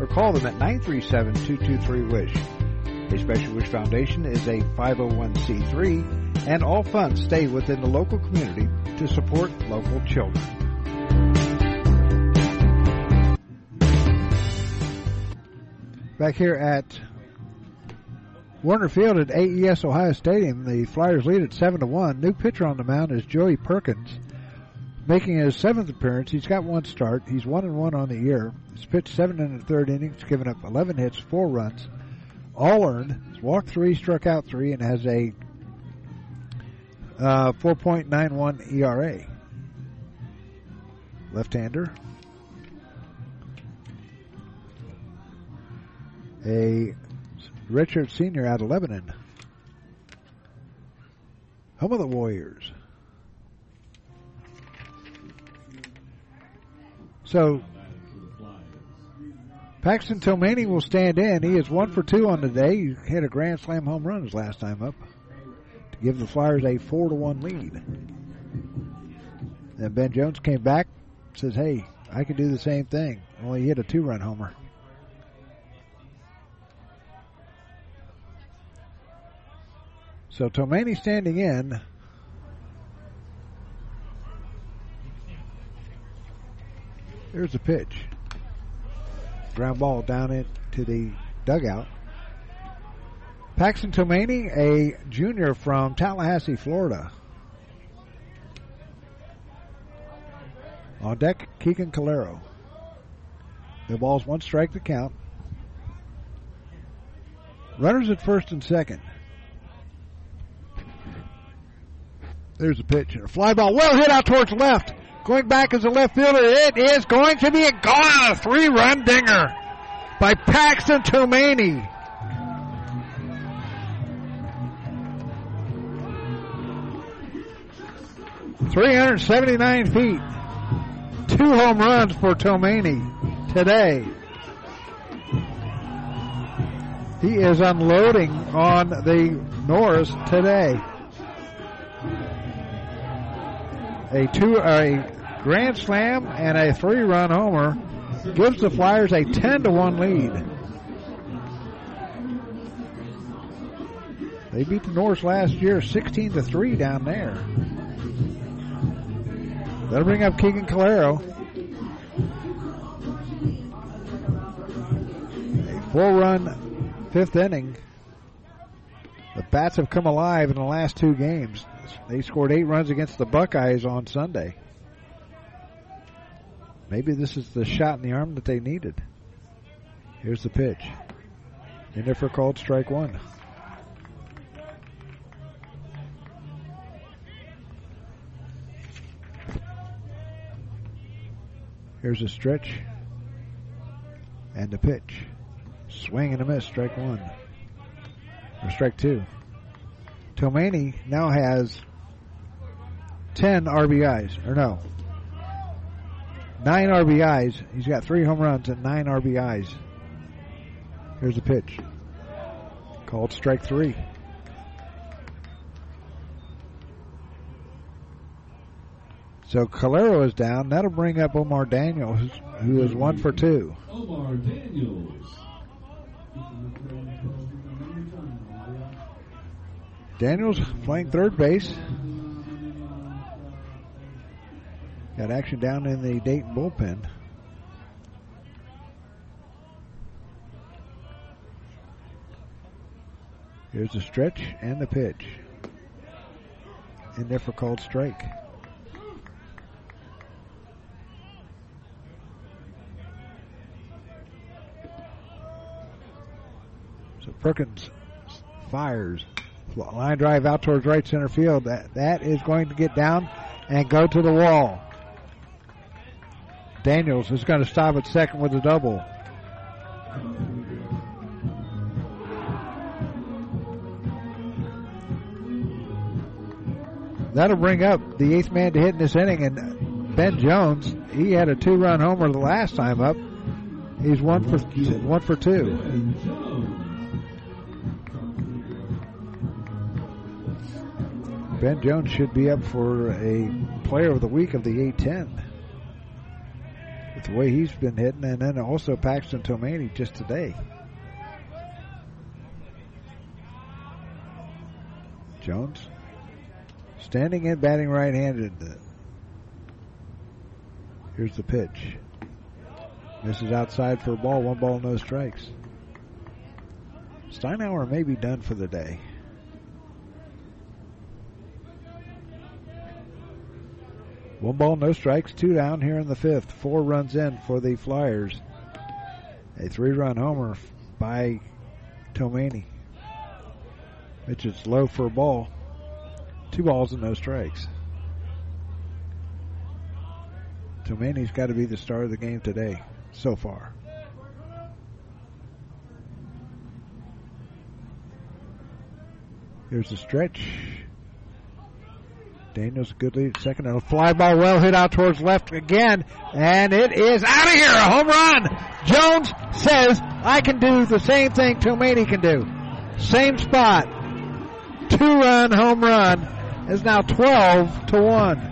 or call them at 937-223-WISH. A Special Wish Foundation is a 501c3 and all funds stay within the local community to support local children. Back here at Woerner Field at AES Ohio Stadium, the Flyers lead at 7 to 1. New pitcher on the mound is Joey Perkins, making his seventh appearance. He's got one start. He's 1 and 1 on the year. He's pitched seven and a third innings, given up 11 hits, four runs, all earned. He's walked three, struck out three, and has a uh, 4.91 ERA. Left-hander. A Richard Sr. out of Lebanon. Home of the Warriors. So Paxton Tomani will stand in. He is one for two on the day. He hit a grand slam home run his last time up to give the Flyers a four to one lead. Then Ben Jones came back, says, "Hey, I can do the same thing." Only he hit a two run homer. So Tomani standing in. There's the pitch. Ground ball down into the dugout. Paxton Tomani, a junior from Tallahassee, Florida. On deck, Keegan Calero. The ball's one strike to count. Runners at first and second. There's a pitch. A fly ball well hit out towards left. Going back as a left fielder. It is going to be a gone. Three run dinger by Paxton Tomani. Three hundred seventy nine feet. Two home runs for Tomani today. He is unloading on the Norse today. A two a grand slam and a three run homer gives the Flyers a 10 to 1 lead. They beat the Norse last year 16 to 3 down there. That'll bring up Keegan Calero. A four run fifth inning. The Bats have come alive in the last two games. They scored eight runs against the Buckeyes on Sunday. Maybe this is the shot in the arm that they needed. Here's the pitch. In there for called strike one. Here's a stretch and a pitch. Swing and a miss, strike one. Or strike two. Tomani now has 10 RBIs, or no, 9 RBIs. He's got 3 home runs and 9 RBIs. Here's the pitch. Called strike 3. So Calero is down. That'll bring up Omar Daniels, who is 1 for 2. Omar Daniels. Daniels playing third base. Got action down in the Dayton bullpen. Here's the stretch and the pitch. In there for called strike. So Perkins fires. Line drive out towards right center field. That that is going to get down and go to the wall. Daniels is going to stop at second with a double. That'll bring up the eighth man to hit in this inning, and Ben Jones. He had a two-run homer the last time up. He's one for one for two. Ben Jones should be up for a Player of the Week of the A10 with the way he's been hitting, and then also Paxton Tomani just today. Jones standing in batting right-handed. Here's the pitch. This is outside for a ball. One ball, no strikes. Steinauer may be done for the day. One ball, no strikes, two down here in the fifth. Four runs in for the Flyers. A three run homer by Tomani. Which is low for a ball. Two balls and no strikes. Tomani's got to be the star of the game today, so far. Here's the stretch. Daniels a good lead second. And a fly ball well hit out towards left again. And it is out of here. A home run. Jones says, I can do the same thing Tomani can do. Same spot. Two run home run is now 12 to 1.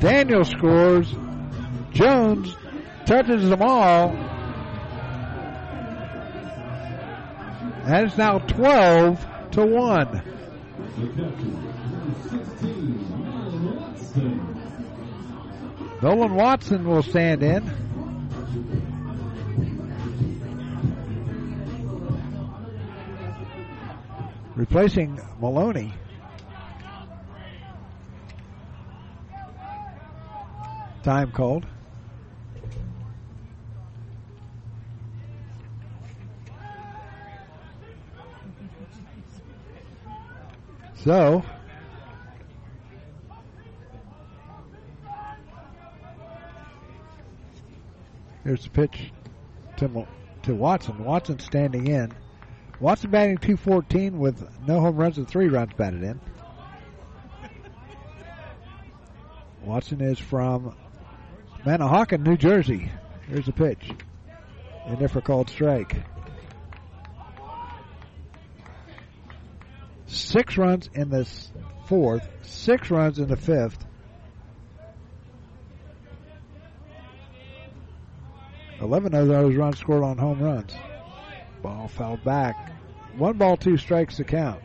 Daniel scores. Jones touches them all. And it's now 12 to 1. Nolan Watson will stand in. Replacing Maloney. Time called. So, here's the pitch to, to Watson. Watson standing in. Watson batting 214 with no home runs and three runs batted in. Watson is from Manahawkin, New Jersey. Here's the pitch. If called strike. Six runs in the fourth, six runs in the fifth. Eleven of those runs scored on home runs. Ball fouled back. One ball, two strikes to count.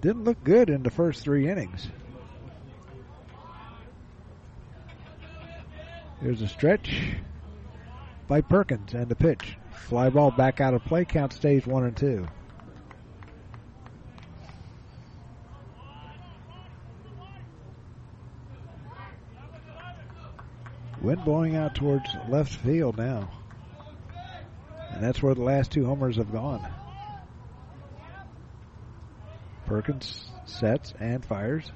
Didn't look good in the first three innings. Here's a stretch by Perkins and the pitch. Fly ball back out of play. Count stays one and two. Wind blowing out towards left field now. And that's where the last two homers have gone. Perkins sets and fires.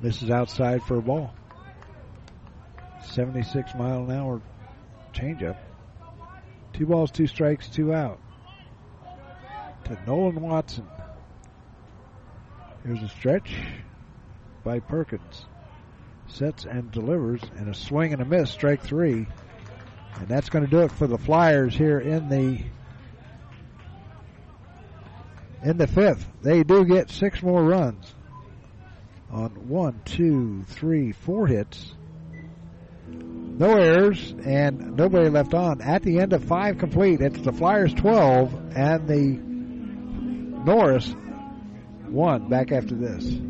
Misses outside for a ball. 76 mile an hour changeup. Two balls, two strikes, two out. To Nolan Watson. Here's a stretch by Perkins. Sets and delivers, and a swing and a miss, strike three. And that's going to do it for the Flyers here in the in the fifth. They do get six more runs on one, two, three, four hits. No errors and nobody left on. At the end of five complete, it's the Flyers 12 and the Norse 1 back after this.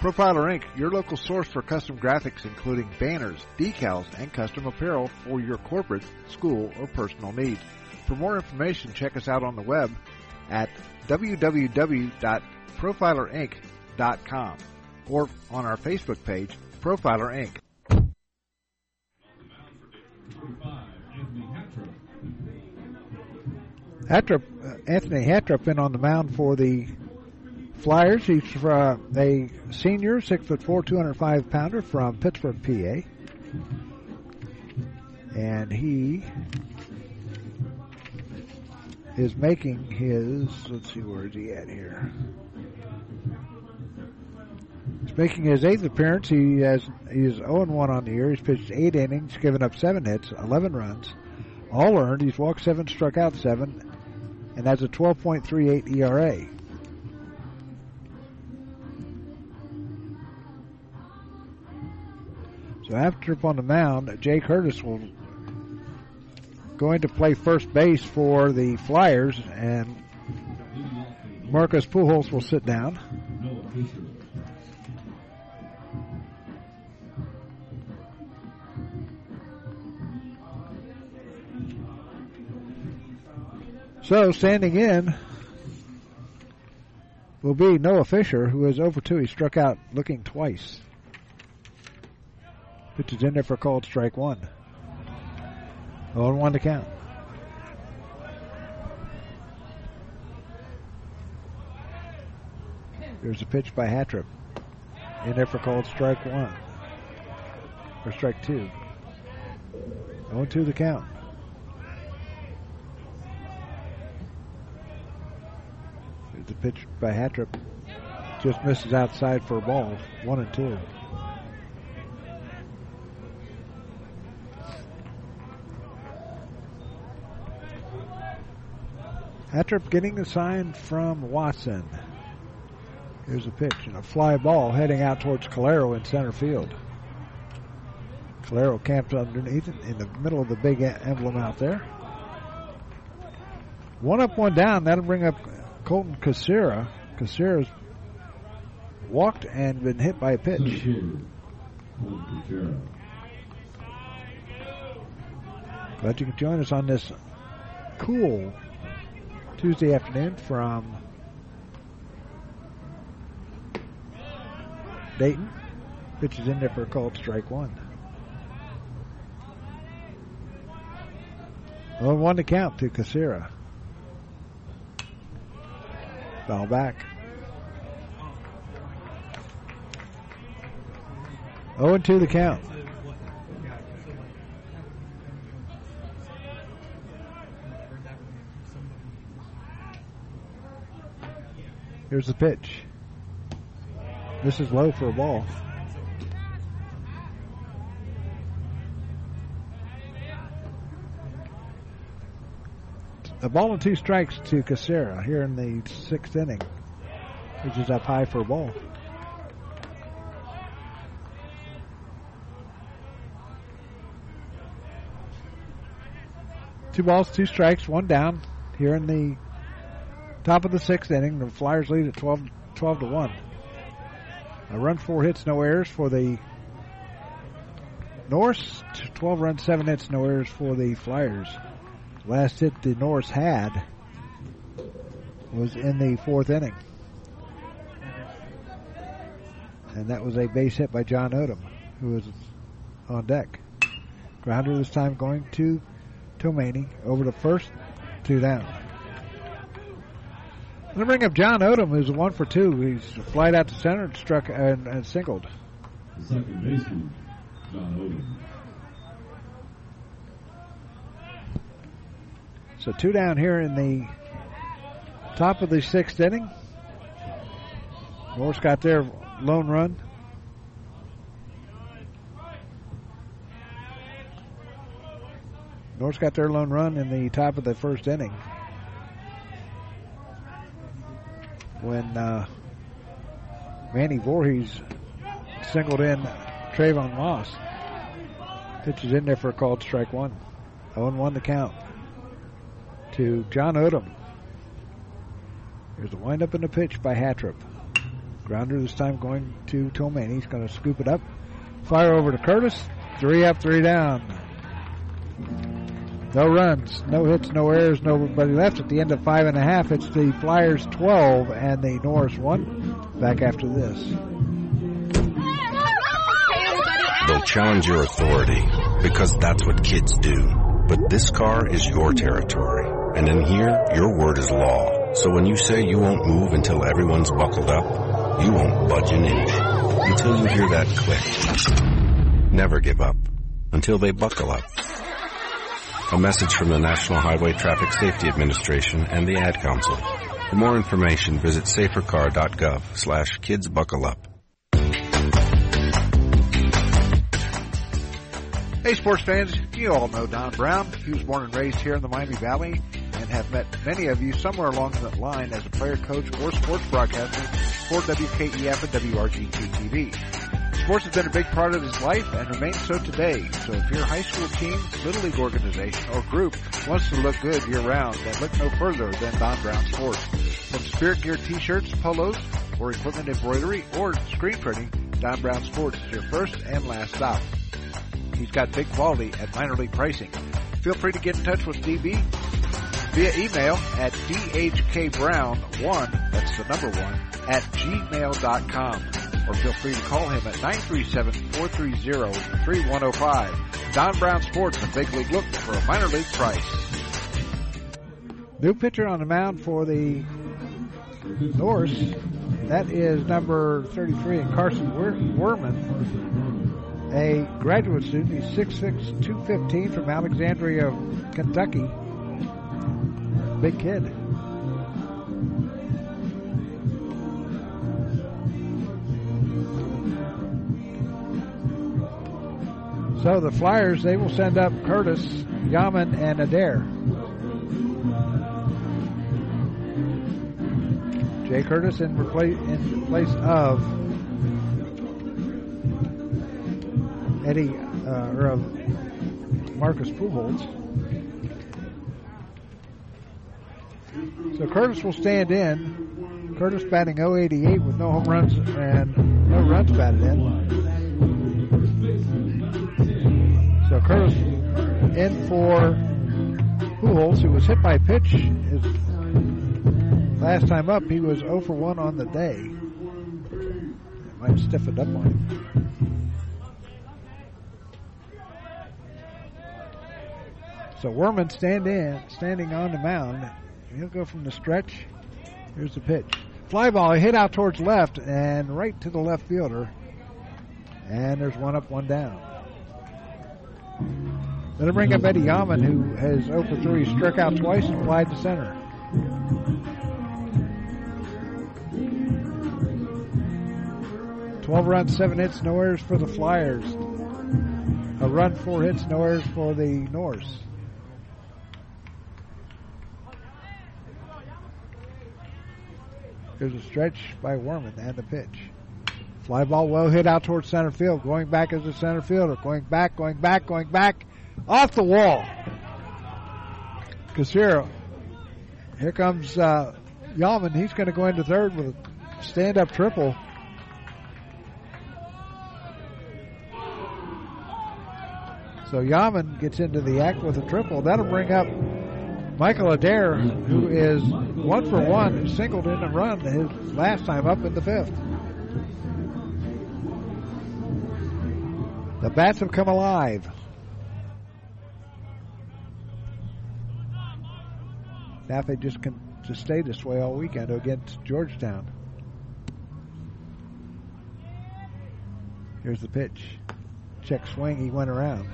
Profiler Inc., your local source for custom graphics including banners, decals, and custom apparel for your corporate, school, or personal needs. For more information, check us out on the web at www.profilerinc.com or on our Facebook page, Profiler Inc. Hattrup, uh, Anthony Hattrup been on the mound for the Flyers. He's a senior, six foot four, 205 pounder from Pittsburgh, PA. And he is making his, let's see, where is he at here? He's making his eighth appearance. He has he's 0 1 on the year. He's pitched eight innings, given up seven hits, 11 runs, all earned. He's walked seven, struck out seven, and has a 12.38 ERA. So after up on the mound, Jay Curtis will going to play first base for the Flyers, and Marcus Pujols will sit down. So standing in will be Noah Fisher, who is oh over two. He struck out looking twice. Pitch is in there for called strike one. 0 1 to count. There's a pitch by Hattrup. In there for called strike one. Or strike two. 0 2 the count. There's a pitch by Hattrup. Just misses outside for a ball. One and two. Hattrup getting the sign from Watson. Here's a pitch and a fly ball heading out towards Calero in center field. Calero camped underneath it in the middle of the big emblem out there. One up, one down. That'll bring up Colton Kucera. Kucera's walked and been hit by a pitch. Glad you can join us on this cool Tuesday afternoon from Dayton. Pitch is in there for a called strike one. One to count to Kucera. Foul back. 0 2 the count. Here's the pitch. This is low for a ball. A ball and two strikes to Kucera here in the sixth inning, which is up high for a ball. Two balls, two strikes, one down here in the top of the sixth inning. The Flyers lead at 12, 12 to 1. A run, four hits, no errors for the Norse. 12 runs, seven hits, no errors for the Flyers. Last hit the Norse had was in the fourth inning. And that was a base hit by John Odom, who was on deck. Grounder this time going to Tomani over the first, two down. I'm going to bring up John Odom, who's one for two. He's flied out to center and struck and, and singled. The second baseman, John Odom. So two down here in the top of the sixth inning. Norse got their lone run. Norse got their lone run in the top of the first inning. When uh, Manny Voorhees singled in Trayvon Moss. Pitches in there for a called strike one. 0 1 the count to John Odom. Here's the windup and the pitch by Hattrup. Grounder this time going to Tomani. He's going to scoop it up. Fire over to Curtis. Three up, three down. No runs, no hits, no errors, nobody left. At the end of five and a half, it's the Flyers 12 and the Norse 1. Back after this. They'll challenge your authority because that's what kids do. But this car is your territory. And in here, your word is law. So when you say you won't move until everyone's buckled up, you won't budge an inch until you hear that click. Never give up until they buckle up. A message from the National Highway Traffic Safety Administration and the Ad Council. For more information, visit safercar.gov slash kidsbuckleup. Hey, sports fans, you all know Don Brown. He was born and raised here in the Miami Valley and have met many of you somewhere along that line as a player, coach, or sports broadcaster for WKEF and WRGT TV. Sports has been a big part of his life and remains so today. So if your high school team, little league organization, or group wants to look good year round, then look no further than Don Brown Sports. From Spirit Gear t-shirts, polos, or equipment embroidery, or screen printing, Don Brown Sports is your first and last stop. He's got big quality at minor league pricing. Feel free to get in touch with DB via email at dhkbrown1, that's the number one, at gmail.com. Or feel free to call him at 937-430-3105. Don Brown Sports, a big league look for a minor league price. New pitcher on the mound for the Norse. That is number 33, Carson Werman, a graduate student. He's 6'6", 215 from Alexandria, Kentucky. Big kid. So the Flyers, they will send up Curtis, Yaman, and Adair. Jay Curtis in, replace, in place of Eddie uh, or of Marcus Pujols. So Curtis will stand in. Curtis batting 088 with no home runs and no runs batted in. So Curtis in for Pujols, who was hit by pitch. His last time up, he was 0 for 1 on the day. It might have stiffened up on him. So Werman stand in, standing on the mound. He'll go from the stretch. Here's the pitch. Fly ball hit out towards left and right to the left fielder. And there's one up, one down. That'll bring up Eddie Yaman, who has 0 for 3, struck out twice and flied to center. Twelve runs, seven hits, no errors for the Flyers. A run, four hits, no errors for the Norse. Here's a stretch by Werman and the pitch. Fly ball well hit out towards center field. Going back as a center fielder. Going back, going back, going back. Off the wall. Casero. Here comes uh, Yaman. He's going to go into third with a stand up triple. So Yaman gets into the act with a triple. That'll bring up Michael Adair, who is one for one, singled in a run his last time up in the fifth. The bats have come alive. Now they just can stay this way all weekend against Georgetown. Here's the pitch. Check swing, he went around.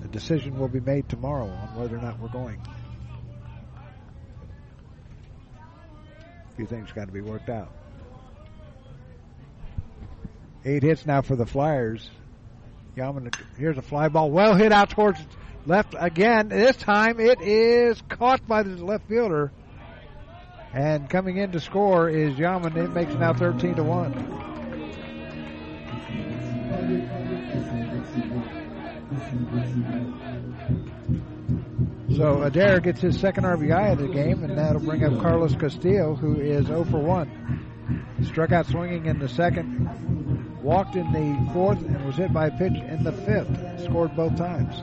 The decision will be made tomorrow on whether or not we're going. A few things got to be worked out. Eight hits now for the Flyers. Yaman, here's a fly ball. Well hit out towards left again. This time it is caught by the left fielder. And coming in to score is Yaman. It makes now 13 to 1. So Adair gets his second RBI of the game, and that'll bring up Carlos Castillo, who is 0 for 1. Struck out swinging in the second, walked in the fourth, and was hit by a pitch in the fifth. Scored both times.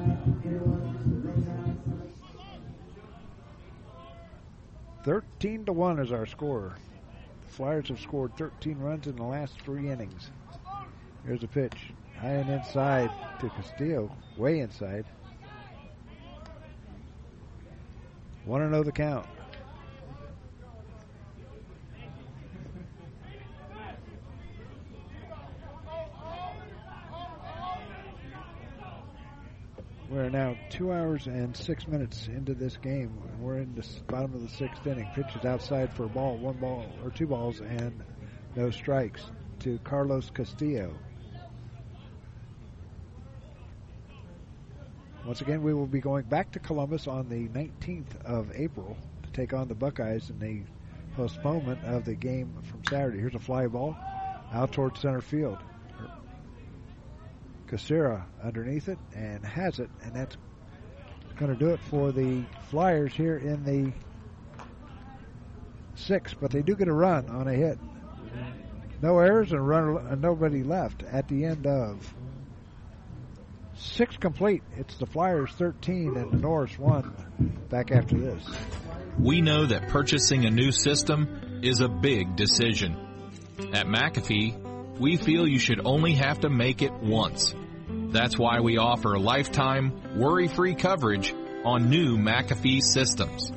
Thirteen to one is our score. The Flyers have scored 13 runs in the last three innings. Here's a pitch, high and inside to Castillo, way inside. Want to know the count? We're now two hours and six minutes into this game, we're in the bottom of the sixth inning. Pitches outside for a ball, one ball or two balls, and no strikes to Carlos Castillo. Once again, we will be going back to Columbus on the 19th of April to take on the Buckeyes in the postponement of the game from Saturday. Here's a fly ball out towards center field. Casera underneath it and has it, and that's going to do it for the Flyers here in the six. But they do get a run on a hit. No errors and run and nobody left at the end of six complete. It's the Flyers 13 and the Norse 1 back after this. We know that purchasing a new system is a big decision. At McAfee, we feel you should only have to make it once. That's why we offer lifetime, worry-free coverage on new McAfee systems.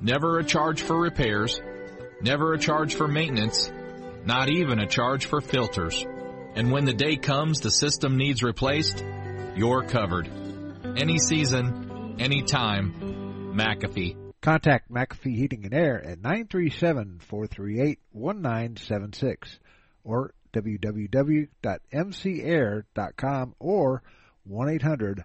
Never a charge for repairs, never a charge for maintenance, not even a charge for filters. And when the day comes the system needs replaced, you're covered. Any season, any time, McAfee. Contact McAfee Heating and Air at 937-438-1976 or www.mcair.com or 1-800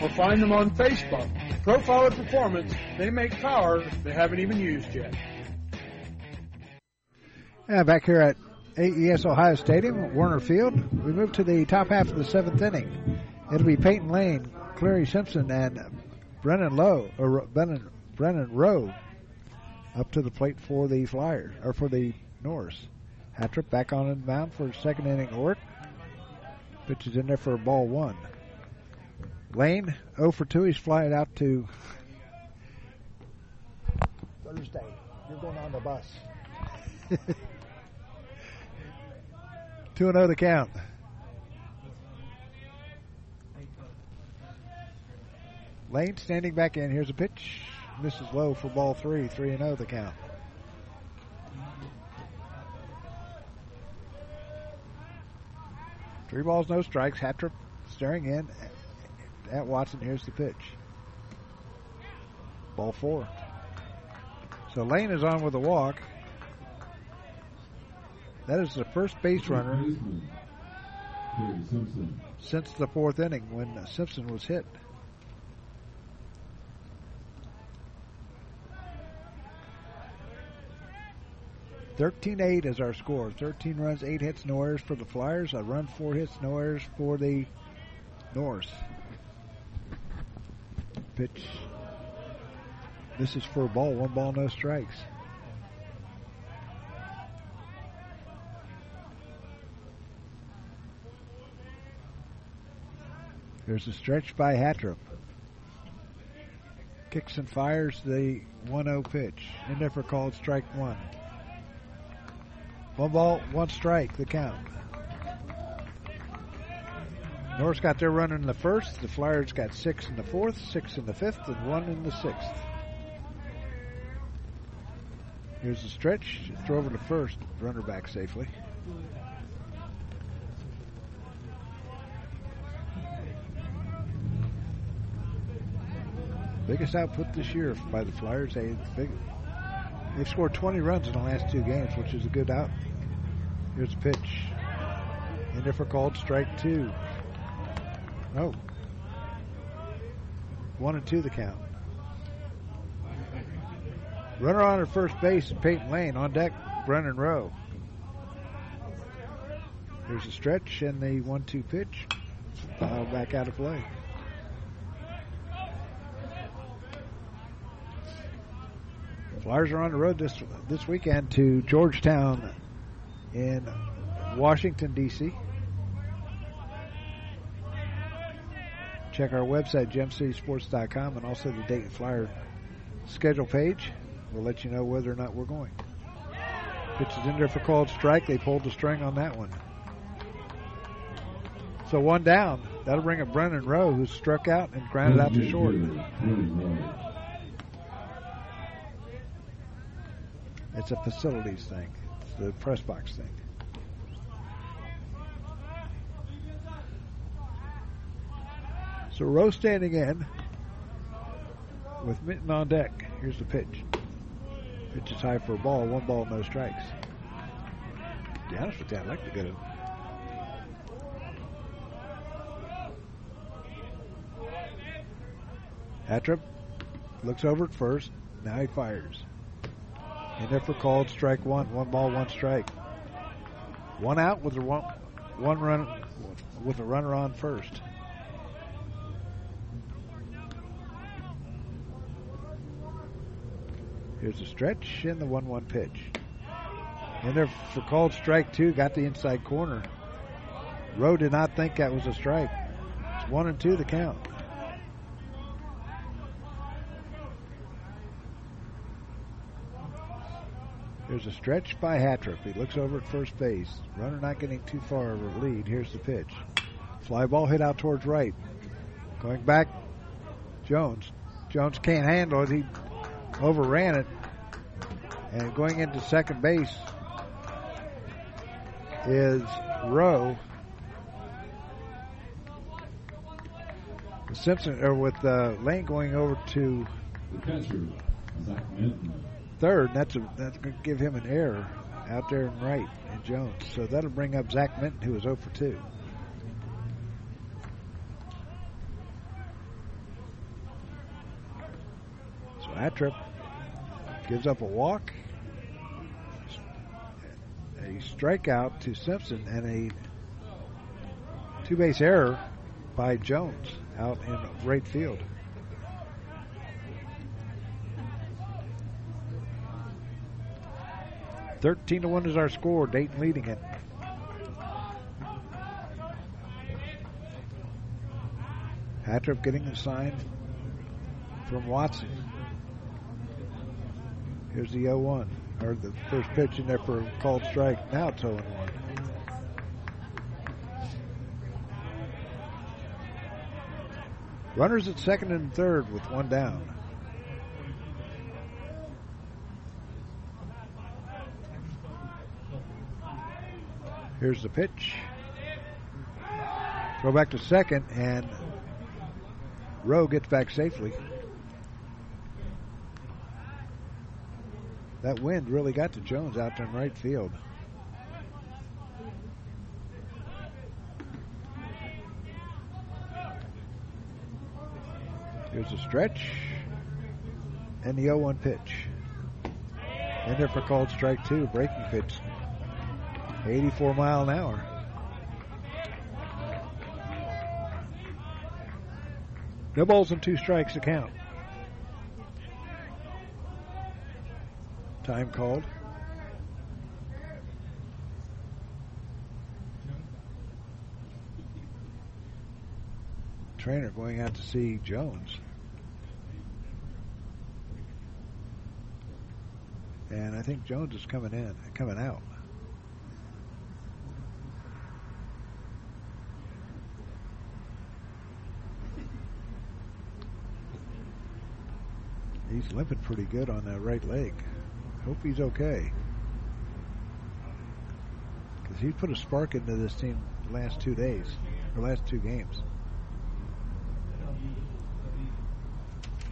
or find them on Facebook. Profiler Performance, they make power they haven't even used yet. Yeah, back here at AES Ohio Stadium Woerner Field, we move to the top half of the seventh inning. It'll be Peyton Lane, Clary Simpson, and Brennan Lowe or Brennan Brennan Rowe up to the plate for the Flyers or for the Norse. Hattrup back on the mound for second inning work. Pitches in there for ball one. Lane 0 for 2. He's flying out to Thursday. You're going on the bus. 2 0 to count. Lane standing back in. Here's a pitch. Misses low for ball three. 3 and 0 the count. Three balls, no strikes. Hattrup staring in at Watson. Here's the pitch. Ball four. So Lane is on with a walk. That is the first base runner since the fourth inning when Simpson was hit. Thirteen eight is our score. Thirteen runs, eight hits, no errors for the Flyers. A run, four hits, no errors for the Norse. Pitch. This is for a ball. One ball, no strikes. There's a stretch by Hattrup. Kicks and fires the 1 0 pitch. In there for called strike one. One ball, one strike, the count. Norse got their run in the first. The Flyers got six in the fourth, six in the fifth, and one in the sixth. Here's the stretch. Throw over to first. Runner back safely. Biggest output this year by the Flyers. They, they've scored 20 runs in the last two games, which is a good out Here's a pitch. And if called strike two. Oh. One and two the count. Runner on at first base is Peyton Lane. On deck, Brennan Rowe. There's a stretch and the one two pitch. Back out of play. Flyers are on the road this this weekend to Georgetown in Washington D.C. Check our website gemcitysports.com and also the Dayton Flyer schedule page. We'll let you know whether or not we're going. Pitch is in there for called strike. They pulled the string on that one. So one down. That'll bring up Brennan Rowe, who struck out and grounded out to short. It's a facilities thing. It's the press box thing. So Rowe standing in with Minton on deck. Here's the pitch. Pitch is high for a ball. One ball, no strikes. To be honest with you, I'd like to get a Hattrup looks over at first. Now he fires. And therefore called strike one. One ball, one strike. One out with a one, one run with a runner on first. Here's a stretch and the 1 1 pitch. And there for called strike two, got the inside corner. Rowe did not think that was a strike. It's one and two the count. There's a stretch by Hattrup. He looks over at first base. Runner not getting too far of a lead. Here's the pitch. Fly ball hit out towards right. Going back, Jones. Jones can't handle it. He overran it. And going into second base is Rowe. Simpson, or with uh, Lane going over to third. That's a, that's going to give him an error out there in right in Jones. So that'll bring up Zach Minton, who was 0 for 2. So Hattrup gives up a walk, a strikeout to Simpson, and a two base error by Jones out in right field. Thirteen to one is our score. Dayton leading it. Hattrup getting the sign from Watson. Here's the 0-1, or the first pitch in there for a called strike. Now it's 0-1. Runners at second and third with one down. Here's the pitch. Throw back to second, and Rowe gets back safely. That wind really got to Jones out there in right field. Here's a stretch and the 0 1 pitch. In there for called strike two, breaking pitch. 84 mile an hour. No balls and two strikes to count. Time called. Trainer going out to see Jones. And I think Jones is coming in, coming out. He's limping pretty good on that right leg. Hope he's okay. Because he's put a spark into this team the last two days, or last two games.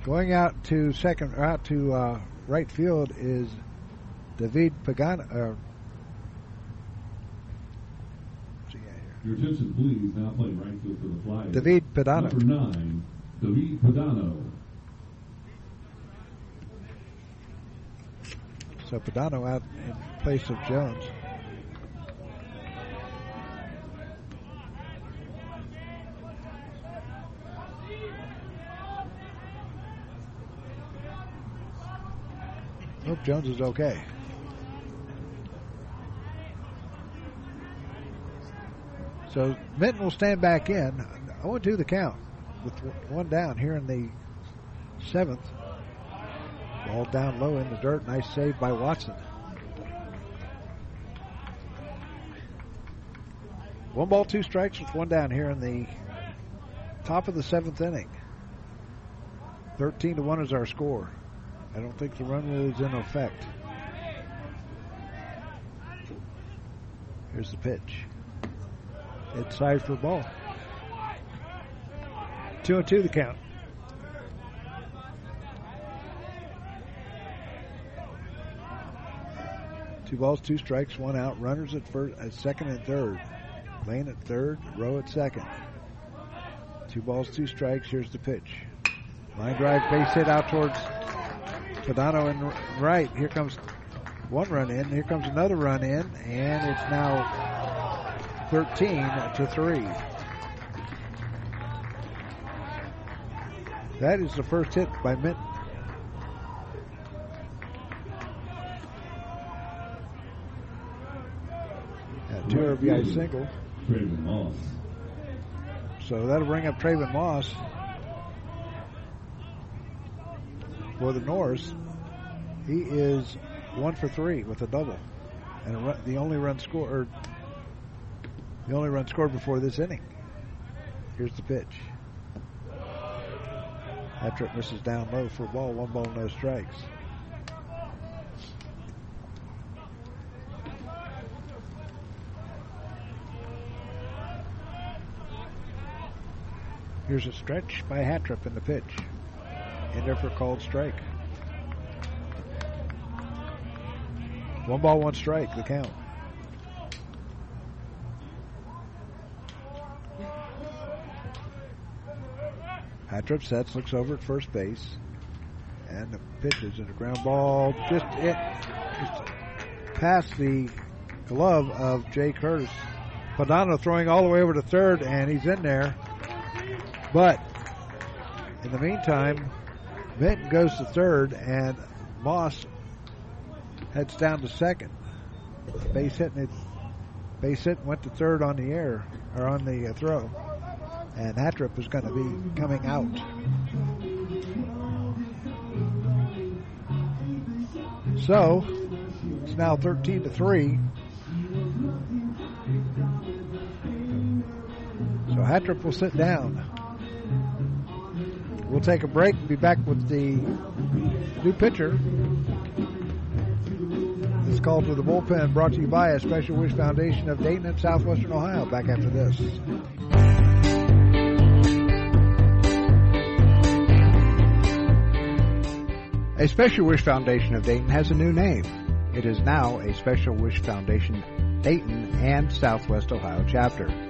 Going out to second, out to uh, right field is David Pagano. Uh, Your attention, please. Now playing right field for the Flyers. David Padano. Number nine, David Padano. So Padano out in place of Jones. Hope Jones is okay. So Minton will stand back in. 0 2 the count with one down here in the seventh. Ball down low in the dirt. Nice save by Watson. One ball, two strikes with one down here in the top of the seventh inning. 13 to 1 is our score. I don't think the run rule is in effect. Here's the pitch. It's inside for ball. Two and two the count. Two balls, two strikes, one out. Runners at first, at second and third. Lane at third, Rowe at second. Two balls, two strikes. Here's the pitch. Line drive, base hit out towards Padano and right. Here comes one run in. Here comes another run in, and it's now 13 to three. That is the first hit by Minton. RBI single. Trayvon Moss. So that'll bring up Trayvon Moss for the Norse. He is one for three with a double, and a run, the only run scored. The only run scored before this inning. Here's the pitch. Hattrup misses down low for a ball. One ball, no strikes. Here's a stretch by Hattrup in the pitch. In there for called strike. One ball, one strike, the count. Hattrup sets, looks over at first base, and the pitches and a ground ball just it just past the glove of Jay Curtis. Padano throwing all the way over to third, and he's in there. But in the meantime, Benton goes to third, and Moss heads down to second. Base hit, and it, base hit went to third on the air or on the uh, throw, and Hattrup is going to be coming out. So it's now 13 to three. So Hattrup will sit down. We'll take a break and be back with the new pitcher. This call to the bullpen brought to you by a Special Wish Foundation of Dayton and Southwestern Ohio. Back after this. A Special Wish Foundation of Dayton has a new name. It is now a Special Wish Foundation Dayton and Southwest Ohio chapter.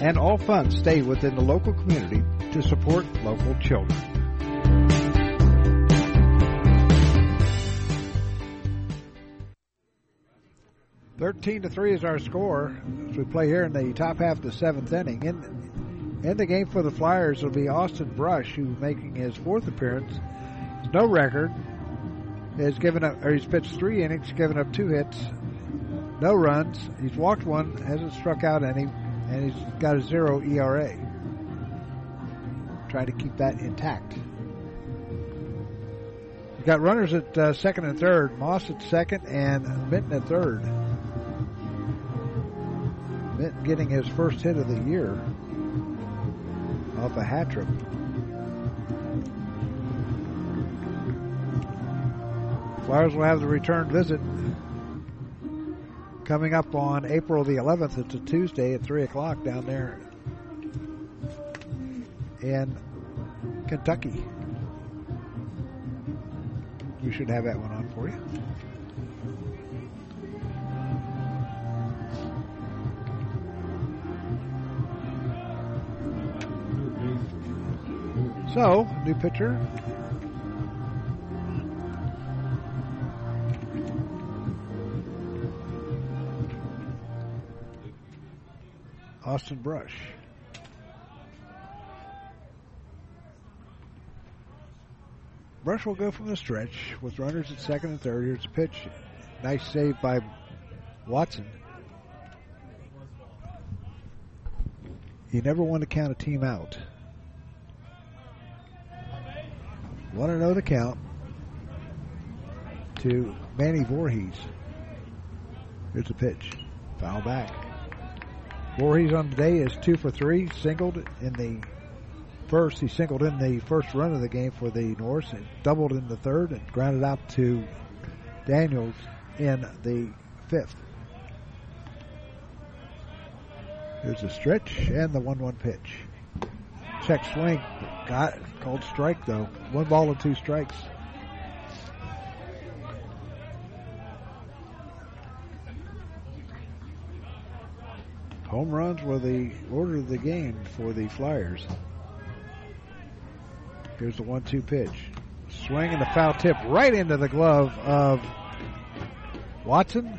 and all funds stay within the local community to support local children. Thirteen to three is our score as we play here in the top half of the seventh inning. In, in the game for the Flyers will be Austin Brush, who's making his fourth appearance. No record. Has given up, or he's pitched three innings, given up two hits, no runs. He's walked one, hasn't struck out any, and he's got a zero ERA. Try to keep that intact. Got runners at uh, second and third, Moss at second, and Minton at third. Minton getting his first hit of the year off a hat trick. Flyers will have the return visit coming up on April the 11th. It's a Tuesday at 3 o'clock down there in Kentucky. We should have that one on for you. So, new pitcher. Austin Brush. Brush will go from the stretch with runners at second and third. Here's a pitch. Nice save by Watson. You never want to count a team out. 1 0 the count to Manny Voorhees. Here's a pitch. Foul back. Voorhees on the day is two for three, singled in the first. He singled in the first run of the game for the Norse and doubled in the third and grounded out to Daniels in the fifth. Here's a stretch and the 1 1 pitch. Check swing. Got. Called strike though. One ball and two strikes. Home runs were the order of the game for the Flyers. Here's the one two pitch. Swing and the foul tip right into the glove of Watson.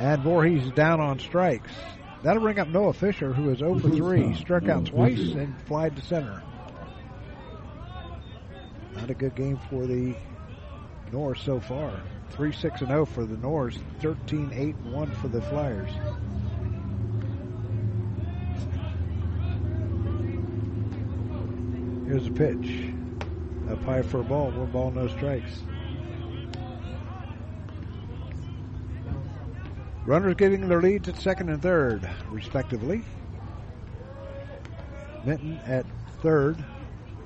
And Voorhees down on strikes. That'll bring up Noah Fisher, who is 0 for 3. Struck out twice and flied to center. Not a good game for the Norse so far. 3 6 and 0 for the Norse, 13 8 1 for the Flyers. Here's a pitch. Up high for a ball, one ball, no strikes. Runners getting their leads at second and third, respectively. Minton at third,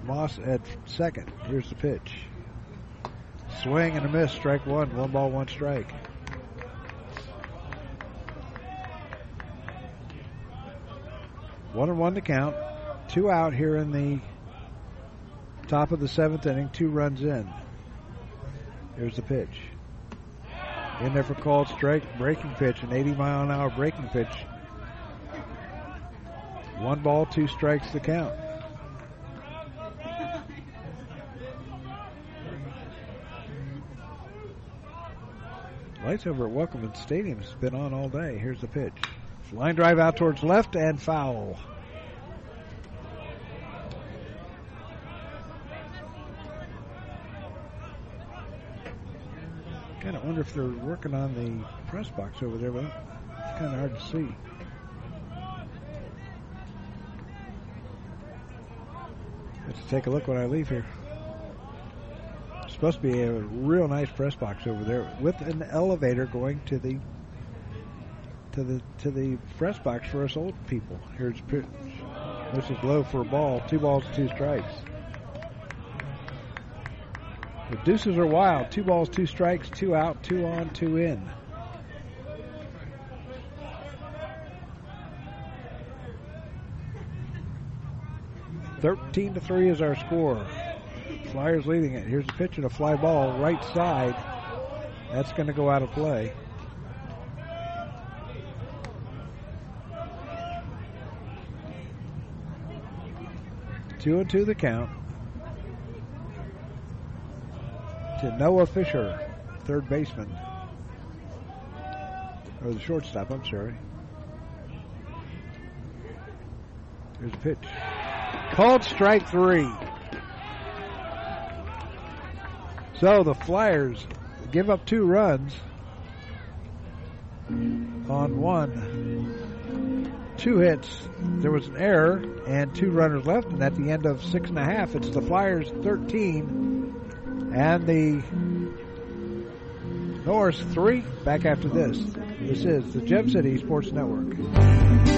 Moss at second. Here's the pitch. Swing and a miss, strike one, one ball, one strike. One and one to count. Two out here in the top of the seventh inning, two runs in. Here's the pitch. In there for called strike, breaking pitch, an 80 mile an hour breaking pitch. One ball, two strikes to count. Lights over at Welcome Stadium has been on all day. Here's the pitch. Line drive out towards left and foul. Kind of wonder if they're working on the press box over there, but it's kind of hard to see. Let's take a look when I leave here. Supposed to be a real nice press box over there with an elevator going to the to the to the press box for us old people. Here's. This is low for a ball. Two balls, two strikes. The deuces are wild. Two balls, two strikes, two out, two on, two in. Thirteen to three is our score. Flyers leading it. Here's a pitch and a fly ball right side. That's going to go out of play. Two and two the count. To Noah Fisher, third baseman. Or the shortstop, I'm sorry. Here's a pitch. Called strike three. So the Flyers give up two runs on one. Two hits. There was an error and two runners left, and at the end of six and a half, it's the Flyers 13 and the Norse 3. Back after this. This is the Gem City Sports Network.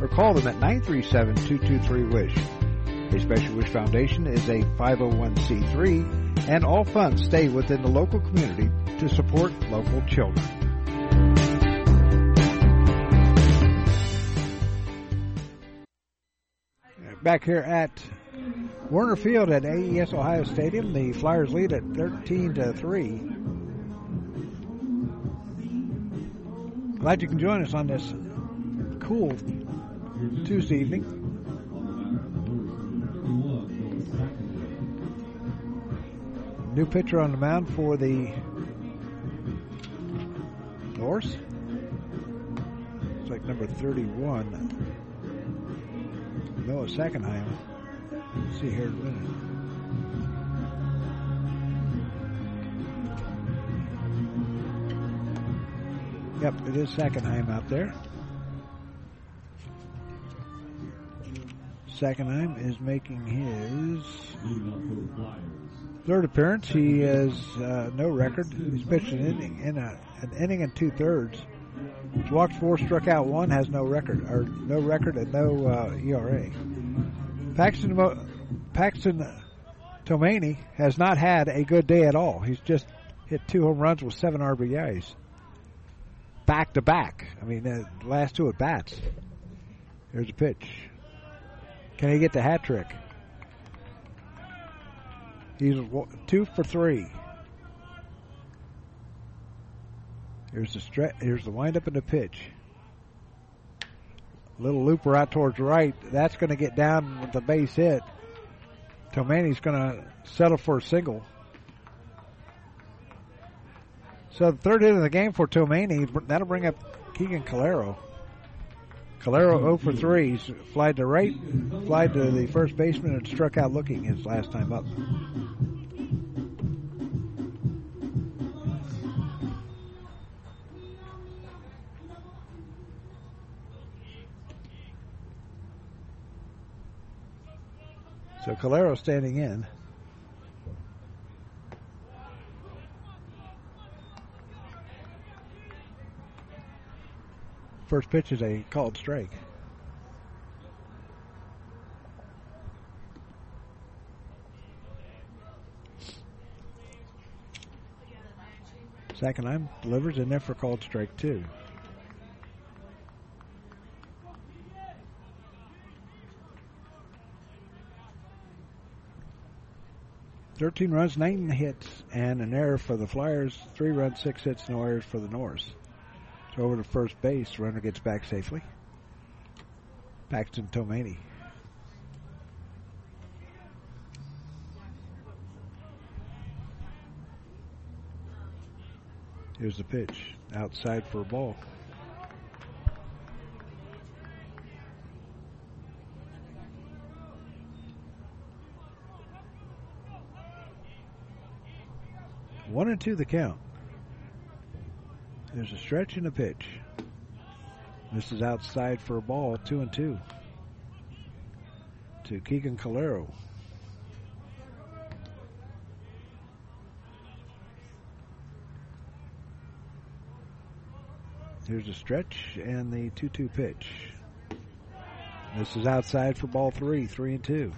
or call them at 937-223-WISH. A Special Wish Foundation is a 501c3, and all funds stay within the local community to support local children. Back here at Woerner Field at AES Ohio Stadium, the Flyers lead at 13 to 3. Glad you can join us on this cool Tuesday evening. New pitcher on the mound for the Norse. It's like number 31. Noah Seckenheim. Let's see here in a minute. Yep, it is Seckenheim out there. Seckenheim is making his third appearance. He has uh, no record. He's pitched an inning, in a, an inning and two thirds. He's walked four, struck out one, has no record, or no record and no uh, ERA. Paxton Mo- Paxton Tomani has not had a good day at all. He's just hit two home runs with seven RBIs, back to back. I mean, the last two at bats. Here's a pitch. Can he get the hat trick? He's two for three. Here's the stretch. Here's the windup and the pitch. Little looper out towards right. That's going to get down with the base hit. Tomani's going to settle for a single. So the third hit of the game for Tomani. That'll bring up Keegan Calero. Calero 0 for 3. He's flied to right, flied to the first baseman, and struck out looking his last time up. So Calero standing in. First pitch is a called strike. Second time delivers in there for called strike two. Thirteen runs, nine hits, and an error for the Flyers. Three runs, six hits, no errors for the Norse. Over to first base, runner gets back safely. Paxton Tomani. Here's the pitch. Outside for a ball. One and two the count. There's a stretch and a pitch. This is outside for a ball, two and two. To Keegan Calero. Here's a stretch and the 2 2 pitch. This is outside for ball three, three and two.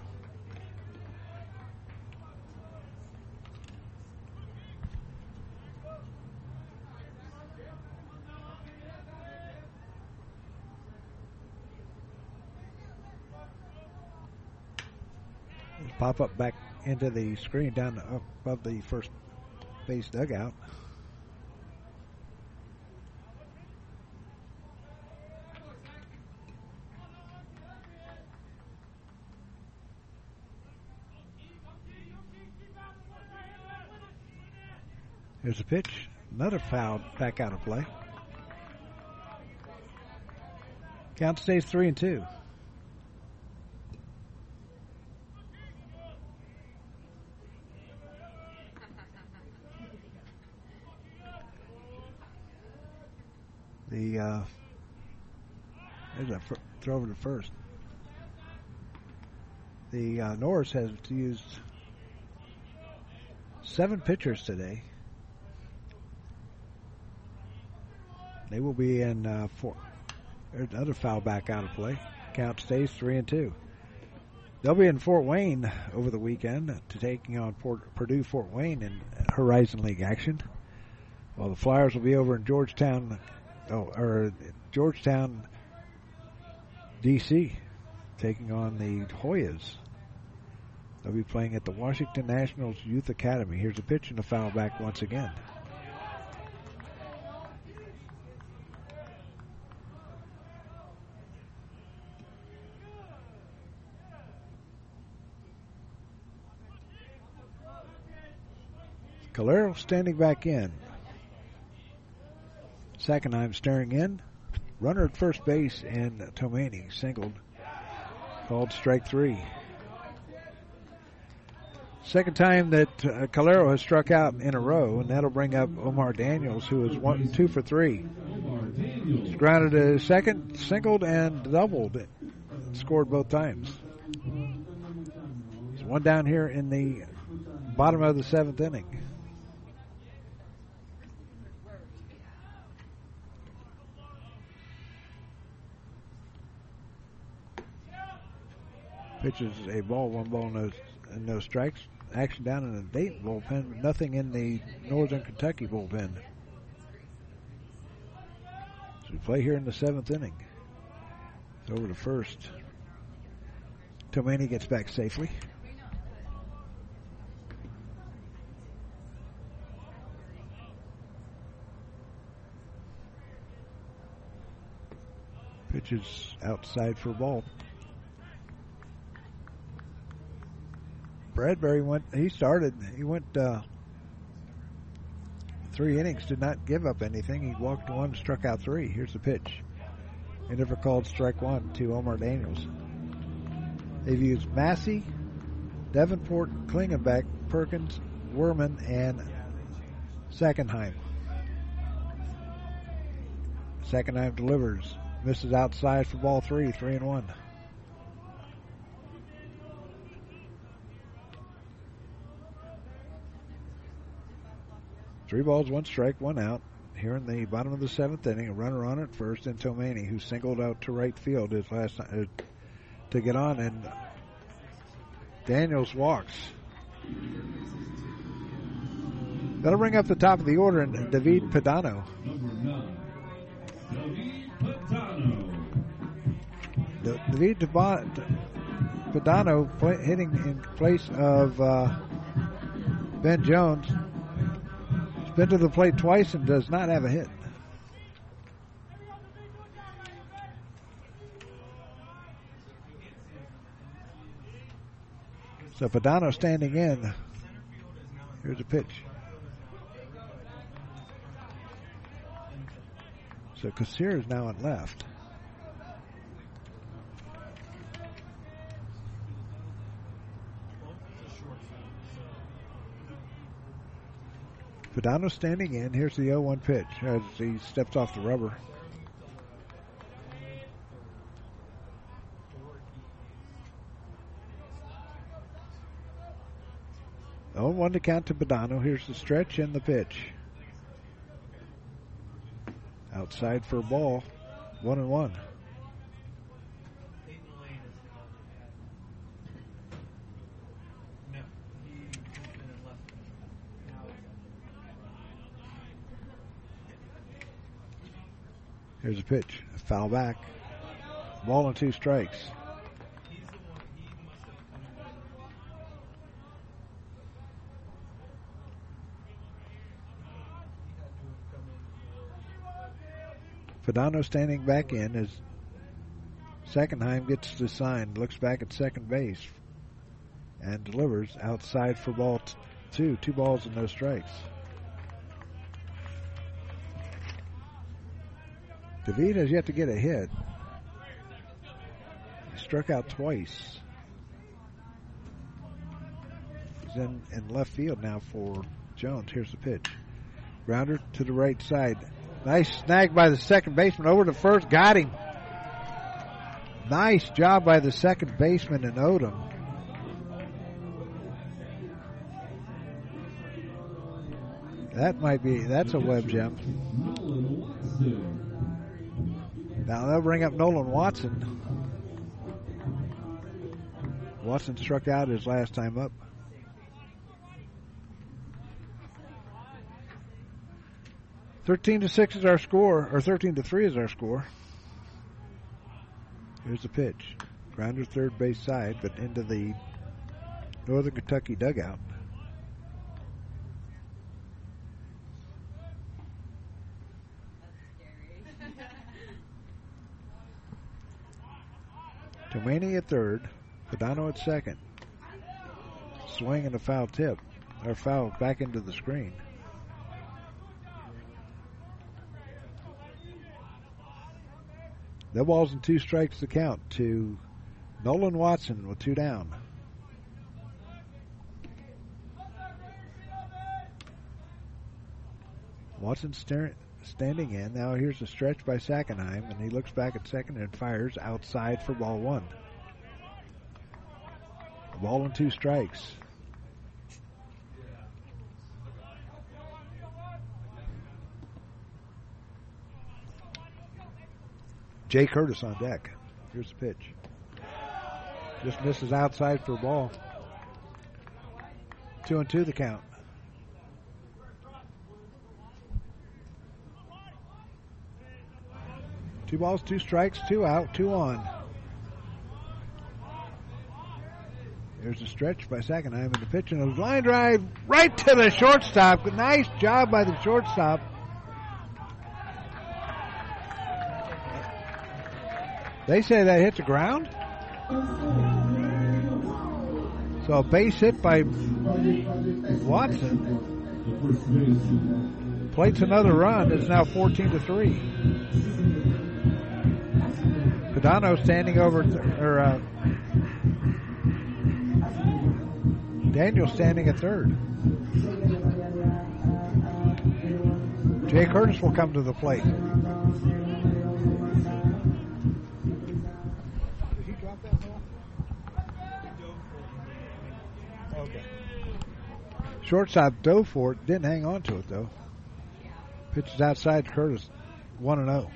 Pop up back into the screen down above the first base dugout. Here's a pitch. Another foul back out of play. Count stays three and two. The uh, there's a fir- throw over to first. The uh, Norse has used seven pitchers today. They will be in uh, four. There's another foul back out of play. Count stays three and two. They'll be in Fort Wayne over the weekend to taking on Port, Purdue Fort Wayne in Horizon League action. While the Flyers will be over in Georgetown, oh, or Georgetown, D.C., taking on the Hoyas. They'll be playing at the Washington Nationals Youth Academy. Here's a pitch and a foul back once again. Calero standing back in. Sackenheim staring in. Runner at first base and Tomani singled. Called strike three. Second time that uh, Calero has struck out in a row, and that'll bring up Omar Daniels, who is one, two for three. He's grounded a second, singled, and doubled. Scored both times. There's one down here in the bottom of the seventh inning. Pitches a ball, one ball, no, no strikes. Action down in the Dayton bullpen, but nothing in the Northern Kentucky bullpen. So we play here in the seventh inning. It's over to first. Tomani gets back safely. Pitches outside for ball. Bradbury went. He started. He went uh, three innings. Did not give up anything. He walked one, struck out three. Here's the pitch. He never called strike one to Omar Daniels. They've used Massey, Davenport, Klingenbeck, Perkins, Werman, and Sackenheim. Sackenheim delivers. Misses outside for ball three, three and one. Three balls, one strike, one out. Here in the bottom of the seventh inning, a runner on at first, and Tomani, who singled out to right field his last uh, to get on, and Daniels walks. That'll bring up the top of the order, and David Padano. David Padano hitting in place of uh, Ben Jones. He's been to the plate twice and does not have a hit. So Padano standing in. Here's a pitch. So Kassir is now at left. Padano standing in. Here's the 0 1 pitch as he steps off the rubber. Oh, one to count to Padano. Here's the stretch and the pitch. Outside for a ball. One and one. Here's a pitch. A foul back. Ball and two strikes. Padano standing back in as Sackenheim gets the sign, looks back at second base, and delivers outside for ball t- two. Two balls and no strikes. David has yet to get a hit. He struck out twice. He's in, in left field now for Jones. Here's the pitch. Grounder to the right side. Nice snag by the second baseman over to first. Got him. Nice job by the second baseman in Odom. That might be, that's a web jump. Now they'll bring up Nolan Watson. Watson struck out his last time up. Thirteen to six is our score, or thirteen to three is our score. Here's the pitch. Grounder third base side, but into the Northern Kentucky dugout. Tomani at third, Padano at second. Swing and a foul tip, or foul back into the screen. No balls and two strikes to count to Nolan Watson with two down. Watson staring, standing in. Now here's a stretch by Sackenheim, and he looks back at second and fires outside for ball one. Ball and two strikes. Jay Curtis on deck. Here's the pitch. Just misses outside for ball. Two and two the count. Two balls, two strikes, two out, two on. There's a stretch by Sackenheim and the pitch and a line drive right to the shortstop. Nice job by the shortstop. They say that hit the ground. So a base hit by Watson. Plates another run. It's now 14 to 3. Padano standing over, or uh, Daniel standing at third. Jay Curtis will come to the plate. Shortstop dove for it, didn't hang on to it though. Pitches outside Curtis, 1 and 0.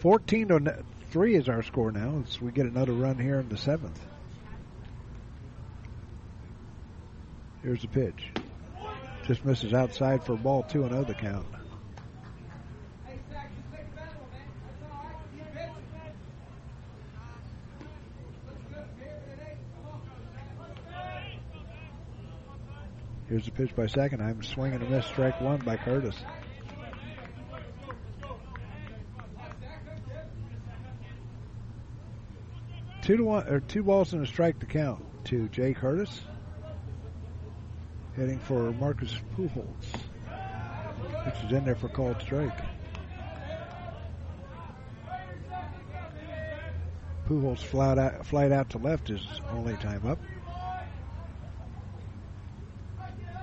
14 to 3 is our score now as we get another run here in the seventh. Here's the pitch. Just misses outside for ball, 2 and 0 the count. Here's the pitch by Sackenheim. Swing and a miss. Strike one by Curtis. Two to one, or two balls and a strike to count to Jay Curtis. Heading for Marcus Pujols, which is in there for called strike. Pujols flight out, flight out to left is only time up.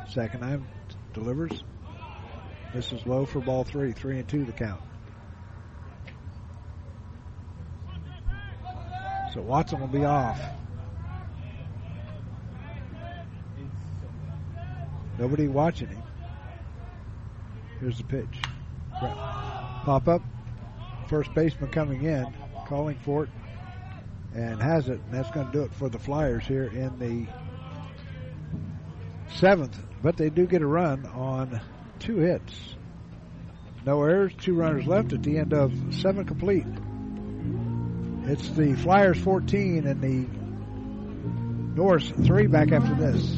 Sackenheim delivers. This is low for ball three. Three and two the count. So Watson will be off. Nobody watching him. Here's the pitch. Pop up. First baseman coming in, calling for it, and has it. And that's going to do it for the Flyers here in the seventh. But they do get a run on two hits. No errors, two runners left at the end of seven complete. It's the Flyers 14 and the Norse 3 back after this.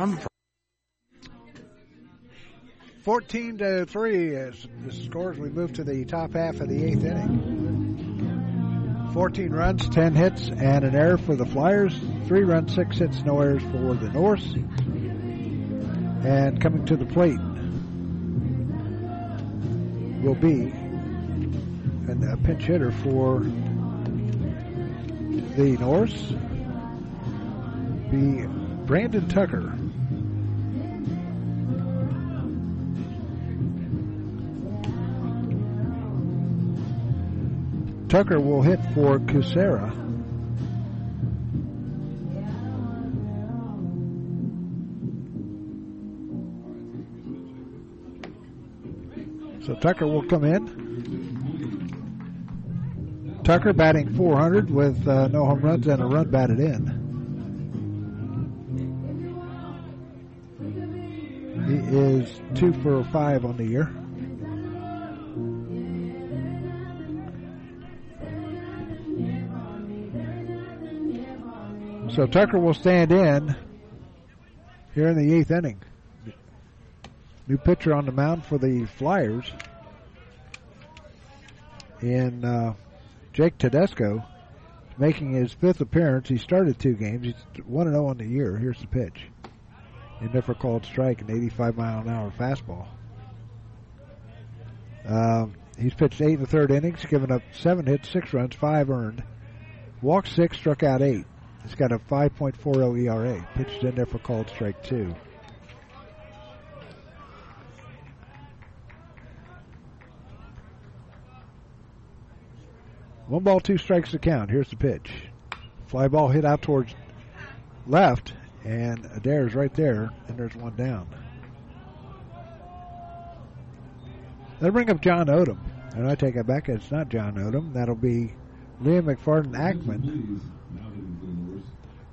I'm 14 to 3 is the scores. We move to the top half of the eighth inning. 14 runs, 10 hits, and an error for the Flyers. Three runs, six hits, no errors for the Norse. And coming to the plate will be a pinch hitter for the Norse. Be Brandon Tucker. Tucker will hit for Kucera. So Tucker will come in. Tucker batting 400 with uh, no home runs and a run batted in. He is two for five on the year. So Tucker will stand in here in the eighth inning. New pitcher on the mound for the Flyers in uh, Jake Tedesco, making his fifth appearance. He started two games. He's 1 0 on the year. Here's the pitch. He never called strike, an 85 mile an hour fastball. Um, he's pitched eight in the third innings, given up seven hits, six runs, five earned. Walked six, struck out eight. He's got a 5.40 ERA. Pitched in there for called strike two. One ball, two strikes to count. Here's the pitch. Fly ball hit out towards left, and Adair's right there, and there's one down. They'll bring up John Odom. And I take it back, it's not John Odom. That'll be Liam McFarland Ackman.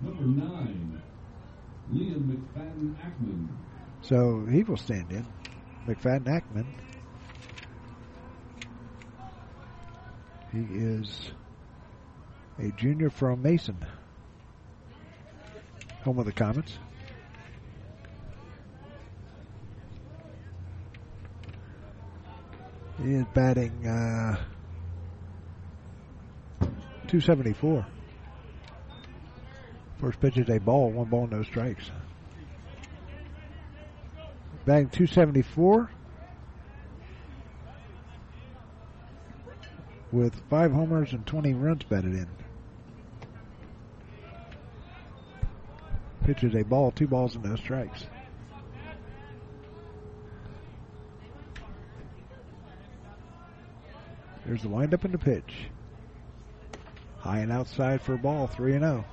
Number nine, Liam McFadden Ackman. So he will stand in. McFadden Ackman. He is a junior from Mason, home of the Comets. He is batting uh, 274. First pitch is a ball, one ball, no strikes. Batting 274 with five homers and 20 runs batted in. Pitch is a ball, two balls, and no strikes. There's the windup and the pitch. High and outside for a ball, 3 and 0.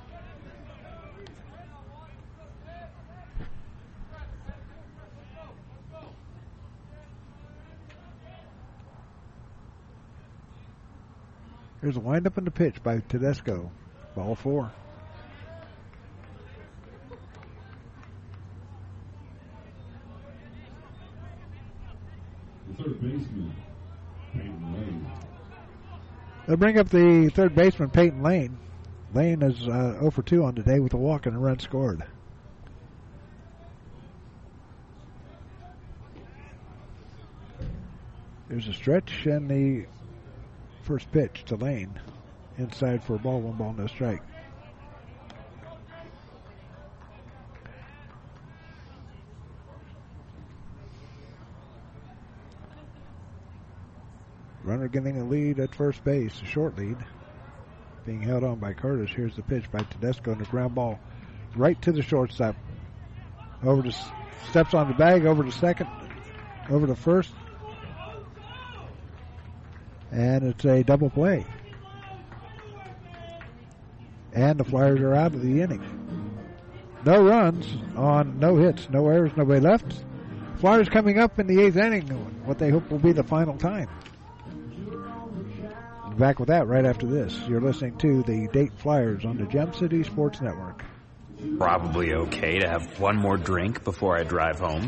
Here's a windup and the pitch by Tedesco. Ball four. The third baseman, Peyton Lane. They'll bring up the third baseman, Peyton Lane. Lane is uh, 0 for 2 on today with a walk and a run scored. There's a stretch and the first pitch to Lane. Inside for a ball, one ball, no strike. Runner getting a lead at first base, a short lead. Being held on by Curtis. Here's the pitch by Tedesco and the ground ball right to the shortstop. Over to steps on the bag, over to second, over to first. And it's a double play. And the Flyers are out of the inning. No runs on no hits, no errors, nobody left. Flyers coming up in the eighth inning, what they hope will be the final time. Back with that right after this. You're listening to the Dayton Flyers on the Gem City Sports Network. Probably okay to have one more drink before I drive home.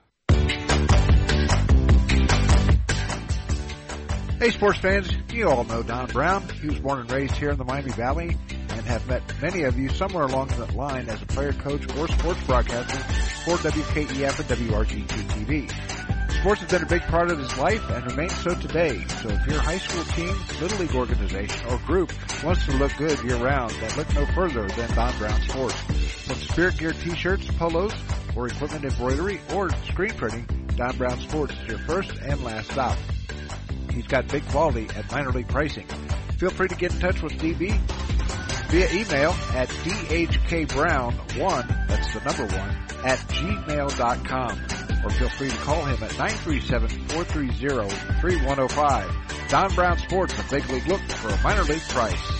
Hey, sports fans, you all know Don Brown. He was born and raised here in the Miami Valley and have met many of you somewhere along that line as a player, coach, or sports broadcaster for WKEF and WRGT TV. Sports has been a big part of his life and remains so today. So if your high school team, little league organization, or group wants to look good year round, then look no further than Don Brown Sports. From Spirit Gear t-shirts, polos, or equipment embroidery, or screen printing, Don Brown Sports is your first and last stop. He's got big quality at minor league pricing. Feel free to get in touch with DB via email at dhkbrown1, that's the number one, at gmail.com. Or feel free to call him at 937-430-3105. Don Brown Sports, a big league look for a minor league price.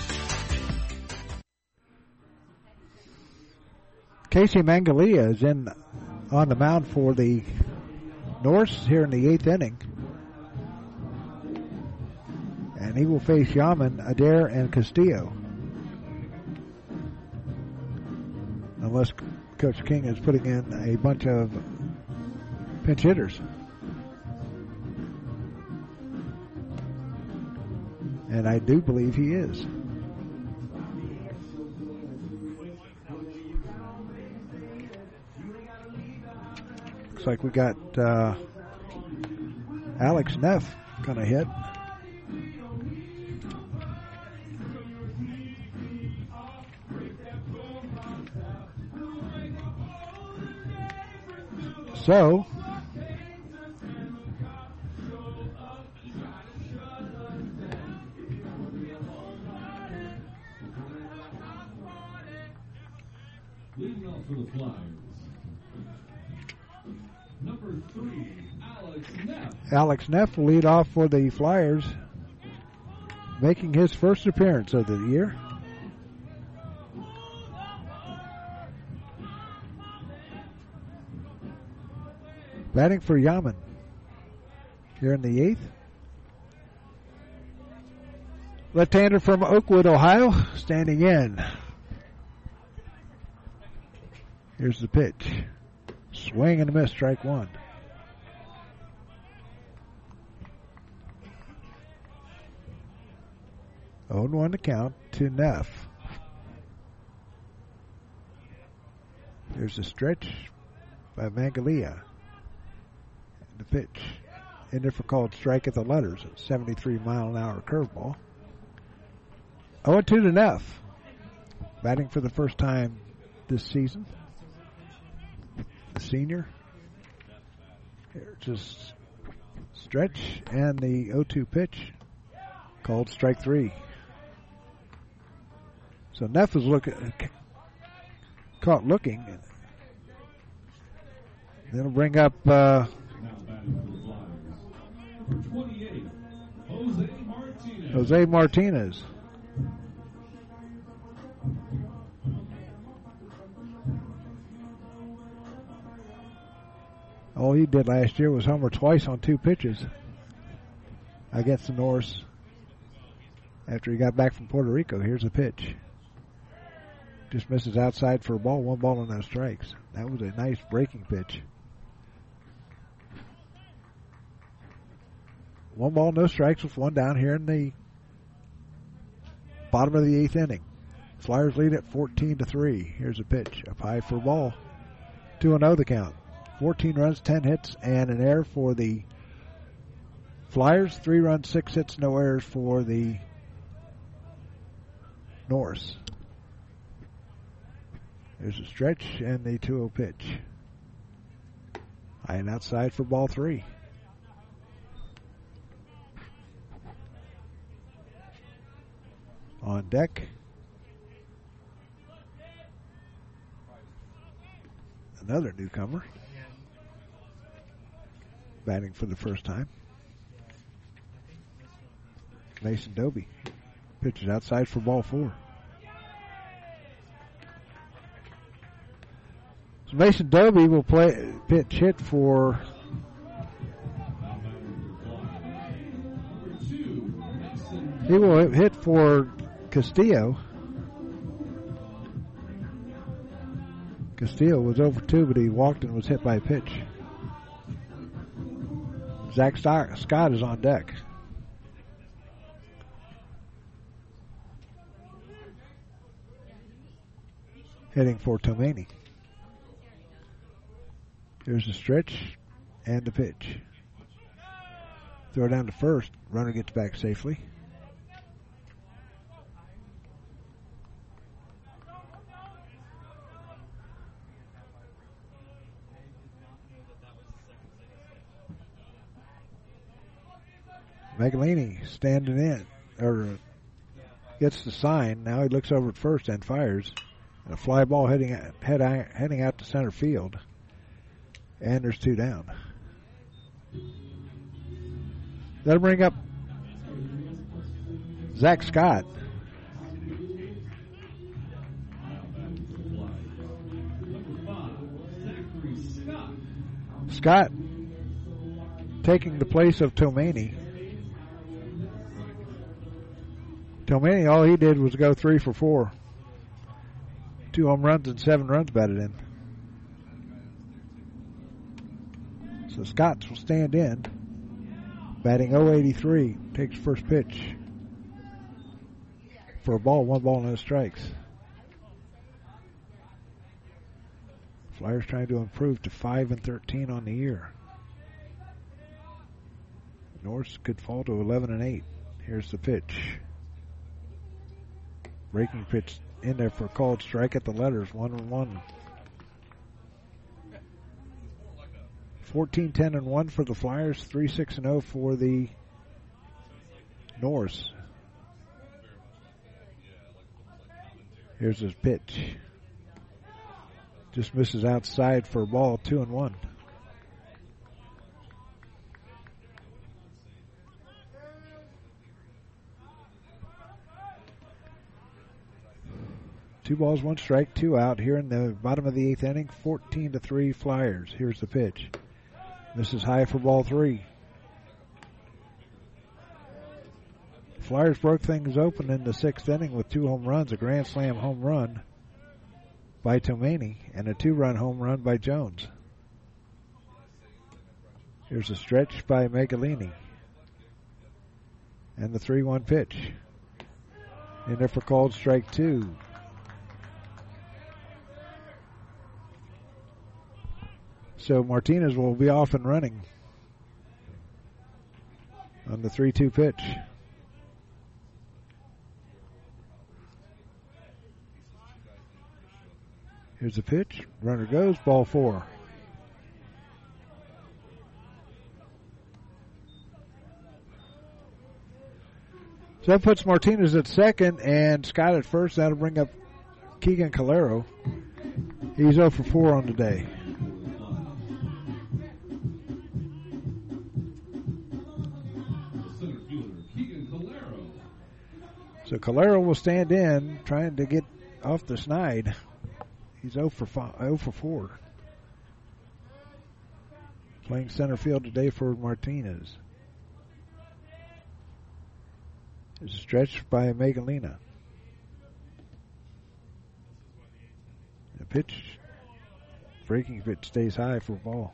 Casey Mangalia is in on the mound for the Norse here in the eighth inning. And he will face Yaman, Adair, and Castillo. Unless Coach King is putting in a bunch of pinch hitters. And I do believe he is. Looks like we got uh, Alex Neff going to hit. So, Leading off for the Flyers. Number three, Alex Neff. Alex Neff will lead off for the Flyers, making his first appearance of the year. Batting for Yaman here in the eighth. Left-hander from Oakwood, Ohio, standing in. Here's the pitch. Swing and a miss, strike one. Oh, and one to count to Neff. There's a stretch by Mangalia. And pitch for called strike at the letters. A 73 mile an hour curveball. 0 2 to Neff. Batting for the first time this season. The senior. Here, just stretch and the 0 2 pitch called strike three. So Neff is looking, caught looking. Then it'll bring up uh, Number 28, Jose Martinez. Jose Martinez. All he did last year was homer twice on two pitches against the Norse after he got back from Puerto Rico. Here's the pitch. Just misses outside for a ball, one ball and no strikes. That was a nice breaking pitch. One ball, no strikes with one down here in the bottom of the eighth inning. Flyers lead at 14 to 3. Here's a pitch. Up high for ball. 2 0 the count. 14 runs, 10 hits, and an error for the Flyers. 3 runs, 6 hits, no errors for the Norse. There's a stretch and the 2 0 pitch. High and outside for ball three. On deck. Another newcomer. Batting for the first time. Mason Doby. Pitches outside for ball four. So Mason Doby will play pitch hit for he will hit for Castillo. Castillo was over two, but he walked and was hit by a pitch. Zach Scott is on deck. Heading for Tomani. Here's the stretch and the pitch. Throw down to first. Runner gets back safely. Megalini standing in, or gets the sign. Now he looks over at first and fires. And a fly ball heading head, heading out to center field. And there's two down. That'll bring up Zach Scott. Scott taking the place of Tomani. Tomani, all he did was go three for four. Two home runs and seven runs batted in. So Scotts will stand in. Batting 083. Takes first pitch. For a ball, one ball, no strikes. Flyers trying to improve to 5 and 13 on the year. Norse could fall to 11 and 8. Here's the pitch. Breaking pitch in there for a called strike at the letters, 1 and 1. 14 10 and 1 for the Flyers, 3 6 and 0 for the Norse. Here's his pitch. Just misses outside for a ball, 2 and 1. Two balls, one strike, two out here in the bottom of the eighth inning. 14 to 3 Flyers. Here's the pitch. This is high for ball three. Flyers broke things open in the sixth inning with two home runs, a grand slam home run by Tomani, and a two run home run by Jones. Here's a stretch by Megalini. And the 3 1 pitch. In there for called strike two. So Martinez will be off and running on the 3 2 pitch. Here's the pitch. Runner goes. Ball four. So that puts Martinez at second and Scott at first. That'll bring up Keegan Calero. He's 0 for 4 on the day. So Calero will stand in, trying to get off the snide. He's 0 for 5, 0 for 4. Playing center field today for Martinez. It's stretched by Megalina. The pitch, breaking pitch stays high for ball.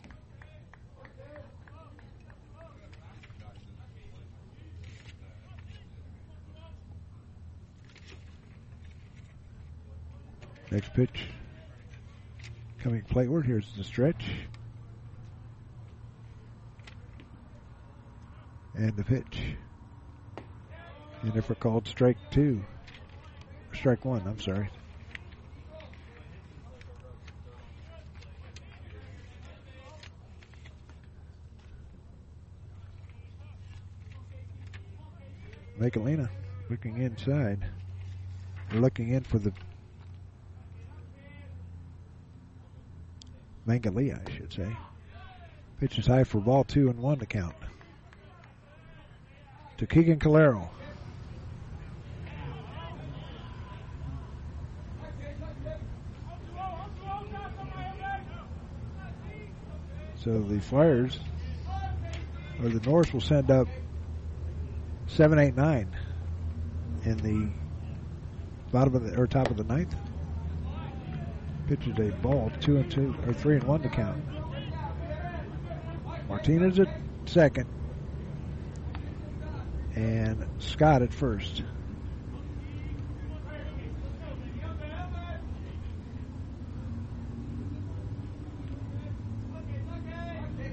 Next pitch coming playward. Here's the stretch. And the pitch. And if we're called strike two, strike one, I'm sorry. Michelina looking inside, looking in for the Mangalia, I should say. Pitch is high for ball two and one to count. To Keegan Calero. So the Flyers or the Norse will send up seven, eight, nine in the bottom of the or top of the ninth. Pitches a ball, two and two or three and one to count. Martinez at second, and Scott at first.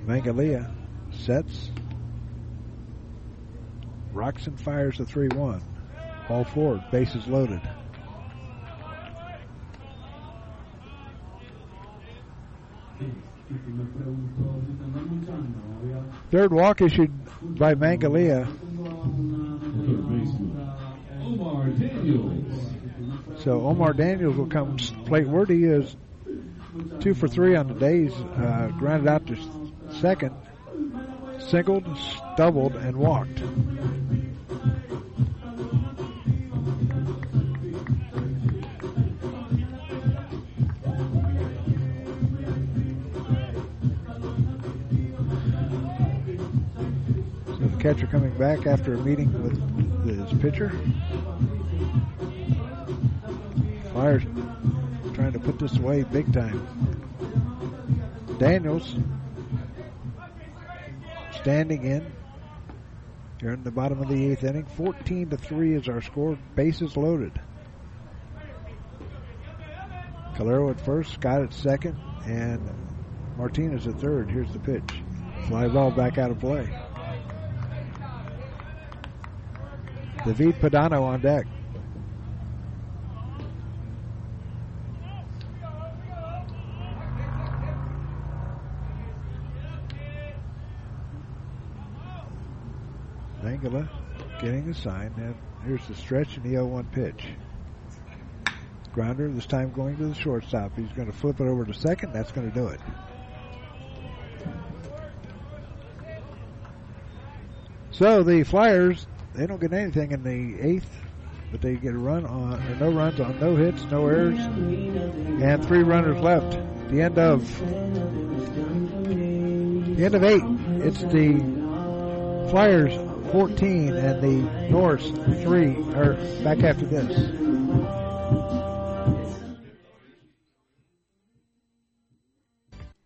Mangalia sets. Roxon fires the 3 1. Ball forward, bases loaded. Third walk issued by Mangalia. So Omar Daniels will come plate word. He is two for three on the days. Uh, grounded out to second, singled, doubled, and walked. Catcher coming back after a meeting with his pitcher. Flyers trying to put this away big time. Daniels standing in. Here in the bottom of the eighth inning. 14 to 3 is our score. Bases loaded. Calero at first, Scott at second, and Martinez at third. Here's the pitch. Fly ball back out of play. David Padano on deck. Angela getting the sign. And here's the stretch and the 0 1 pitch. Grounder, this time going to the shortstop. He's going to flip it over to second. That's going to do it. So the Flyers, they don't get anything in the eighth, but they get a run on, or no runs on no hits, no errors, and three runners left. The end of the end of eight. It's the Flyers 14 and the Norse 3 are back after this.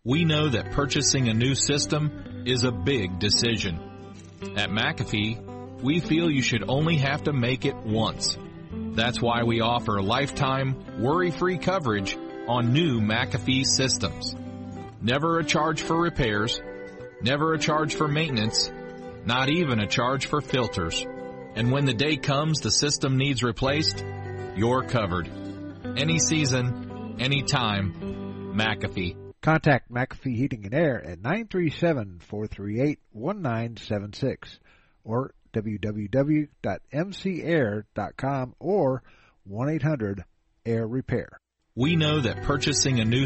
We know that purchasing a new system is a big decision. At McAfee, we feel you should only have to make it once. That's why we offer lifetime, worry-free coverage on new McAfee systems. Never a charge for repairs, never a charge for maintenance, not even a charge for filters. And when the day comes the system needs replaced, you're covered. Any season, any time, McAfee. Contact McAfee Heating and Air at 937-438-1976 or www.mcair.com or 1-800-AIR-REPAIR. We know that purchasing a new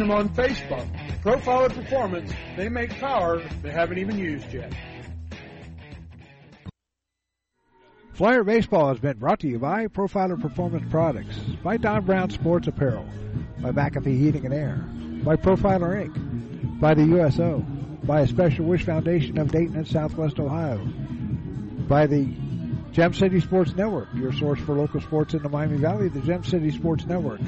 them on Facebook. Profiler Performance, they make power they haven't even used yet. Flyer Baseball has been brought to you by Profiler Performance Products, by Don Brown Sports Apparel, by McAfee Heating and Air, by Profiler Inc., by the USO, by a Special Wish Foundation of Dayton and Southwest Ohio, by the Gem City Sports Network, your source for local sports in the Miami Valley, the Gem City Sports Network.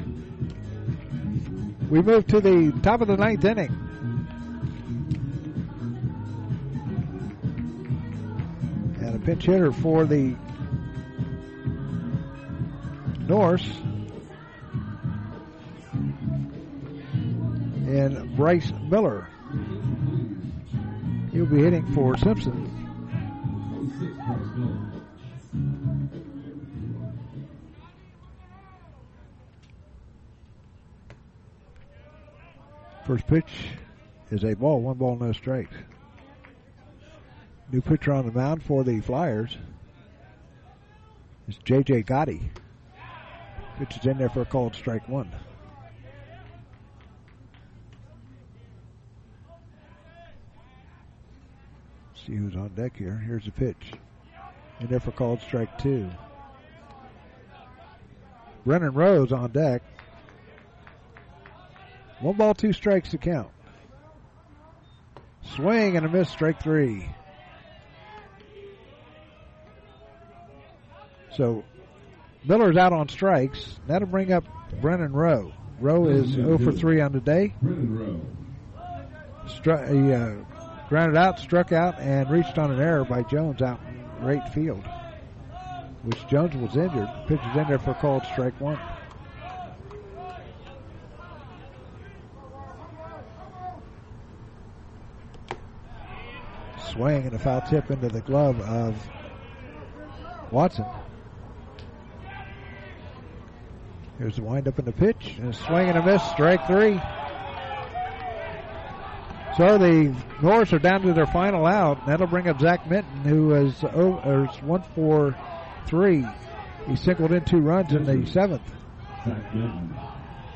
We move to the top of the ninth inning. And a pinch hitter for the Norse. And Bryce Miller. He'll be hitting for Simpson. First pitch is a ball, one ball, no strikes. New pitcher on the mound for the Flyers is J.J. Gotti. Pitch is in there for a called strike one. See who's on deck here. Here's the pitch. In there for called strike two. Brennan Rose on deck. One ball, two strikes to count. Swing and a miss, strike three. So Miller's out on strikes. That'll bring up Brennan Rowe. Rowe is 0 for 3 on the day. Stru- he uh, grounded out, struck out, and reached on an error by Jones out in right field, which Jones was injured. Pitches in there for called strike one. Swing and a foul tip into the glove of Watson. Here's the windup in the pitch, and a swing and a miss, strike three. So the Norse are down to their final out. That'll bring up Zach Minton, who is, oh, is one for three. He singled in two runs in the seventh.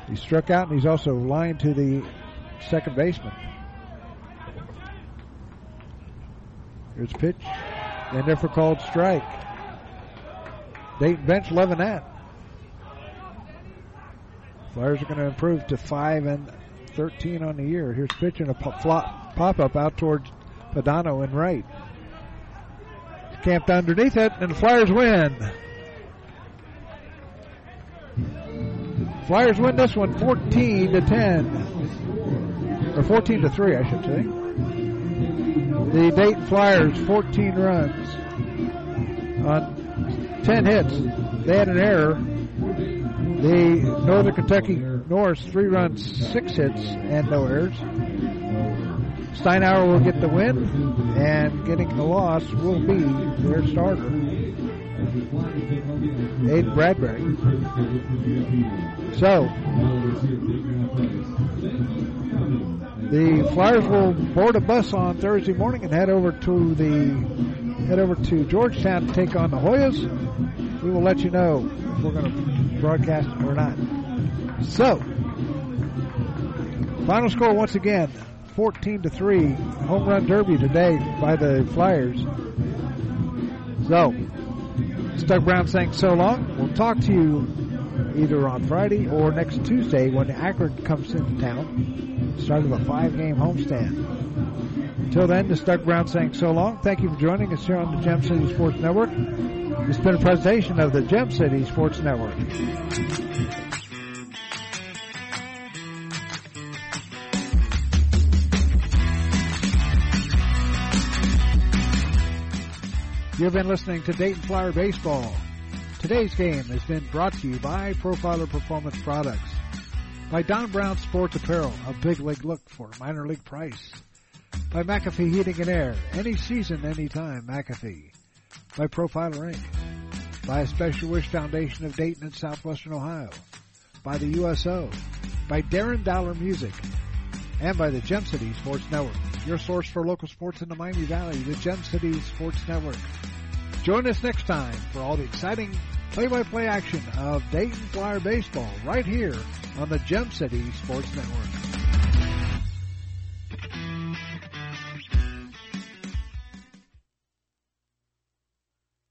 He struck out, and he's also lined to the second baseman. Here's pitch, and there for called strike. Dayton bench loving that. Flyers are going to improve to 5 and 13 on the year. Here's pitching a pop, pop up out towards Padano in right. Camped underneath it, and the Flyers win. Flyers win this one 14 to 10. Or 14 to 3, I should say. The Dayton Flyers, 14 runs on 10 hits. They had an error the Northern Kentucky Norse, three runs, six hits, and no errors. Steinauer will get the win, and getting the loss will be their starter, Aiden Bradbury. So, the Flyers will board a bus on Thursday morning and head over to the head over to Georgetown to take on the Hoyas. We will let you know if we're going to broadcast or not. So, final score once again 14 to 3. Home run derby today by the Flyers. So, Stuck Brown saying so long. We'll talk to you either on Friday or next Tuesday when Akron comes into town. Start of a five game homestand. Until then, the Stuck Brown saying so long. Thank you for joining us here on the Gem City Sports Network. It's been a presentation of the Gem City Sports Network. You've been listening to Dayton Flyer Baseball. Today's game has been brought to you by Profiler Performance Products, by Don Brown Sports Apparel, a big league look for minor league price, by McAfee Heating and Air, any season, anytime, McAfee, by Profiler Inc., by a Special Wish Foundation of Dayton and Southwestern Ohio, by the USO, by Darren Dollar Music, and by the Gem City Sports Network, your source for local sports in the Miami Valley, the Gem City Sports Network. Join us next time for all the exciting play-by-play action of Dayton Flyer baseball right here on the Gem City Sports Network.